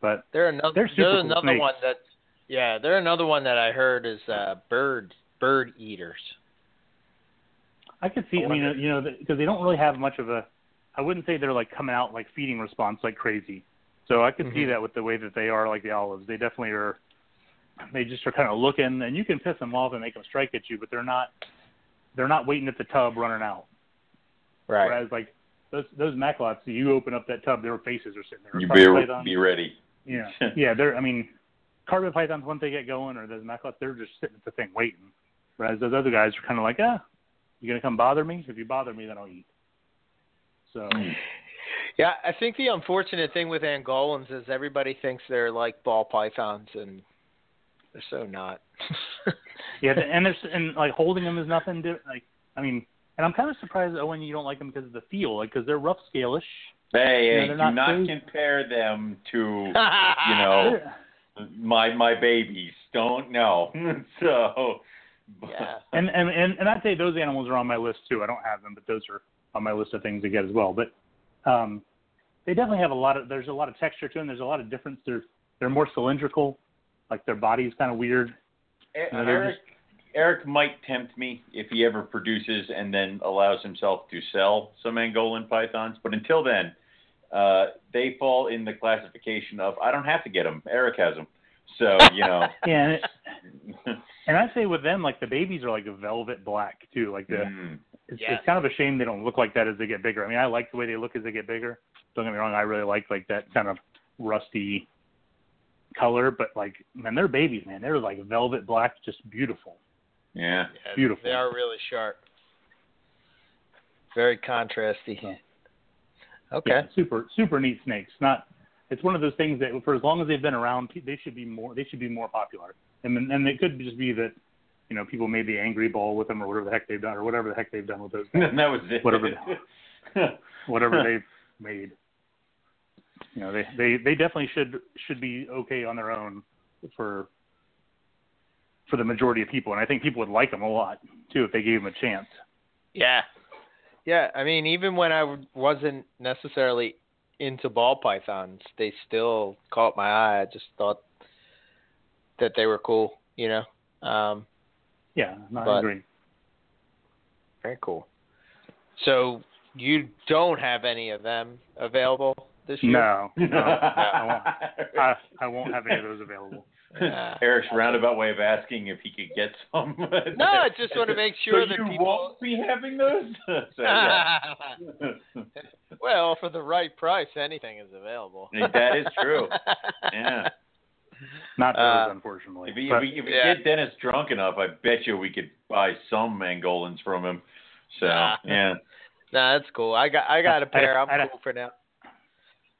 But They're another. They're super cool another snakes. one that. Yeah, they're another one that I heard is uh, bird bird eaters. I could see. I I mean, you know, because they don't really have much of a. I wouldn't say they're like coming out like feeding response like crazy. So I could see Mhm. that with the way that they are, like the olives. They definitely are. They just are kind of looking, and you can piss them off and make them strike at you, but they're not. They're not waiting at the tub running out. Right. Whereas like those those Macklots, you open up that tub, their faces are sitting there. You be, pythons, be ready. yeah, yeah. They're. I mean, carpet pythons once they get going, or those Macklots, they're just sitting at the thing waiting. Whereas those other guys are kind of like, ah, you gonna come bother me? If you bother me, then I'll eat. So Yeah, I think the unfortunate thing with Angolans is everybody thinks they're like ball pythons, and they're so not. yeah, and there's and like holding them is nothing. Di- like I mean, and I'm kind of surprised Owen you don't like them because of the feel, like because they're rough scale-ish. Hey, Yeah, hey, they're do not not crazy. compare them to you know my my babies. Don't know. so yeah. and and and and I'd say those animals are on my list too. I don't have them, but those are on my list of things to get as well. But um, they definitely have a lot of. There's a lot of texture to them. There's a lot of difference. They're they're more cylindrical. Like their body's kind of weird. No, they're Eric Eric might tempt me if he ever produces and then allows himself to sell some Angolan pythons. But until then, uh, they fall in the classification of I don't have to get them. Eric has them. So you know. Yeah, and, it, and I say with them, like the babies are like a velvet black too. Like the Mm. it's, Yeah. it's kind of a shame they don't look like that as they get bigger. I mean, I like the way they look as they get bigger. Don't get me wrong, I really like like that kind of rusty color, but like man, they're babies, man. They're like velvet black, just beautiful. Yeah. Yeah, Beautiful. They are really sharp. Very contrasty. Yeah. Okay. Yeah, super super neat snakes. Not it's one of those things that for as long as they've been around, they should be more they should be more popular. And and it could just be that you know people made the angry ball with them or whatever the heck they've done or whatever the heck they've done with those things. that was it. Whatever. whatever they've made. You know, they, they, they definitely should should be okay on their own for for the majority of people, and I think people would like them a lot too if they gave them a chance. Yeah. Yeah, I mean, even when I wasn't necessarily into ball pythons, they still caught my eye. I just thought that they were cool, you know. Um, Yeah, no, I agree. very cool. So you don't have any of them available this year? No, no, I won't. I, I won't have any of those available. Ah. Eric's roundabout way of asking if he could get some. No, I just want to make sure so that you people. won't be having those. so, well, for the right price, anything is available. that is true. Yeah. Not those, Uh, unfortunately. If we, But- if we, if we Yeah. get Dennis drunk enough, I bet you we could buy some Mangolins from him. So Nah. yeah. Nah, that's cool. I got I got a pair. I'm I'd- cool for now.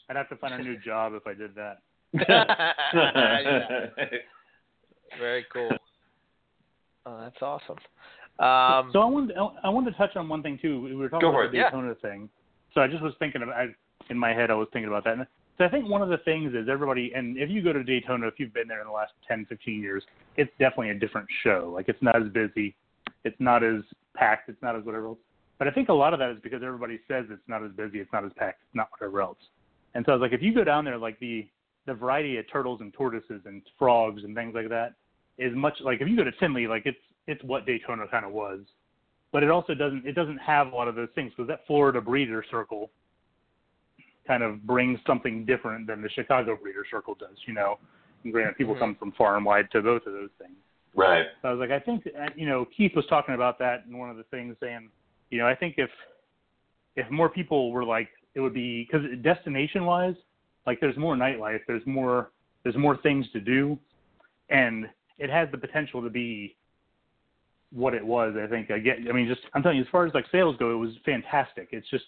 I'd have to find a new job if I did that. Yeah, very cool. Oh, that's awesome. Um, so I wanted I wanted to touch on one thing too. We were talking about the it. Yeah. Daytona thing. So I just was thinking about I, in my head I was thinking about that. And so I think one of the things is everybody and if you go to Daytona if you've been there in the last 10 15 years, it's definitely a different show. Like it's not as busy, it's not as packed, it's not as whatever else. But I think a lot of that is because everybody says it's not as busy, it's not as packed, it's not whatever else. And so I was like if you go down there like the the variety of turtles and tortoises and frogs and things like that is much like if you go to Tinley, like it's it's what Daytona kind of was, but it also doesn't it doesn't have a lot of those things because that Florida breeder circle kind of brings something different than the Chicago breeder circle does. You know, and granted, people Mhm. come from far and wide to both of those things. Right. So I was like, I think uh, you know Keith was talking about that in one of the things, saying, you know, I think if if more people were like, it would be because destination wise, like there's more nightlife, there's more there's more things to do, and it has the potential to be what it was. I think I get. I mean, just I'm telling you, as far as like sales go, it was fantastic. It's just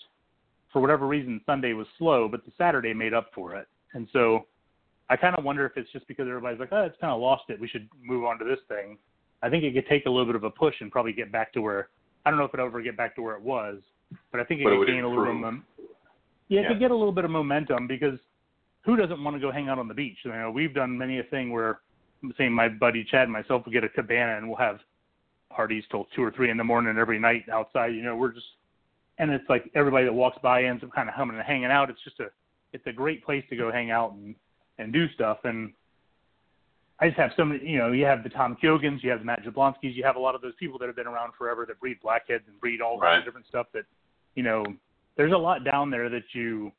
for whatever reason Sunday was slow, but the Saturday made up for it, and so I kind of wonder if it's just because everybody's like, oh, it's kind of lost it. We should move on to this thing. I think it could take a little bit of a push and probably get back to where I don't know if it ever get back to where it was, but I think it But could would gain a little bit. Of, improve. mom- yeah, Yeah. could get a little bit of momentum because who doesn't want to go hang out on the beach? You know, we've done many a thing where, say, my buddy Chad and myself will get a cabana and we'll have parties till two or three in the morning every night outside. You know, we're just, and it's like everybody that walks by ends up kind of humming and hanging out. It's just a, it's a great place to go hang out and and do stuff. And I just have so many, you know, you have the Tom Kyogans, you have the Matt Jablonskis, you have a lot of those people that have been around forever that breed blackheads and breed all Right. kinds of different stuff that, you know, there's a lot down there that you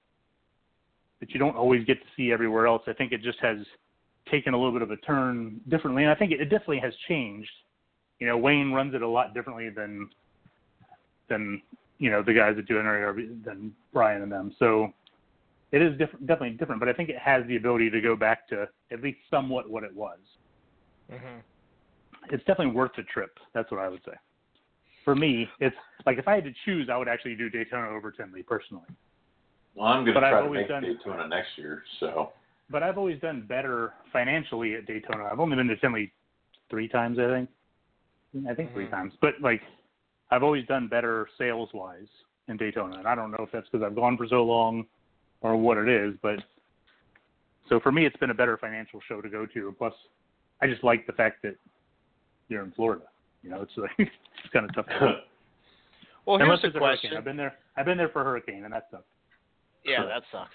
that you don't always get to see everywhere else. I think it just has taken a little bit of a turn differently, and I think it, it definitely has changed. You know, Wayne runs it a lot differently than than you know the guys that do NRA than Brian and them. So it is different, definitely different, but I think it has the ability to go back to at least somewhat what it was. mhm. It's definitely worth the trip. That's what I would say. For me, it's like if I had to choose, I would actually do Daytona over Tinley personally. Well, I'm going to try to make done- Daytona next year. So But I've always done better financially at Daytona. I've only been to Tinley three times, I think. I think three Mhm. times. But like, I've always done better sales wise in Daytona, and I don't know if that's because I've gone for so long or what it is. But so for me, it's been a better financial show to go to. Plus, I just like the fact that you're in Florida. You know, it's like it's kind of tough. To Well, Unless here's it's a a hurricane. question. I've been there. I've been there for a hurricane, and that sucks. Yeah, that sucks.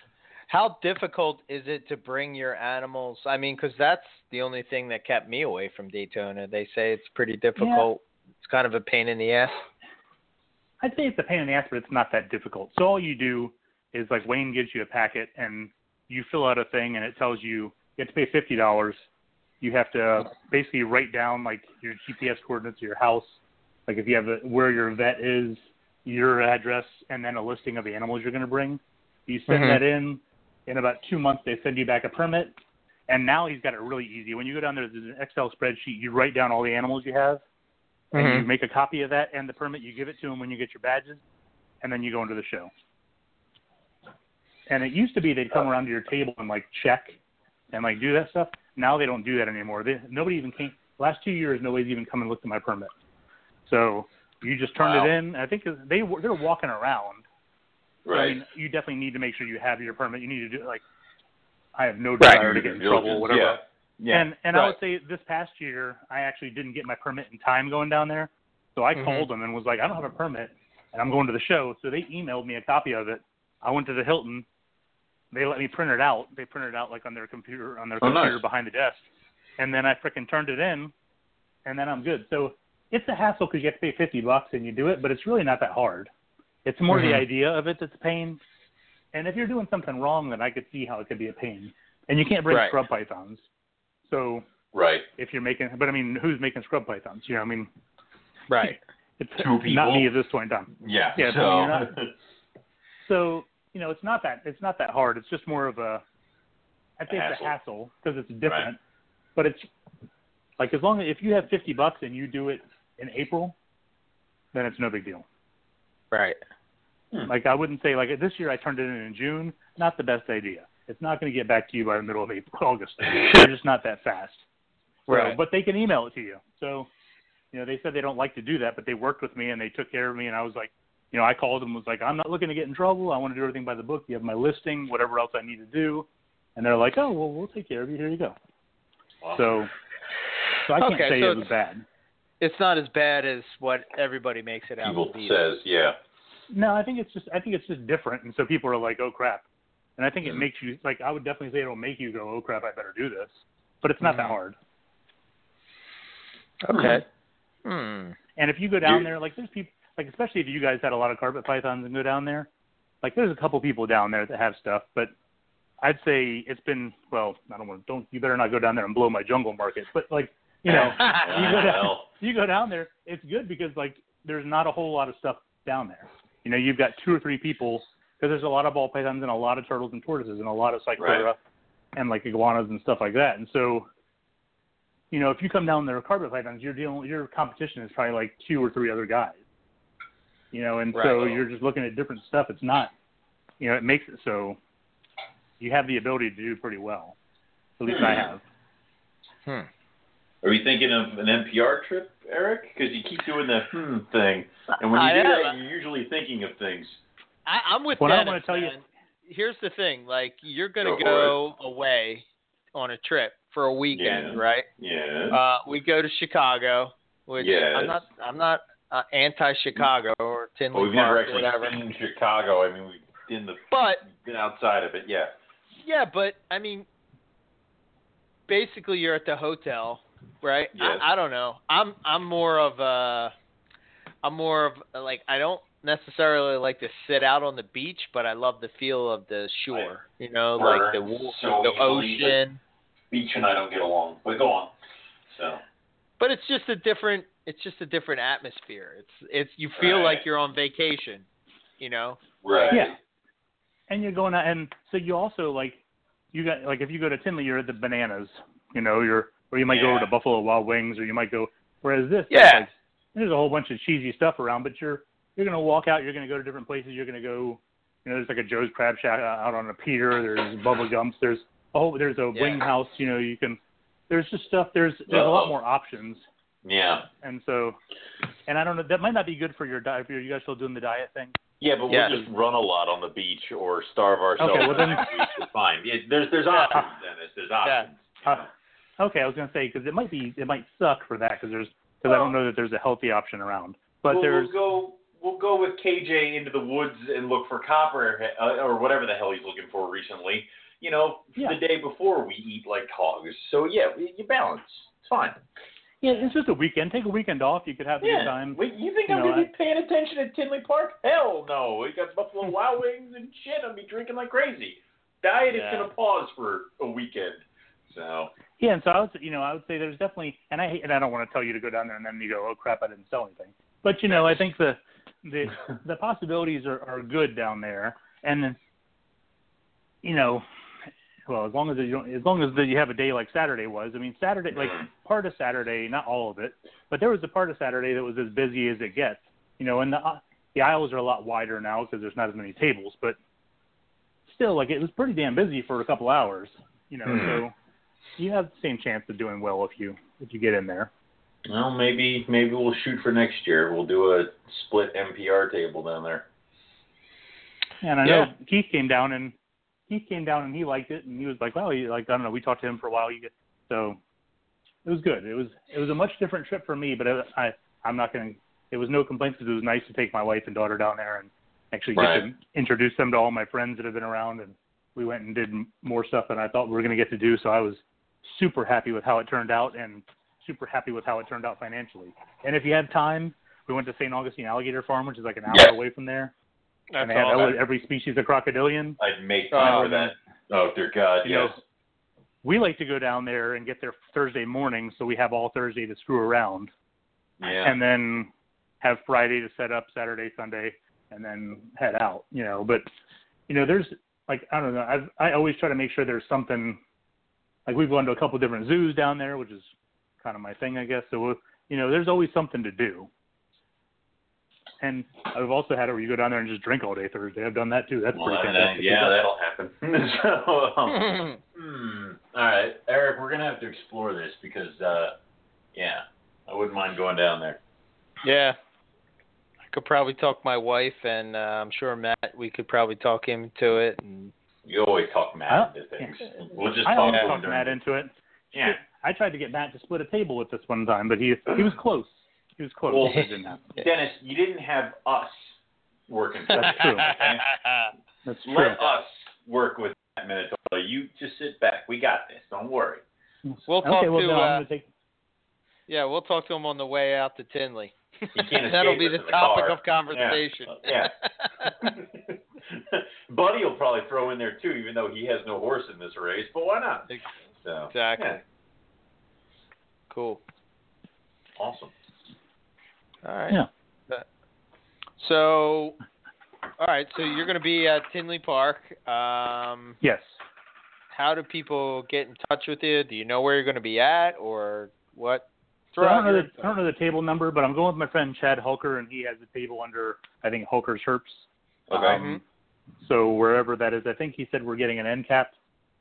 How difficult is it to bring your animals? I mean, because that's the only thing that kept me away from Daytona. They say it's pretty difficult. It's kind of a pain in the ass. I'd say it's a pain in the ass, but it's not that difficult. So all you do is like Wayne gives you a packet and you fill out a thing and it tells you you have to pay fifty dollars you have to basically write down like your GPS coordinates of your house, like if you have a, where your vet is, your address, and then a listing of the animals you're going to bring. You send Mhm. that in. In about two months, they send you back a permit. And now he's got it really easy. When you go down there, there's an Excel spreadsheet. You write down all the animals you have, and you Mhm. make a copy of that and the permit. You give it to him when you get your badges, and then you go into the show. And it used to be they'd come around to your table and like check and like do that stuff. Now they don't do that anymore. They, nobody even came. Last two years, nobody's even come and looked at my permit. So you just turned Wow. it in. I think they were- they're walking around. So, I mean, you definitely need to make sure you have your permit. You need to do like. I have no Right. desire to get in trouble, Diligence, whatever. Yeah. Yeah. And and I would say this past year I actually didn't get my permit in time going down there. So I Mhm. called them and was like, I don't have a permit and I'm going to the show. So they emailed me a copy of it. I went to the Hilton. They let me print it out. They printed it out like on their computer on their Oh, computer nice. behind the desk. And then I frickin' turned it in and then I'm good. So it's a hassle because you have to pay 50 bucks and you do it, but it's really not that hard. It's more Mhm. the idea of it that's a pain. And if you're doing something wrong, then I could see how it could be a pain. And you can't bring Right. scrub pythons. So Right. if you're making, but I mean, who's making scrub pythons? You know, I mean, Right. it's Two people. not me at this point in time. Yeah. Yeah, so so you're not- So you know, it's not that it's not that hard. It's just more of a, I'd say it's a Hassle. because it's different. Right. But it's like as long as if you have fifty bucks and you do it in April, then it's no big deal. Right. Hmm. Like I wouldn't say like this year I turned it in in June. Not the best idea. It's not going to get back to you by the middle of April, August. They're just not that fast. So, Right. But they can email it to you. So, you know, they said they don't like to do that, but they worked with me and they took care of me. And I was like, you know, I called them was like, I'm not looking to get in trouble. I want to do everything by the book. You have my listing, whatever else I need to do. And they're like, oh, well, we'll take care of you. Here you go. Wow. So, so I can't Okay, say so it was bad. It's not as bad as what everybody makes it out People to be. says, yeah. No, I think it's just I think it's just different, and so people are like, "Oh crap," and I think it Mhm. makes you like I would definitely say it'll make you go, "Oh crap, I better do this," but it's not that Mhm. hard. Okay. Hmm. And if you go down You- there, like there's people, like especially if you guys had a lot of carpet pythons and go down there, like there's a couple people down there that have stuff, but I'd say it's been well, I don't want to. don't you better not go down there and blow my jungle market, but like you know, you go down, you go down there, it's good because like there's not a whole lot of stuff down there. You know, you've got two or three people because there's a lot of ball pythons and a lot of turtles and tortoises and a lot of cyclura Right. and like iguanas and stuff like that. And so, you know, if you come down there with carpet pythons, you're dealing your competition is probably like two or three other guys. You know, and so you're just looking at different stuff. It's not, you know, it makes it so you have the ability to do pretty well. At least I have. Hmm. Are you thinking of an MPR trip, Eric? Because you keep doing the hmm thing, and when you I do am. that, you're usually thinking of things. I, I'm with Well, I wanna tell you- Here's the thing: like, you're gonna Go go away on a trip for a weekend, Yeah. right? Yeah. Uh, we go to Chicago, which Yes. I'm not. I'm not uh, anti-Chicago or Tinley well, we've never Park, actually whatever. seen Chicago. I mean, we've been the But been outside of it. Yeah. yeah, but I mean, basically, you're at the hotel, right? Yes. I, I don't know. I'm I'm more of a. I'm more of like I don't necessarily like to sit out on the beach, but I love the feel of the shore. You know, like the so the ocean. Beach and I don't get along, but go on. So. But it's just a different. It's just a different atmosphere. It's it's you feel Right. like you're on vacation. You know. Right. Yeah. And you're going out, and so you also like, you got like if you go to Tinley, you're at the bananas, you know, you're or you might go Yeah. to Buffalo Wild Wings, or you might go. Whereas this, Yeah. like, there's a whole bunch of cheesy stuff around, but you're you're gonna walk out, you're gonna go to different places, you're gonna go, you know, there's like a Joe's Crab Shack uh, out on a pier, there's Bubba Gumps, there's oh, there's a Yeah. wing house, you know, you can. There's just stuff. There's there's a lot more options, Yeah. and so, and I don't know. That might not be good for your diet. If you guys still doing the diet thing. Yeah, but Yeah. we'll just run a lot on the beach or starve ourselves Okay, well then- next. We're fine. Yeah, there's there's options, Dennis. There's options. Uh, okay, I was gonna say because it might be it might suck for that because there's because I don't know that there's a healthy option around. But we'll, there's we'll go we'll go with KJ into the woods and look for copper uh, or whatever the hell he's looking for recently. You know, Yeah. the day before we eat like hogs. So yeah, you balance. It's fine. Yeah, it's just a weekend. Take a weekend off. You could have Yeah. time. Wait, you think You I'm know, gonna be paying attention at Tinley Park? Hell no. We got Buffalo Wild Wings and shit. I'll be drinking like crazy. Diet Yeah. is gonna pause for a weekend. So Yeah, and so I would, you know, I would say there's definitely, and I and I don't want to tell you to go down there and then you go, oh crap, I didn't sell anything. But you know, I think the the the possibilities are are good down there, and you know, well, as long as you don't, as long as you have a day like Saturday was. I mean, Saturday, like part of Saturday, not all of it, but there was a part of Saturday that was as busy as it gets. You know, and the the aisles are a lot wider now because there's not as many tables, but still, like it was pretty damn busy for a couple hours. You know, Hmm. so you have the same chance of doing well if you if you get in there. Well, maybe maybe we'll shoot for next year. We'll do a split MPR table down there. And I Yeah. know Keith came down and Keith came down and he liked it and he was like, well, he like I don't know. We talked to him for a while. You get so it was good. It was it was a much different trip for me, but it, I I'm not going to. It was no complaints because it was nice to take my wife and daughter down there and actually get Right. to introduce them to all my friends that have been around and we went and did more stuff than I thought we were going to get to do. So I was super happy with how it turned out and super happy with how it turned out financially. And if you have time, we went to St. Augustine Alligator Farm, which is like an hour Yes. away from there That's and they have all. every, every species of crocodilian. I'd make oh, time Oh, for that. Oh dear God, You know, yes. We like to go down there and get there Thursday morning, so we have all Thursday to screw around, yeah. and then have Friday to set up, Saturday, Sunday, and then head out. You know, but you know, there's like I don't know. I've, I always try to make sure there's something. Like we've gone to a couple different zoos down there, which is kind of my thing, I guess. So you know, there's always something to do. And I've also had it where you go down there and just drink all day Thursday. I've done that too. That's well, pretty that- that- yeah, that'll happen. so, um, hmm. All right, Eric, we're gonna have to explore this because, uh, yeah, I wouldn't mind going down there. yeah. I could probably talk my wife, and uh, I'm sure Matt. We could probably talk him to it. And You always talk Matt into things. We'll just I talk always to him talked during Matt into it. Yeah. I tried to get Matt to split a table with this one time, but he he was close. He was close. Well, didn't happen. Dennis, you didn't have us working for That's true. okay? That's true. Let us work with Matt Minatola. You just sit back. We got this. Don't worry. We'll talk okay, well, to, no, uh, take. yeah, we'll talk to him on the way out to Tinley. That'll be the the topic car. of conversation. Yeah. Buddy will probably throw in there too, even though he has no horse in this race. But why not? So Exactly. yeah, cool. awesome. All right. Yeah. So, all right. So you're going to be at Tinley Park. Um, Yes. how do people get in touch with you? Do you know where you're going to be at, or what? So I don't know the I don't know the table number, but I'm going with my friend Chad Hulker, and he has a table under I think Hulker's Herps. Okay. Um, so wherever that is, I think he said we're getting an end cap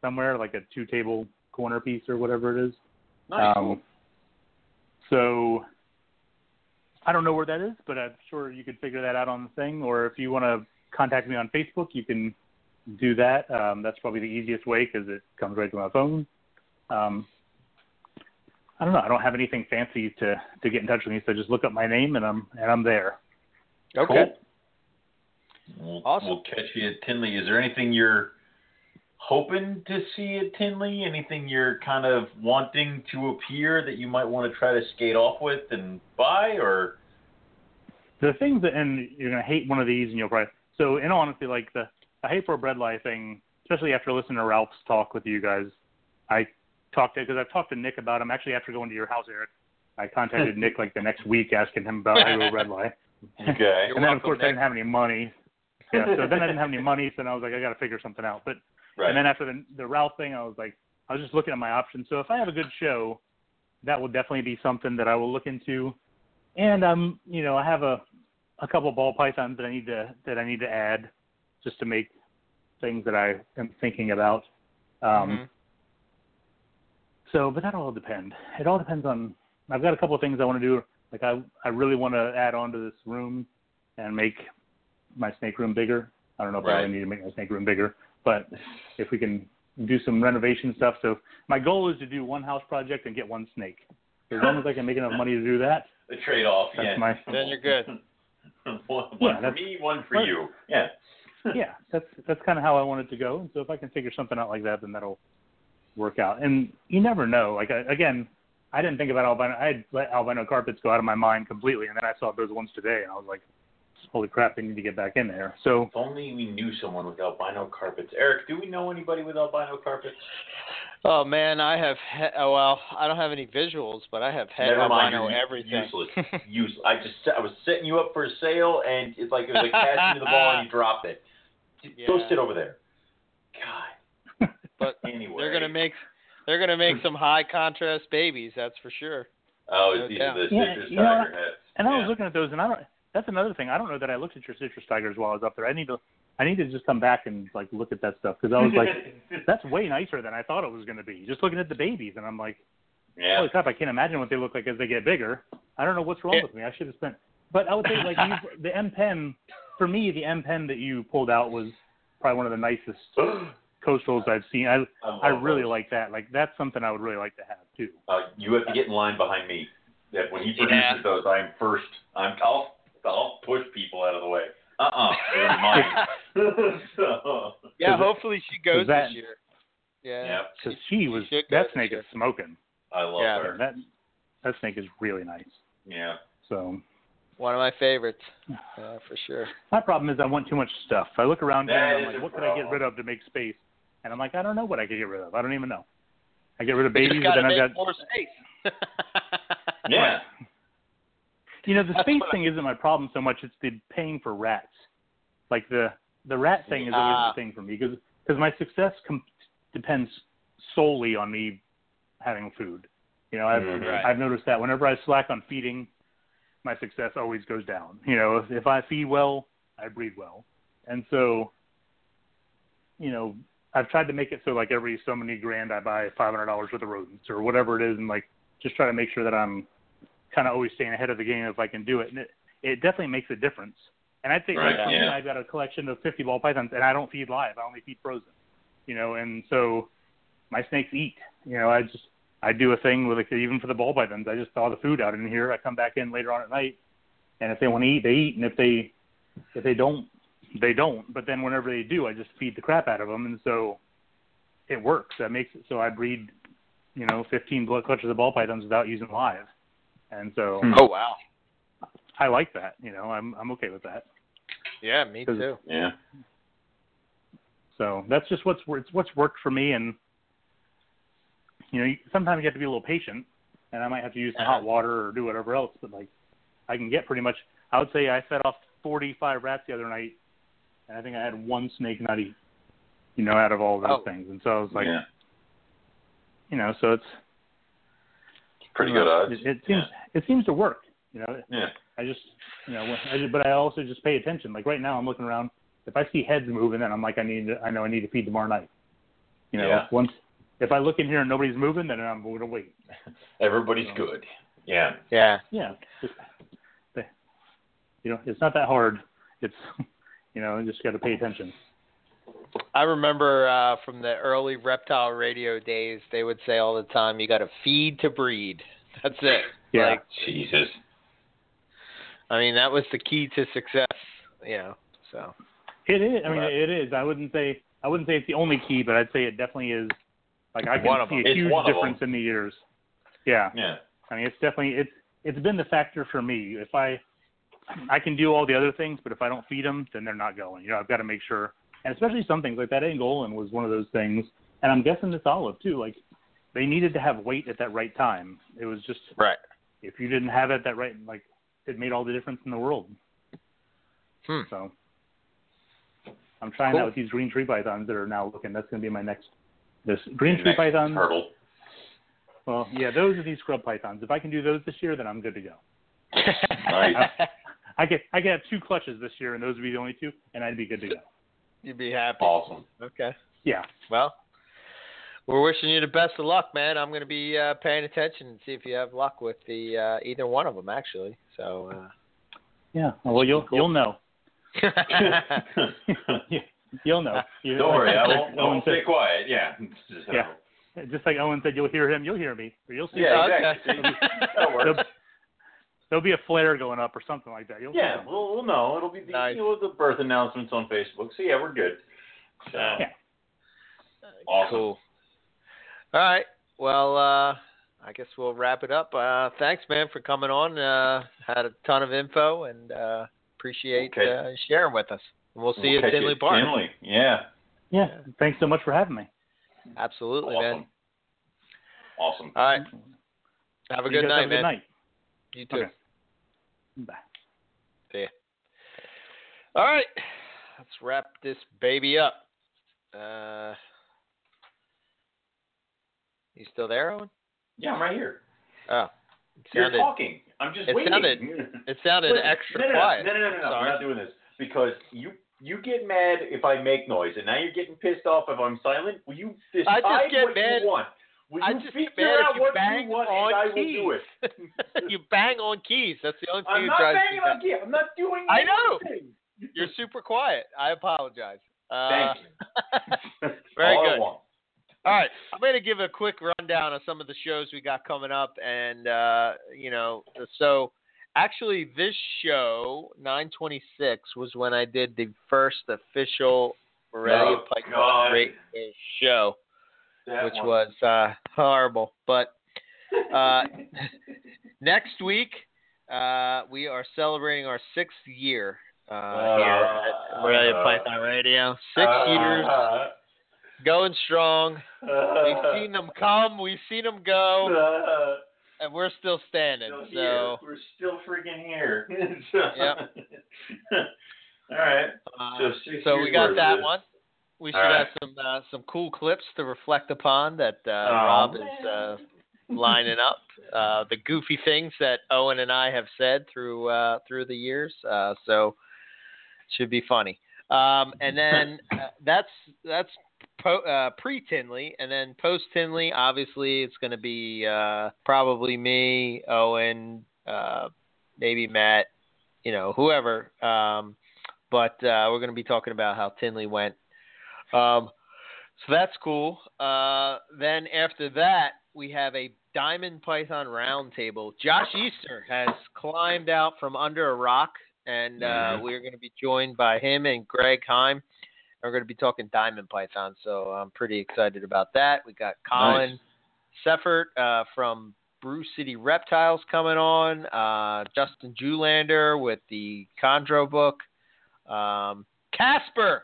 somewhere, like a two table corner piece or whatever it is. nice. Um, so I don't know where that is, but I'm sure you could figure that out on the thing. Or if you want to contact me on Facebook, you can do that. Um, that's probably the easiest way because it comes right to my phone. Um, I don't know. I don't have anything fancy to to get in touch with me, so just look up my name and I'm and I'm there. Okay. We'll, Awesome. we'll catch you at Tinley. Is there anything you're hoping to see at Tinley? Anything you're kind of wanting to appear that you might want to try to skate off with and buy, or? The things that and you're gonna hate one of these and you'll probably so in all honesty like the the hate for a bredli thing especially after listening to ralph's talk with you guys i talked to because i've talked to nick about him. Actually after going to your house eric i contacted nick like the next week asking him about halo red lie. Okay? And then of course i didn't have any money. Yeah so then i didn't have any money so then i was like i gotta figure something out. But Right. and then after the the ralph thing i was like i was just looking at my options so if i have a good show that will definitely be something that i will look into and um you know i have a a couple ball pythons that I need to that I need to add just to make things that I am thinking about. Um, Mhm. So, but that'll all depend. It all depends on. I've got a couple of things I want to do. Like I I really want to add on to this room and make my snake room bigger. I don't know if I really need to make my snake room bigger, but if we can do some renovation stuff. So my goal is to do one house project and get one snake. As long as I can make enough money to do that, the trade-off. yeah. my Then you're good. one one Yeah, for that's- me, one for right. you. Yeah. yeah, that's that's kind of how I want it to go. And so if I can figure something out like that, then that'll work out. And you never know. Like I, again, I didn't think about albino. I had let albino carpets go out of my mind completely, and then I saw those ones today, and I was like, holy crap, they need to get back in there. So If only we knew someone with albino carpets. Eric, do we know anybody with albino carpets? Oh man, I have. He- oh, well, I don't have any visuals, but I have head Never mind, albino you're everything. useless. Useless. I just I was setting you up for a sale, and it's like it was like passing you the ball and you dropped it. Go sit over there. God. But Anyway. they're gonna make they're gonna make some high contrast babies. That's for sure. Oh, No these doubt. are the Yeah, citrus you know, heads. And I yeah. was looking at those, and I don't. That's another thing. I don't know that I looked at your citrus tigers while I was up there. I need to. I need to just come back and like look at that stuff because I was like, that's way nicer than I thought it was going to be. Just looking at the babies, and I'm like, yeah. holy crap! I can't imagine what they look like as they get bigger. I don't know what's wrong Yeah. with me. I should have spent. But I would say like you, the M pen, for me, the M pen that you pulled out was probably one of the nicest coastals I've seen. I I love really those. like that. Like that's something I would really like to have too. Uh, you have to get in line behind me. That when he produces Yeah. those, I'm first. I'm. I'll. I'll push people out of the way. Uh uh-uh, uh. They're mine. so, Yeah, hopefully she goes that- this year. Yeah. yeah. Because she was should that snake is smoking. I love Yeah. her. That that snake is really nice. Yeah. So One of my favorites. Uh, for sure. my problem is I want too much stuff. I look around That and I'm like, a what could I get rid of to make space? And I'm like, I don't know what I could get rid of. I don't even know. I get rid of babies, but then I've got more space. Yeah. You know the That's space what I- thing isn't my problem so much. It's the paying for rats. Like the the rat thing is always the thing for me because because my success com- depends solely on me having food. You know, I've Mhm. Right. I've noticed that whenever I slack on feeding, my success always goes down. You know, if, if I feed well, I breed well, and so, you know, I've tried to make it so like every so many grand I buy five hundred dollars worth of rodents or whatever it is, and like just try to make sure that I'm kind of always staying ahead of the game if I can do it, and it it definitely makes a difference. And I'd say Right, like yeah. I've got a collection of fifty ball pythons, and I don't feed live; I only feed frozen. You know, and so my snakes eat. You know, I just I do a thing with like even for the ball pythons. I just thaw the food out in here. I come back in later on at night, and if they want to eat, they eat, and if they if they don't, they don't. But then whenever they do, I just feed the crap out of them, and so it works. That makes it so I breed, you know, 15 blood clutches of ball pythons without using live, and so Hmm. oh wow. I like that. You know, I'm I'm okay with that. Yeah, me too. Yeah. So that's just what's it's what's worked for me, and you know, you- sometimes you have to be a little patient, and I might have to use some hot Uh-huh. water or do whatever else. But like, I can get pretty much. I would say I fed off 45 rats the other night, and I think I had one snake not eat. You know, out of all those Oh. things, and so I was like, yeah. you know, so it's Pretty you know, good odds. It, it seems it seems to work. You know, Yeah. I just you know, I just, but I also just pay attention. Like right now, I'm looking around. If I see heads moving, then I'm like, I need, to, I know I need to feed tomorrow night. You know, Yeah. once if I look in here and nobody's moving, then I'm going to wait. Everybody's good. Yeah. Yeah. Yeah, just, you know, it's not that hard. It's you know, you just got to pay attention. I remember uh, from the early reptile radio days, they would say all the time, "You got to feed to breed." That's it. Yeah. Like, Jesus. I mean, that was the key to success. You know. So. It is. I mean, Right. it is. I wouldn't say I wouldn't say it's the only key, but I'd say it definitely is. Like I can see a It's huge difference in the years. Yeah. Yeah. I mean, it's definitely it's it's been the factor for me. If I I can do all the other things, but if I don't feed them, then they're not going. You know, I've got to make sure, and especially some things like that Angolan was one of those things, and I'm guessing this olive too. Like they needed to have weight at that right time. It was just Right. if you didn't have it at that right, like it made all the difference in the world. Hmm. So I'm trying Cool. out with these green tree pythons that are now looking. That's going to be my next. This green tree Next pythons. Hurdle. Well, yeah, those are these scrub pythons. If I can do those this year, then I'm good to go. Nice. I get I get have two clutches this year, and those would be the only two, and I'd be good to go. You'd be happy. Awesome. Okay. Yeah, Well, we're wishing you the best of luck, man. I'm going to be uh, paying attention and see if you have luck with the uh, either one of them, actually. So. Uh, yeah. Well, you'll Cool. you'll know. You'll know. You, Don't worry, I like won't, I Owen won't stay said, quiet. Yeah. Just, Yeah. just like Owen said, you'll hear him. You'll hear me, or you'll see. Yeah, Okay. exactly. See? That works. There'll, there'll be a flare going up or something like that. You'll Yeah, we'll, we'll know. It'll be the, Nice. you know, the birth announcements on Facebook. So yeah, we're good. So, Yeah. Awesome. Cool. All right. Well, uh, I guess we'll wrap it up. Uh, thanks, man, for coming on. Uh, had a ton of info and uh, appreciate Okay. uh, sharing with us. And we'll see you We'll at catch Tinley Park. Tinley, yeah. Yeah. Thanks so much for having me. Absolutely, Awesome. man. Awesome. All right. Have a You good night, have a good man. night. You too. Okay. Bye. All right. Let's wrap this baby up. Uh, you still there, Owen? Yeah, I'm right here. Oh, it You're sounded, talking. I'm just it waiting. sounded it sounded Listen, extra no, no, no, quiet. No, no, no, no, no. Sorry. We're not doing this because you you get mad if I make noise, and now you're getting pissed off if I'm silent. Will you decide I just get what mad- you want? Will I just figure get mad if out you what bang you want, on and I will keys. do it. you bang on keys. That's the only thing I'm not banging on key. I'm not doing I know. You're super quiet. I apologize. Uh, Thank you. Very All good. All right, I'm going to give a quick rundown of some of the shows we got coming up, and uh, you know, so actually, this show 926 was when I did the first official Morelia Oh, Pike Radio show, That which one. was uh, horrible. But uh, next week, uh, we are celebrating our sixth year uh, here at Morelia Uh, Python Radio. Six Uh, years, going strong. We've seen them come, we've seen them go, and we're still standing. still So, we're still freaking here. Yep. All right. uh, So six so we got that one. We should right. have some uh, some cool clips to reflect upon that uh, Oh, Rob is uh, lining up. Uh, the goofy things that Owen and I have said through uh, through the years. Uh, so it should be funny. Um, and then uh, that's that's po- uh, pre Tinley, and then post Tinley. Obviously, it's going to be uh, probably me, Owen, uh, maybe Matt, you know, whoever. Um, but uh, we're going to be talking about how Tinley went. Um, so that's cool. Uh, then after that, we have a Diamond Python Roundtable. Josh Easter has climbed out from under a rock, and uh, Mhm. we're going to be joined by him and Greg Heim. We're going to be talking Diamond Python, so I'm pretty excited about that. We got Colin Seffert uh, from Brew City Reptiles coming on, uh, Justin Julander with the Chondro book. Um, Casper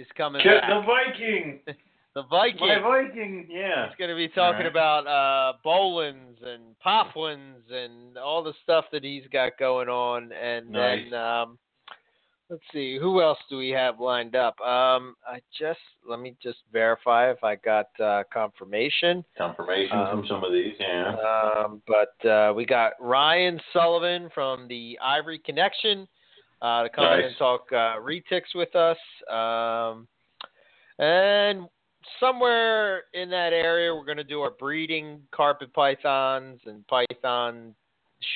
is coming Get back. the Viking. The Viking. My Viking. Yeah. He's going to be talking Alright. about uh, Bolins and Poplins and all the stuff that he's got going on. And Nice. then, um, let's see, who else do we have lined up? Um, I just, let me just verify if I got uh, confirmation. Confirmation Um, from some of these. Yeah. Um, but uh, we got Ryan Sullivan from the Ivory Connection uh, to come in and talk uh, retics with us. Um, and somewhere in that area, we're going to do our breeding carpet pythons and python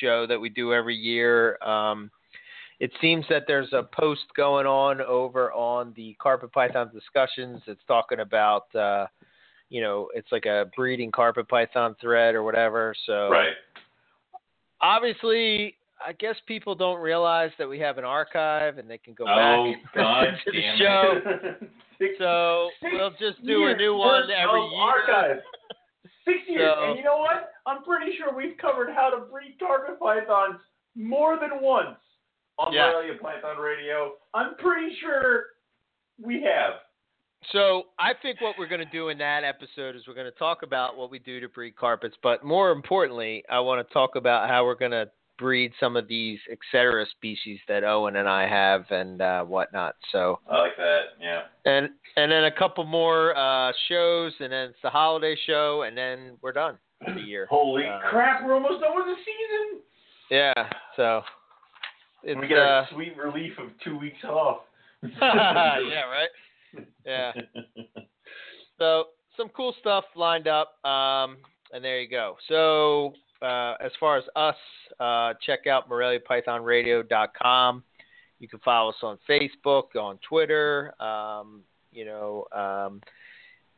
show that we do every year. Um, it seems that there's a post going on over on the carpet python discussions. It's talking about. Uh, you know, it's like a breeding carpet python thread or whatever. So right. obviously, I guess people don't realize that we have an archive and they can go Oh back God to the show. it. Six So Six we'll just do a new one every year. Archive. Six years, So- and you know what? I'm pretty sure we've covered how to breed carpet pythons more than once on Yes. Morelia Python Radio. I'm pretty sure we have. So I think what we're going to do in that episode is we're going to talk about what we do to breed carpets, but more importantly, I want to talk about how we're going to breed some of these etc. species that Owen and I have and uh, whatnot. So I like that. Yeah. and and then a couple more uh, shows, and then it's the holiday show, and then we're done for the year. Holy Uh, crap! We're almost done with the season. Yeah, so it's we get uh, our sweet relief of two weeks off. yeah, right. Yeah. So some cool stuff lined up, um, and there you go. So uh, as far as us, uh, check out MoreliaPythonRadio.com. You can follow us on Facebook, on Twitter. Um, you know, um,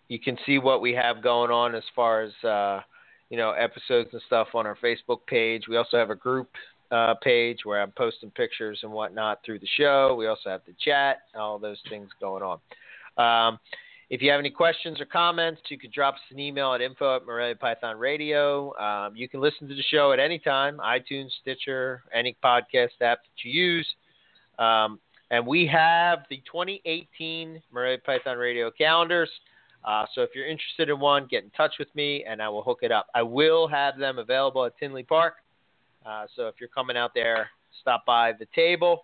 you can see what we have going on as far as uh, you know episodes and stuff on our Facebook page. We also have a group uh, page where I'm posting pictures and whatnot through the show. We also have the chat, all those things going on. Um, if you have any questions or comments, you can drop us an email at info at Morelia Python Radio. Um, you can listen to the show at any time, iTunes, Stitcher, any podcast app that you use. Um, and we have the 2018 Morelia Python Radio calendars. Uh, so if you're interested in one, get in touch with me and I will hook it up. I will have them available at Tinley Park. Uh, so if you're coming out there, stop by the table,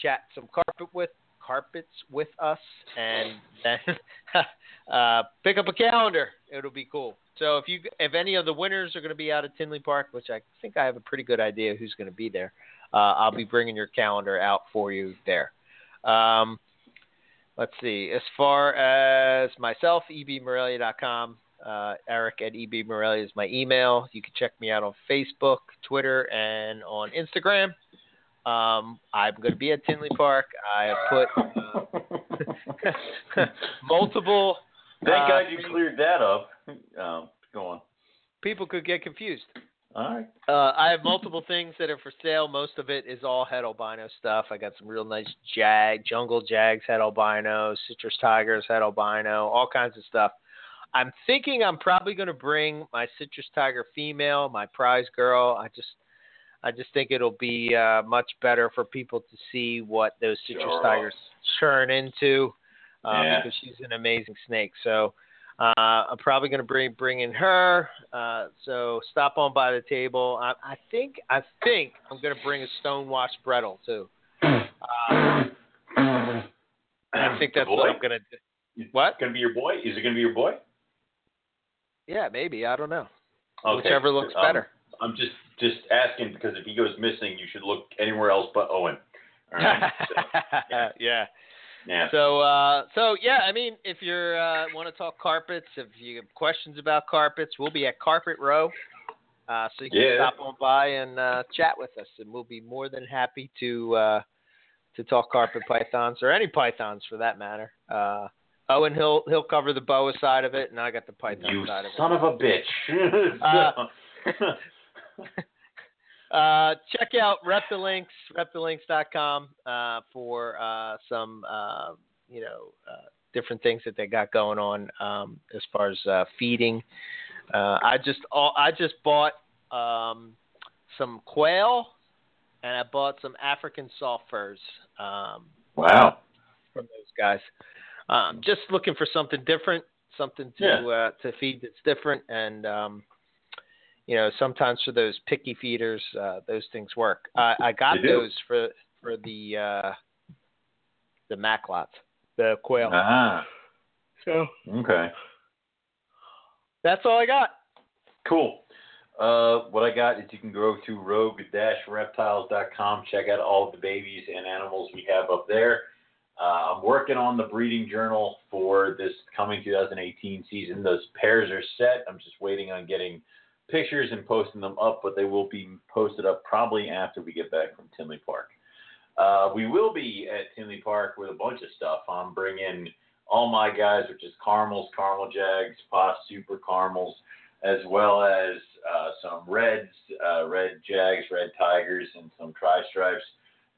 chat some carpet with carpets with us, and then uh, pick up a calendar. It'll be cool. So if you if any of the winners are going to be out at Tinley Park, which I think I have a pretty good idea who's going to be there, uh, I'll be bringing your calendar out for you there. Um, let's see. As far as myself, ebmorelia.com. Uh, Eric at ebmorelia is my email. You can check me out on Facebook, Twitter, and on Instagram. Um, I'm going to be at Tinley Park. I have put uh, multiple. Thank uh, God you cleared that up. Um, go on. People could get confused. All right. Uh, I have multiple things that are for sale. Most of it is all het albino stuff. I got some real nice jag, jungle jags, het albino, citrus tigers, het albino, all kinds of stuff. I'm thinking I'm probably going to bring my citrus tiger female, my prize girl. I just, I just think it'll be uh, much better for people to see what those citrus Sure. tigers turn into, uh, Yeah. because she's an amazing snake. So. Uh, I'm probably going to bring bring in her. Uh, so stop on by the table. I, I think I think I'm going to bring a stonewashed bredli too. Uh, I think that's what I'm going to do. What? Gonna be your boy? Is it gonna be your boy? Yeah, maybe. I don't know. Okay. Whichever looks Um, better. I'm just just asking because if he goes missing, you should look anywhere else but Owen. Right. So, yeah. yeah. So, uh, so yeah, I mean, if you're uh, want to talk carpets, if you have questions about carpets, we'll be at Carpet Row. Uh, so you can Yeah. stop on by and uh, chat with us, and we'll be more than happy to uh, to talk carpet pythons or any pythons for that matter. Uh, Owen, he'll he'll cover the boa side of it, and I got the python you side of it. son of a bitch. Uh, Uh, check out Reptilinks, reptilinks.com uh, for uh, some, uh, you know, uh, different things that they got going on um, as far as uh, feeding. Uh, I just I just bought um, some quail and I bought some African soft furs um, wow. from those guys. Um, just looking for something different, something to Yeah. uh, to feed that's different, and um, you know, sometimes for those picky feeders, uh, those things work. I I got those for for the uh, the Macklots, the quail. Ah. So Okay. that's all I got. Cool. Uh, what I got is you can go to rogue-reptiles.com, check out all of the babies and animals we have up there. Uh, I'm working on the breeding journal for this coming 2018 season. Those pairs are set. I'm just waiting on getting pictures and posting them up, but they will be posted up probably after we get back from Tinley Park. Uh, we will be at Tinley Park with a bunch of stuff. I'm bringing all my guys, which is caramels, caramel jags, pos super caramels, as well as uh, some reds, uh, red jags, red tigers, and some tri-stripes,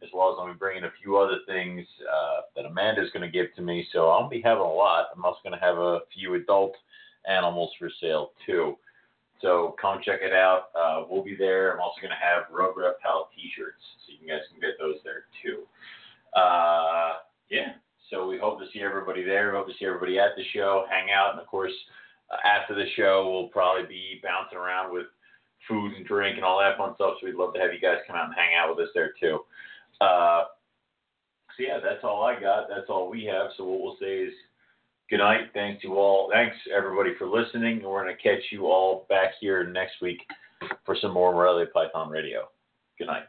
as well as I'll be bringing a few other things uh, that Amanda's going to give to me. So I'll be having a lot. I'm also going to have a few adult animals for sale too. So come check it out. Uh, we'll be there. I'm also going to have Rogue Reptile T-shirts, so you guys can get those there too. Uh, yeah. So we hope to see everybody there. We hope to see everybody at the show, hang out, and of course, uh, after the show, we'll probably be bouncing around with food and drink and all that fun stuff. So we'd love to have you guys come out and hang out with us there too. Uh, so yeah, that's all I got. That's all we have. So what we'll say is good night. Thanks to all. Thanks everybody for listening. We're gonna catch you all back here next week for some more Morelia Python Radio. Good night.